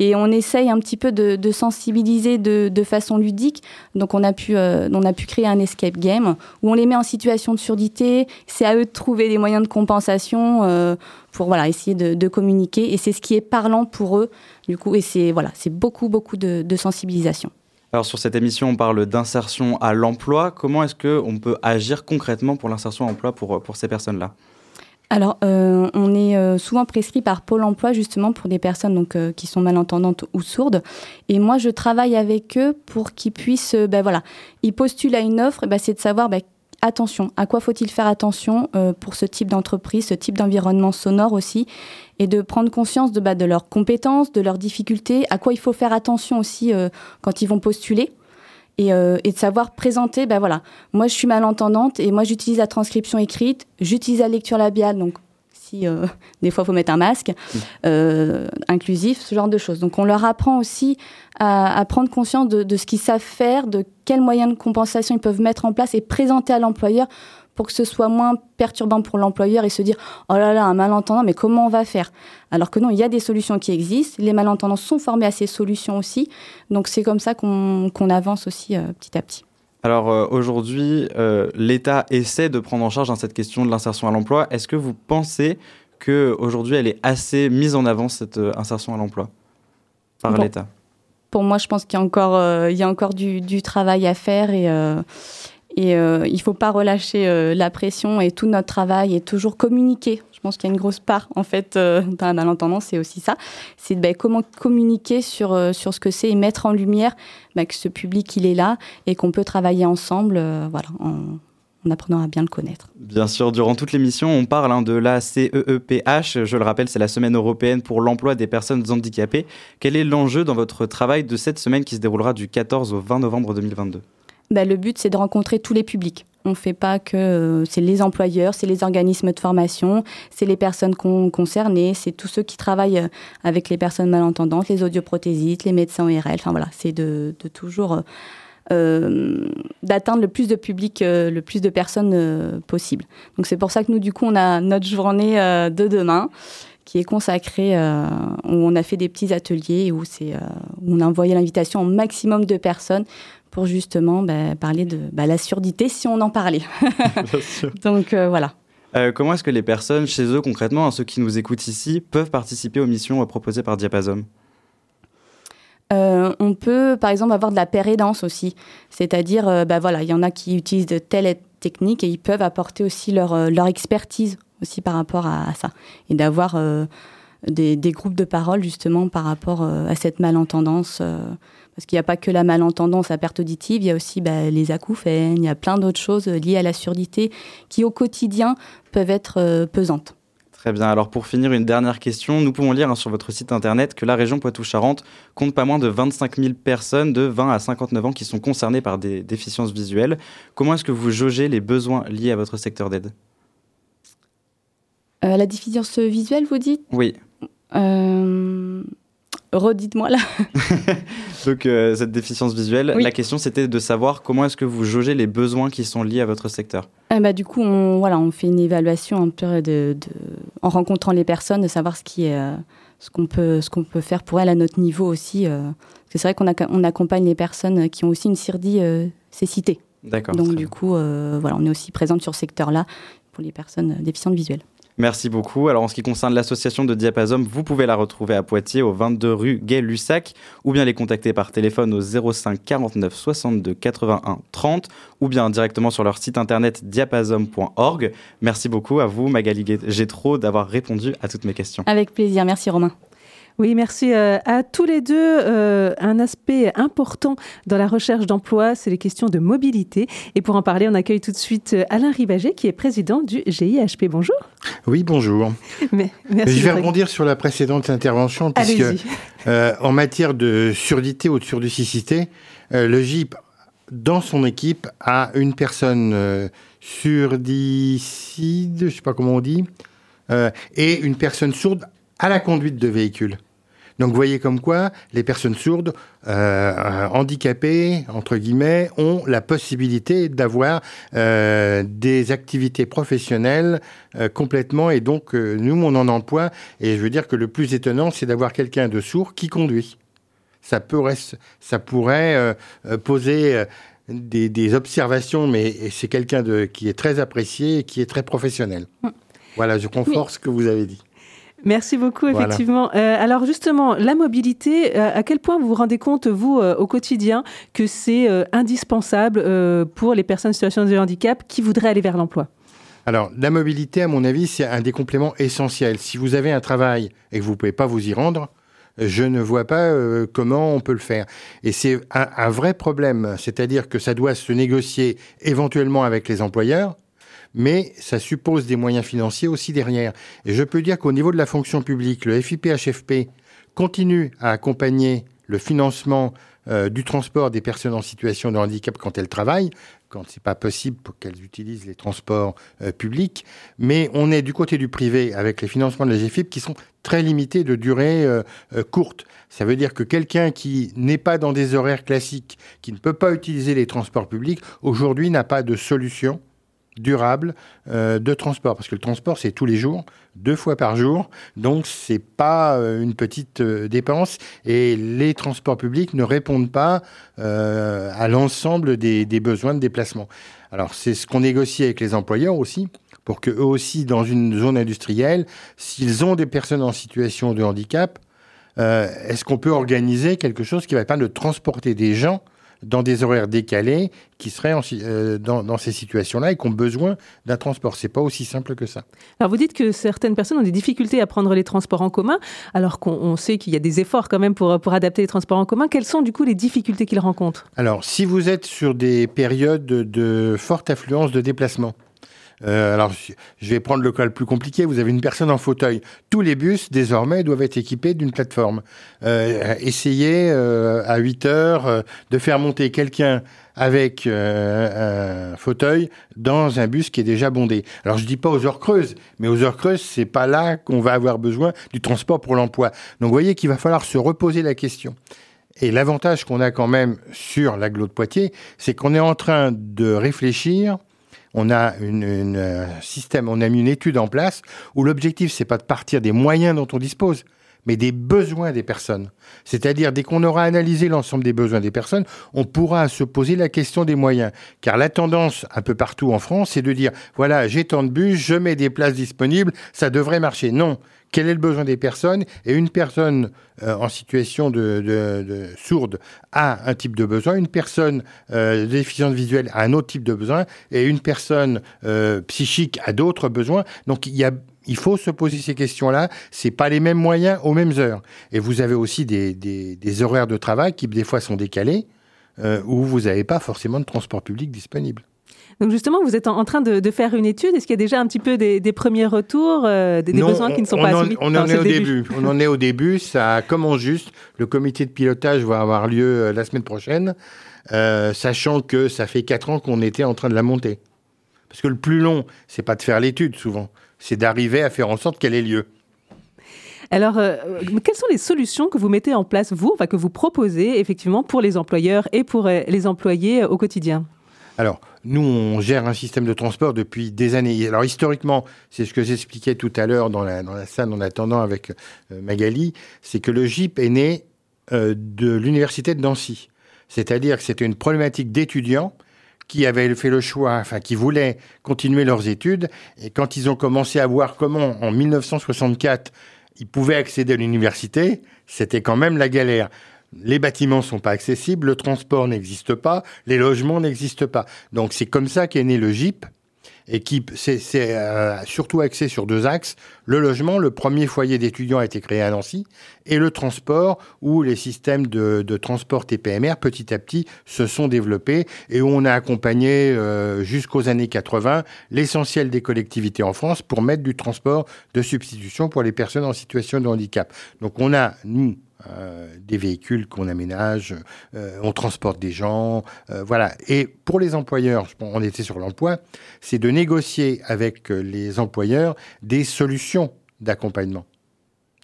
Et on essaye un petit peu de, sensibiliser de, de, façon ludique. Donc on a, pu, euh, on a pu créer un escape game où on les met en situation de surdité. C'est à eux de trouver des moyens de compensation euh, pour voilà, essayer de, communiquer. Et c'est ce qui est parlant pour eux. Du coup, et c'est voilà, beaucoup, beaucoup de, sensibilisation. Alors sur cette émission, on parle d'insertion à l'emploi. Comment est-ce qu'on peut agir concrètement pour l'insertion à l'emploi pour, pour ces personnes-là? Alors, euh, on est euh, souvent prescrit par Pôle Emploi justement pour des personnes donc euh, qui sont malentendantes ou sourdes. Et moi, je travaille avec eux pour qu'ils puissent, ben voilà, ils postulent à une offre. Ben, c'est de savoir ben, attention, à quoi faut-il faire attention pour ce type d'entreprise, ce type d'environnement sonore aussi, et de prendre conscience de, bah, de leurs compétences, de leurs difficultés, à quoi il faut faire attention aussi euh, quand ils vont postuler. Et, euh, et, de savoir présenter, ben voilà, moi je suis malentendante et moi j'utilise la transcription écrite, j'utilise la lecture labiale, donc si euh, *laughs* des fois il faut mettre un masque, euh, inclusif, ce genre de choses. Donc on leur apprend aussi à, à prendre conscience de, de ce qu'ils savent faire, de quels moyens de compensation ils peuvent mettre en place et présenter à l'employeur pour que ce soit moins perturbant pour l'employeur et se dire oh là là un malentendant mais comment on va faire? Alors que non il y a des solutions qui existent les malentendants sont formés à ces solutions aussi donc c'est comme ça qu'on avance aussi euh, petit à petit. Alors euh, aujourd'hui euh, l'État essaie de prendre en charge cette question de l'insertion à l'emploi. Est-ce que vous pensez que aujourd'hui elle est assez mise en avant cette insertion à l'emploi par l'État? Pour moi je pense qu'il y a encore il y a encore du, du, travail à faire et et euh, il ne faut pas relâcher euh, la pression et tout notre travail est toujours communiquer. Je pense qu'il y a une grosse part, en fait, euh, d'un malentendant, c'est aussi ça. C'est ben, comment communiquer sur, sur ce que c'est et mettre en lumière ben, que ce public, il est là et qu'on peut travailler ensemble voilà, en, apprenant à bien le connaître. Bien sûr, durant toute l'émission, on parle hein, de la CEEPH. Je le rappelle, c'est la Semaine européenne pour l'emploi des personnes handicapées. Quel est l'enjeu dans votre travail de cette semaine qui se déroulera du 14 au 20 novembre 2022 bah, le but, c'est de rencontrer tous les publics. On ne fait pas que euh, c'est les employeurs, c'est les organismes de formation, c'est les personnes concernées, c'est tous ceux qui travaillent euh, avec les personnes malentendantes, les audioprothésistes, les médecins ORL. Enfin voilà, c'est de, toujours euh, d'atteindre le plus de public, le plus de personnes possible. Donc c'est pour ça que nous, du coup, on a notre journée de demain qui est consacrée, où on a fait des petits ateliers, où, où on a envoyé l'invitation au maximum de personnes pour justement bah, parler de bah, la surdité si on en parlait. *laughs* *laughs* Donc euh, voilà. Euh, comment est-ce que les personnes chez eux, concrètement, hein, ceux qui nous écoutent ici, peuvent participer aux missions euh, proposées par Diapason? On peut, par exemple, avoir de la pérédance aussi. C'est-à-dire, bah, voilà, il y en a qui utilisent de telles techniques et ils peuvent apporter aussi leur, leur expertise aussi par rapport à, ça. Et d'avoir des, des, groupes de parole, justement, par rapport à cette malentendance parce qu'il n'y a pas que la malentendance à perte auditive, il y a aussi bah, les acouphènes, il y a plein d'autres choses liées à la surdité qui au quotidien peuvent être euh, pesantes. Très bien. Alors pour finir, une dernière question. Nous pouvons lire hein, sur votre site internet que la région Poitou-Charentes compte pas moins de 25 000 personnes de 20 à 59 ans qui sont concernées par des déficiences visuelles. Comment est-ce que vous jaugez les besoins liés à votre secteur d'aide? Euh, La déficience visuelle, vous dites? Oui. Euh, Redites-moi là. *laughs* Donc euh, cette déficience visuelle, la question c'était de savoir comment est-ce que vous jaugez les besoins qui sont liés à votre secteur. Eh bah, du coup, on, voilà, on fait une évaluation un peu de, en rencontrant les personnes, de savoir ce qui est, euh, ce qu'on peut, ce qu'on peut faire pour elles à notre niveau aussi. Euh. c'est vrai qu'on on accompagne les personnes qui ont aussi une sirdie cécité. D'accord. Donc du coup, voilà, on est aussi présente sur ce secteur-là pour les personnes déficientes visuelles. Merci beaucoup. Alors en ce qui concerne l'association de Diapason, vous pouvez la retrouver à Poitiers au 22 rue Gay-Lussac ou bien les contacter par téléphone au 05 49 62 81 30 ou bien directement sur leur site internet diapason.org. Merci beaucoup à vous Magali Gétro d'avoir répondu à toutes mes questions. Avec plaisir. Merci Romain. Oui, merci euh, à tous les deux. Euh, un aspect important dans la recherche d'emploi, c'est les questions de mobilité. Et pour en parler, on accueille tout de suite euh, Alain Rivager, qui est président du GIHP. Bonjour. Oui, bonjour. Mais, merci Je vais rebondir sur la précédente intervention, puisque en matière de surdité ou de surdicité, le GIP, dans son équipe, a une personne surdicide, je ne sais pas comment on dit, et une personne sourde à la conduite de véhicules. Donc vous voyez comme quoi les personnes sourdes, euh, handicapées, entre guillemets, ont la possibilité d'avoir euh, des activités professionnelles euh, complètement, et donc nous, on en emploie, et je veux dire que le plus étonnant, c'est d'avoir quelqu'un de sourd qui conduit. Ça, pourrait, ça pourrait poser des, observations, mais c'est quelqu'un qui est très apprécié et qui est très professionnel. Mm. Voilà, je conforte ce que vous avez dit. Merci beaucoup, effectivement. Euh, alors justement, la mobilité, euh, à quel point vous vous rendez compte, vous, euh, au quotidien, que c'est indispensable pour les personnes en situation de handicap qui voudraient aller vers l'emploi? Alors, la mobilité, à mon avis, c'est un des compléments essentiels. Si vous avez un travail et que vous ne pouvez pas vous y rendre, je ne vois pas comment on peut le faire. Et c'est un vrai problème, c'est-à-dire que ça doit se négocier éventuellement avec les employeurs, mais ça suppose des moyens financiers aussi derrière. Et je peux dire qu'au niveau de la fonction publique, le FIP-HFP continue à accompagner le financement euh, du transport des personnes en situation de handicap quand elles travaillent, quand c'est pas possible pour qu'elles utilisent les transports euh, publics. Mais on est du côté du privé avec les financements de la GFIP qui sont très limités de durée euh, courte. Ça veut dire que quelqu'un qui n'est pas dans des horaires classiques, qui ne peut pas utiliser les transports publics, aujourd'hui n'a pas de solution durable euh, de transport. Parce que le transport, c'est tous les jours, deux fois par jour. Donc, c'est pas euh, une petite euh, dépense. Et les transports publics ne répondent pas à l'ensemble des, des, besoins de déplacement. Alors, c'est ce qu'on négocie avec les employeurs aussi pour qu'eux aussi, dans une zone industrielle, s'ils ont des personnes en situation de handicap, est-ce qu'on peut organiser quelque chose qui va permettre de transporter des gens dans des horaires décalés qui seraient euh, dans, ces situations-là et qui ont besoin d'un transport. C'est pas aussi simple que ça. Alors vous dites que certaines personnes ont des difficultés à prendre les transports en commun, alors qu'on sait qu'il y a des efforts quand même pour, pour adapter les transports en commun. Quelles sont du coup les difficultés qu'ils rencontrent? Alors si vous êtes sur des périodes de forte affluence de déplacement, euh, alors, je vais prendre le cas le plus compliqué. Vous avez une personne en fauteuil. Tous les bus, désormais, doivent être équipés d'une plateforme. Euh, essayez euh, à 8 heures euh, de faire monter quelqu'un avec un fauteuil dans un bus qui est déjà bondé. Alors je dis pas aux heures creuses, mais aux heures creuses, c'est pas là qu'on va avoir besoin du transport pour l'emploi. Donc vous voyez qu'il va falloir se reposer la question. Et l'avantage qu'on a quand même sur l'agglo de Poitiers, c'est qu'on est en train de réfléchir on a une, euh, système, on a mis une étude en place où l'objectif c'est pas de partir des moyens dont on dispose, mais des besoins des personnes. C'est-à-dire dès qu'on aura analysé l'ensemble des besoins des personnes, on pourra se poser la question des moyens. Car la tendance un peu partout en France, c'est de dire voilà, j'ai tant de bus, je mets des places disponibles, ça devrait marcher. Non, quel est le besoin des personnes et une personne euh, en situation de, sourde a un type de besoin, une personne euh, déficiente visuelle a un autre type de besoin et une personne euh, psychique a d'autres besoins. Donc il y a il faut se poser ces questions-là. C'est pas les mêmes moyens aux mêmes heures. Et vous avez aussi des, des, horaires de travail qui des fois sont décalés, euh, où vous n'avez pas forcément de transport public disponible. Donc justement, vous êtes en, train de, faire une étude. Est-ce qu'il y a déjà un petit peu des, premiers retours, euh, des, besoins qui ne sont pas assumés On en est au début. on en est au début. Ça commence juste. Le comité de pilotage va avoir lieu euh, la semaine prochaine, euh, sachant que ça fait quatre ans qu'on était en train de la monter. Parce que le plus long, c'est pas de faire l'étude souvent, c'est d'arriver à faire en sorte qu'elle ait lieu. Alors, quelles sont les solutions que vous mettez en place, vous, enfin, que vous proposez effectivement pour les employeurs et pour les employés au quotidien? Alors, nous, on gère un système de transport depuis des années. Alors, historiquement, c'est ce que j'expliquais tout à l'heure dans la, dans la salle en attendant avec euh, Magali, c'est que le GIP est né euh, de l'université de Nancy. C'est-à-dire que c'était une problématique d'étudiants qui avaient fait le choix, enfin, qui voulaient continuer leurs études. Et quand ils ont commencé à voir comment, en 1964, ils pouvaient accéder à l'université, c'était quand même la galère les bâtiments sont pas accessibles, le transport n'existe pas, les logements n'existent pas. Donc c'est comme ça qu'est né le GIP, et qui c'est euh, surtout axé sur deux axes. Le logement, le premier foyer d'étudiants a été créé à Nancy, et le transport, où les systèmes de, transport TPMR, petit à petit, se sont développés, et où on a accompagné euh, jusqu'aux années 80 l'essentiel des collectivités en France pour mettre du transport de substitution pour les personnes en situation de handicap. Donc on a, nous, euh, des véhicules qu'on aménage, euh, on transporte des gens, euh, voilà. Et pour les employeurs, on était sur l'emploi, c'est de négocier avec les employeurs des solutions d'accompagnement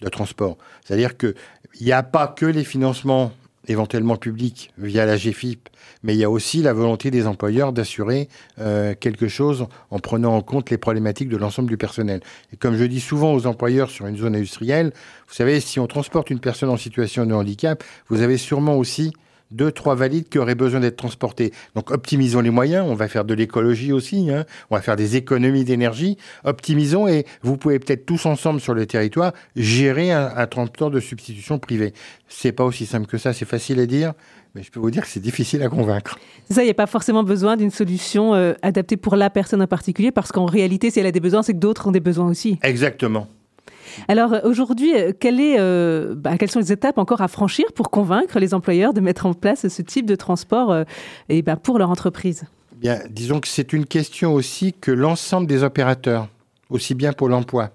de transport. C'est-à-dire que il n'y a pas que les financements éventuellement publics via la GFIP, mais il y a aussi la volonté des employeurs d'assurer euh, quelque chose en prenant en compte les problématiques de l'ensemble du personnel. Et comme je dis souvent aux employeurs sur une zone industrielle, vous savez, si on transporte une personne en situation de handicap, vous avez sûrement aussi deux, trois valides qui auraient besoin d'être transportés. Donc optimisons les moyens, on va faire de l'écologie aussi, hein. on va faire des économies d'énergie, optimisons et vous pouvez peut-être tous ensemble sur le territoire gérer un, transport de substitution privé. C'est pas aussi simple que ça, c'est facile à dire, mais je peux vous dire que c'est difficile à convaincre. Ça, il n'y a pas forcément besoin d'une solution euh, adaptée pour la personne en particulier, parce qu'en réalité, si elle a des besoins, c'est que d'autres ont des besoins aussi. Exactement. Alors euh, aujourd'hui, euh, euh, bah, quelles sont les étapes encore à franchir pour convaincre les employeurs de mettre en place ce type de transport bah, pour leur entreprise? Bien, disons que c'est une question aussi que l'ensemble des opérateurs, aussi bien pour l'emploi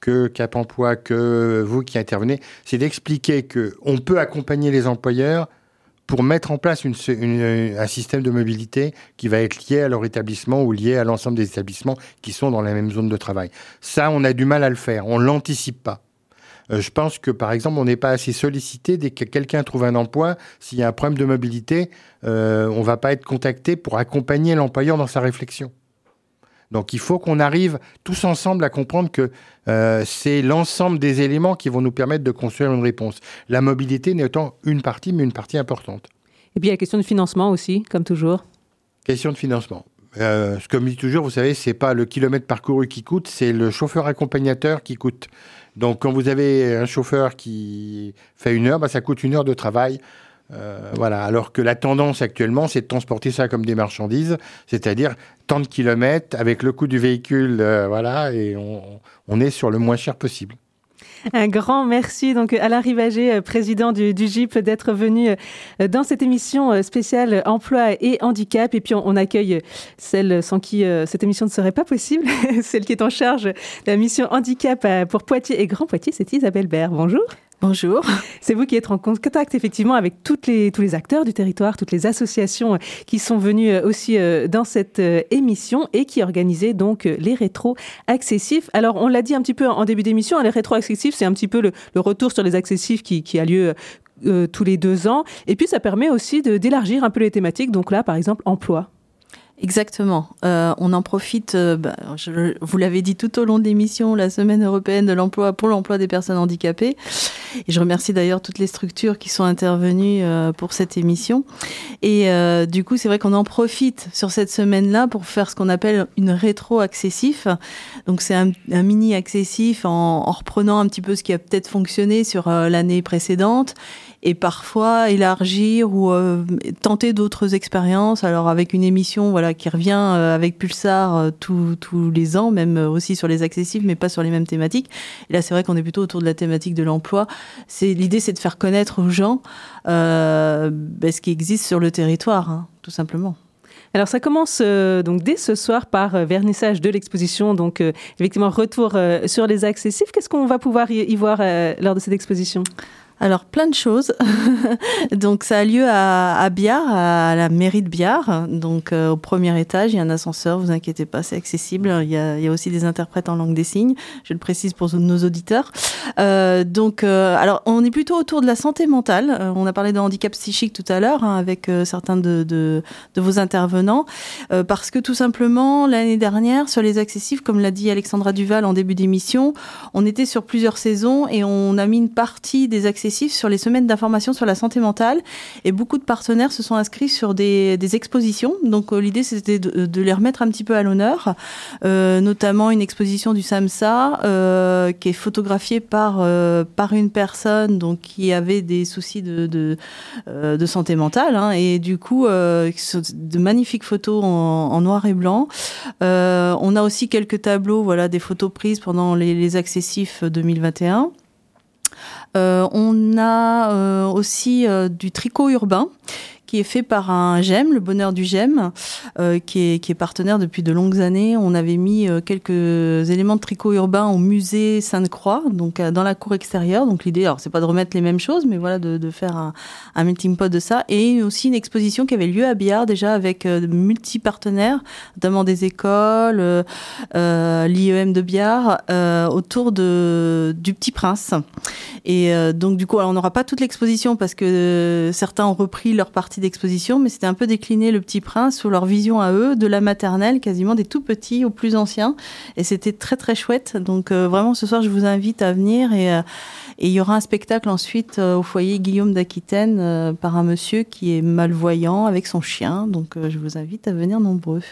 que Cap Emploi, que vous qui intervenez, c'est d'expliquer qu'on peut accompagner les employeurs pour mettre en place un système de mobilité qui va être lié à leur établissement ou lié à l'ensemble des établissements qui sont dans la même zone de travail. Ça, on a du mal à le faire, on l'anticipe pas. Euh, je pense que, par exemple, on n'est pas assez sollicité dès que quelqu'un trouve un emploi. S'il y a un problème de mobilité, euh, on va pas être contacté pour accompagner l'employeur dans sa réflexion. Donc il faut qu'on arrive tous ensemble à comprendre que euh, c'est l'ensemble des éléments qui vont nous permettre de construire une réponse. La mobilité n'est autant une partie, mais une partie importante. Et puis il y a la question de financement aussi, comme toujours. Question de financement. Euh, comme je dis toujours, vous savez, c'est pas le kilomètre parcouru qui coûte, c'est le chauffeur accompagnateur qui coûte. Donc quand vous avez un chauffeur qui fait une heure, bah, ça coûte une heure de travail. Euh, voilà, alors que la tendance actuellement, c'est de transporter ça comme des marchandises, c'est-à-dire tant de kilomètres avec le coût du véhicule, euh, voilà, et on, est sur le moins cher possible. Un grand merci donc Alain Rivager, euh, président du, GIP, d'être venu dans cette émission spéciale emploi et handicap. Et puis on, accueille celle sans qui cette émission ne serait pas possible, *laughs* celle qui est en charge de la mission handicap pour Poitiers et Grand Poitiers, c'est Isabelle Baird. Bonjour. Bonjour. C'est vous qui êtes en contact effectivement avec les, tous les acteurs du territoire, toutes les associations qui sont venues euh, aussi euh, dans cette euh, émission et qui organisaient donc les rétros accessifs. Alors on l'a dit un petit peu en début d'émission, hein, les rétros accessifs c'est un petit peu le, retour sur les accessifs qui a lieu tous les deux ans. Et puis ça permet aussi d'élargir un peu les thématiques. Donc là par exemple emploi. Exactement. Euh, on en profite, euh, bah, je, vous l'avez dit tout au long de l'émission, la semaine européenne de l'emploi pour l'emploi des personnes handicapées. Et je remercie d'ailleurs toutes les structures qui sont intervenues euh, pour cette émission. Et du coup, c'est vrai qu'on en profite sur cette semaine-là pour faire ce qu'on appelle une rétro-accessif. Donc c'est un, mini accessif en, en, reprenant un petit peu ce qui a peut-être fonctionné sur l'année précédente et parfois élargir ou euh, tenter d'autres expériences. Alors avec une émission voilà qui revient euh, avec Pulsar euh, tous les ans, même aussi sur les accessibles, mais pas sur les mêmes thématiques. Et là, c'est vrai qu'on est plutôt autour de la thématique de l'emploi. L'idée, c'est de faire connaître aux gens ben, ce qui existe sur le territoire, hein, tout simplement. Alors ça commence donc dès ce soir par vernissage de l'exposition, donc effectivement retour sur les accessifs. Qu'est-ce qu'on va pouvoir y voir lors de cette exposition? Alors plein de choses. *laughs* donc ça a lieu à, à, Biard, à la mairie de Biard. Donc euh, au premier étage, il y a un ascenseur, vous inquiétez pas, c'est accessible. Il y, a, aussi des interprètes en langue des signes. Je le précise pour nos auditeurs. Euh, donc euh, alors on est plutôt autour de la santé mentale. On a parlé de handicap psychique tout à l'heure hein, avec certains de, de, de, vos intervenants, parce que tout simplement l'année dernière sur les accessifs, comme l'a dit Alexandra Duval en début d'émission, on était sur plusieurs saisons et on a mis une partie des accessifs sur les semaines d'information sur la santé mentale. Et beaucoup de partenaires se sont inscrits sur des, expositions. Donc euh, l'idée, c'était de, les remettre un petit peu à l'honneur, euh, notamment une exposition du SAMSA euh, qui est photographiée par, par une personne donc, qui avait des soucis de, santé mentale. Hein. et du coup, de magnifiques photos en, noir et blanc. on a aussi quelques tableaux, voilà, des photos prises pendant les accessifs 2021. Euh, on a euh, aussi euh, du tricot urbain qui est fait par un GEM, le bonheur du GEM, qui, est, qui est partenaire depuis de longues années. On avait mis quelques éléments de tricot urbain au musée Sainte-Croix, donc dans la cour extérieure. Donc l'idée, alors c'est pas de remettre les mêmes choses, mais voilà, de, de faire un, un melting pot de ça. Et aussi une exposition qui avait lieu à Billard déjà avec multi-partenaires, notamment des écoles, euh, l'IEM de Biard, euh, autour de, du Petit Prince. Et euh, donc du coup, on n'aura pas toute l'exposition parce que certains ont repris leur partie d'exposition, mais c'était un peu décliné le Petit Prince sur leur vision à eux, de la maternelle, quasiment des tout petits aux plus anciens. Et c'était très très chouette. Donc vraiment, ce soir, je vous invite à venir et et il y aura un spectacle ensuite au foyer Guillaume d'Aquitaine par un monsieur qui est malvoyant avec son chien. Donc je vous invite à venir nombreux.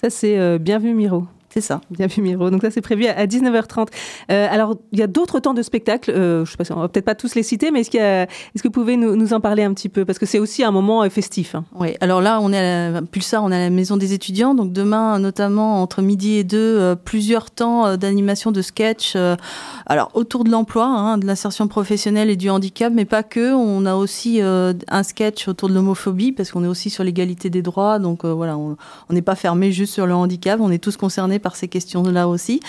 Ça, c'est Bienvenue Miro. C'est ça. Bien vu, Miro. Donc ça, c'est prévu à 19h30. Euh, alors, il y a d'autres temps de spectacle. Euh, je sais pas, on va peut-être pas tous les citer, mais est-ce, qu'il est-ce que vous pouvez nous, nous, en parler un petit peu? Parce que c'est aussi un moment euh, festif. Hein. Oui. Alors là, on est à la, Pulsar, on est à la maison des étudiants. Donc demain, notamment entre midi et deux, euh, plusieurs temps d'animation de sketch. alors autour de l'emploi, hein, de l'insertion professionnelle et du handicap, mais pas que. On a aussi un sketch autour de l'homophobie parce qu'on est aussi sur l'égalité des droits. Donc voilà, on n'est pas fermé juste sur le handicap. On est tous concernés par ces questions-là aussi.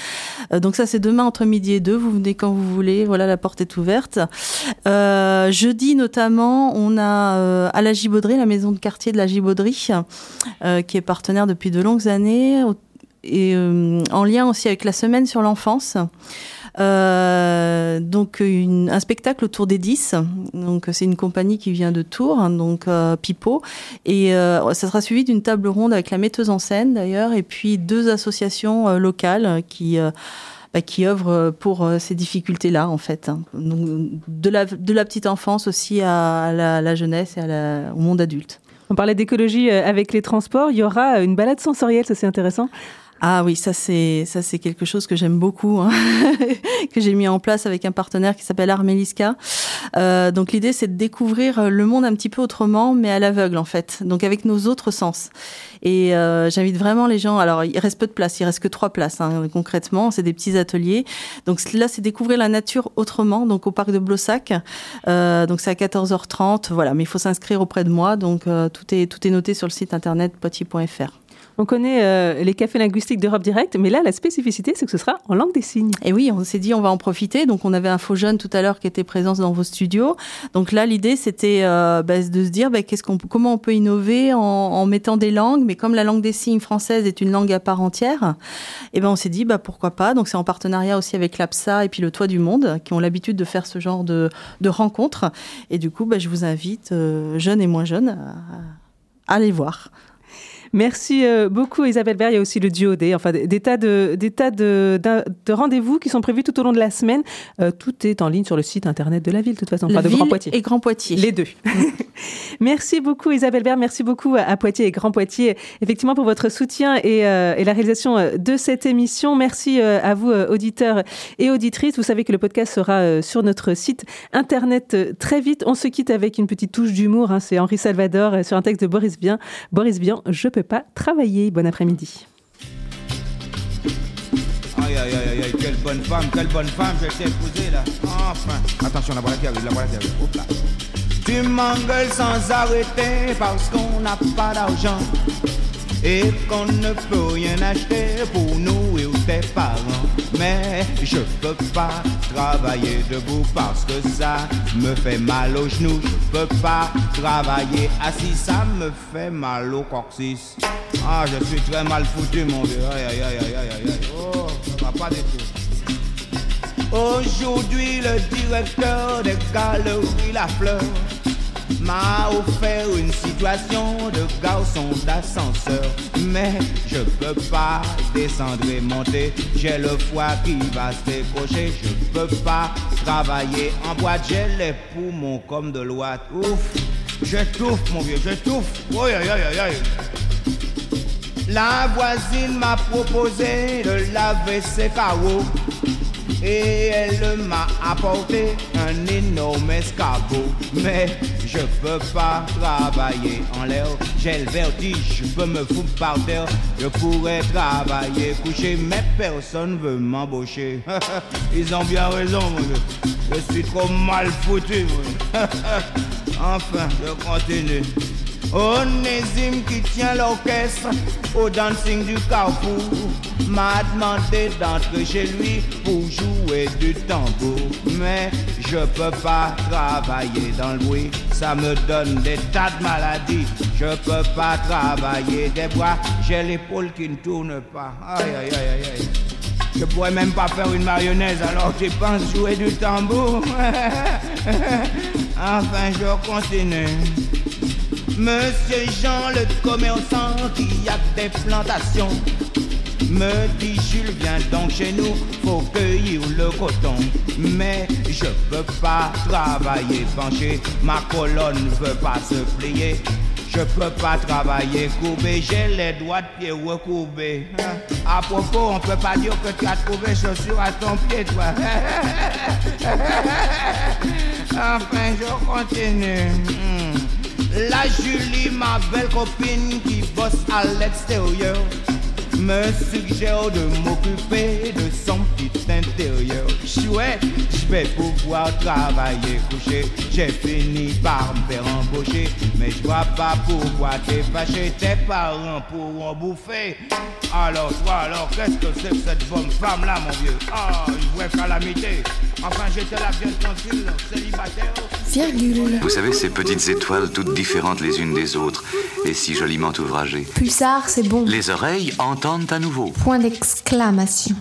Euh, donc ça, c'est demain entre midi et deux. Vous venez quand vous voulez. Voilà, la porte est ouverte. Euh, jeudi, notamment, on a euh, à la Gibauderie, la maison de quartier de la Gibauderie, qui est partenaire depuis de longues années et en lien aussi avec la semaine sur l'enfance. Euh, donc un spectacle autour des 10. Donc c'est une compagnie qui vient de Tours, hein, donc euh, Pipo. Et euh, ça sera suivi d'une table ronde avec la metteuse en scène d'ailleurs, et puis deux associations locales qui bah, qui œuvrent pour ces difficultés-là, en fait. Hein. De, la, petite enfance aussi à la, jeunesse et au monde adulte. On parlait d'écologie avec les transports. Il y aura une balade sensorielle, ça c'est intéressant. Ah oui, ça c'est ça c'est quelque chose que j'aime beaucoup, hein, *laughs* que j'ai mis en place avec un partenaire qui s'appelle Armeliska. Euh, donc l'idée c'est de découvrir le monde un petit peu autrement, mais à l'aveugle en fait, donc avec nos autres sens. Et euh, j'invite vraiment les gens. Alors il reste peu de place, il reste que trois places hein, concrètement. C'est des petits ateliers. Donc là c'est découvrir la nature autrement, donc au parc de Blossac. Euh, donc c'est à 14h30, voilà. Mais il faut s'inscrire auprès de moi. Donc euh, tout est tout est noté sur le site internet potier.fr. On connaît euh, les cafés linguistiques d'Europe Direct, mais là, la spécificité, c'est que ce sera en langue des signes. Et oui, on s'est dit, on va en profiter. Donc, on avait un faux jeune tout à l'heure qui était présent dans vos studios. Donc là, l'idée, c'était euh, bah, de se dire, bah, qu'est-ce qu'on, comment on peut innover en, mettant des langues, mais comme la langue des signes française est une langue à part entière, eh ben on s'est dit, bah, pourquoi pas. Donc, c'est en partenariat aussi avec l'APSA et puis le Toit du Monde, qui ont l'habitude de faire ce genre de, rencontres. Et du coup, bah, je vous invite, euh, jeunes et moins jeunes, à aller voir. Merci euh, beaucoup Isabelle Berg. Il y a aussi le duo D, enfin des, tas de, des tas de, de, rendez-vous qui sont prévus tout au long de la semaine. Euh, tout est en ligne sur le site internet de la ville, de toute façon, enfin de Grand Poitiers. Et Grand Poitiers. Les deux. *laughs* merci beaucoup Isabelle Berg. Merci beaucoup à, Poitiers et Grand Poitiers, effectivement, pour votre soutien et, euh, et la réalisation de cette émission. Merci à vous, auditeurs et auditrices. Vous savez que le podcast sera sur notre site internet très vite. On se quitte avec une petite touche d'humour. Hein. C'est Henri Salvador sur un texte de Boris Vian. Boris Vian, je peux pas travailler. Bon après-midi. Aïe, aïe, aïe, aïe, quelle bonne femme, quelle bonne femme, je t'ai épousée là. Enfin, attention, la voilà qui arrive, la voilà qui arrive. Hop là. Tu m'engueules sans arrêter parce qu'on n'a pas d'argent et qu'on ne peut rien acheter pour nous parents. Mais je peux pas travailler debout parce que ça me fait mal aux genoux. Je peux pas travailler assis, ça me fait mal au coccyx. Ah, je suis très mal foutu, mon vieux. Aïe, aïe, aïe, aïe, aïe, aïe. Oh, ça va pas du tout. Aujourd'hui, le directeur des galeries La Fleur m'a offert une situation de garçon d'ascenseur. Mais je peux pas descendre et monter, j'ai le foie qui va se décocher. Je peux pas travailler en boîte, j'ai les poumons comme de l'ouate. Ouf, j'étouffe mon vieux, aïe aïe. La voisine m'a proposé de laver ses carreaux et elle m'a apporté un énorme escabeau. Mais je peux pas travailler en l'air, j'ai le vertige, je peux me foutre par terre. Je pourrais travailler couché, mais personne veut m'embaucher. *laughs* Ils ont bien raison, mon. Je suis trop mal foutu, *laughs* enfin, je continue. Onésime qui tient l'orchestre au dancing du carrefour m'a demandé d'entrer chez lui pour jouer du tambour. Mais je peux pas travailler dans le bruit, ça me donne des tas de maladies. Je peux pas travailler des bras, j'ai l'épaule qui ne tourne pas. Aïe aïe aïe aïe. Je pourrais même pas faire une marionnette alors tu penses jouer du tambour. *laughs* enfin, je continue. Monsieur Jean, le commerçant qui a des plantations, me dit Jules, viens donc chez nous, faut cueillir le coton. Mais je veux pas travailler penché, ma colonne veut pas se plier. Je peux pas travailler courbé, j'ai les doigts de pied recourbés. À propos, on peut pas dire que tu as trouvé chaussures à ton pied, toi. *laughs* enfin, je continue. Hmm. La Julie, ma belle copine qui bosse à l'extérieur me suggère de m'occuper de son petit intérieur. Chouette, je vais pouvoir travailler couché. J'ai fini par me faire embaucher, mais je vois pas pourquoi t'es fâché. Tes parents pourront bouffer. Alors toi, alors qu'est-ce que c'est que cette bonne femme là, mon vieux? Ah, une vraie calamité. Enfin, j'étais là bien tranquille, célibataire. Virgule. Vous savez, ces petites étoiles toutes différentes les unes des autres et si joliment ouvragées. Pulsar, c'est bon. Les oreilles entendent à nouveau. Point d'exclamation.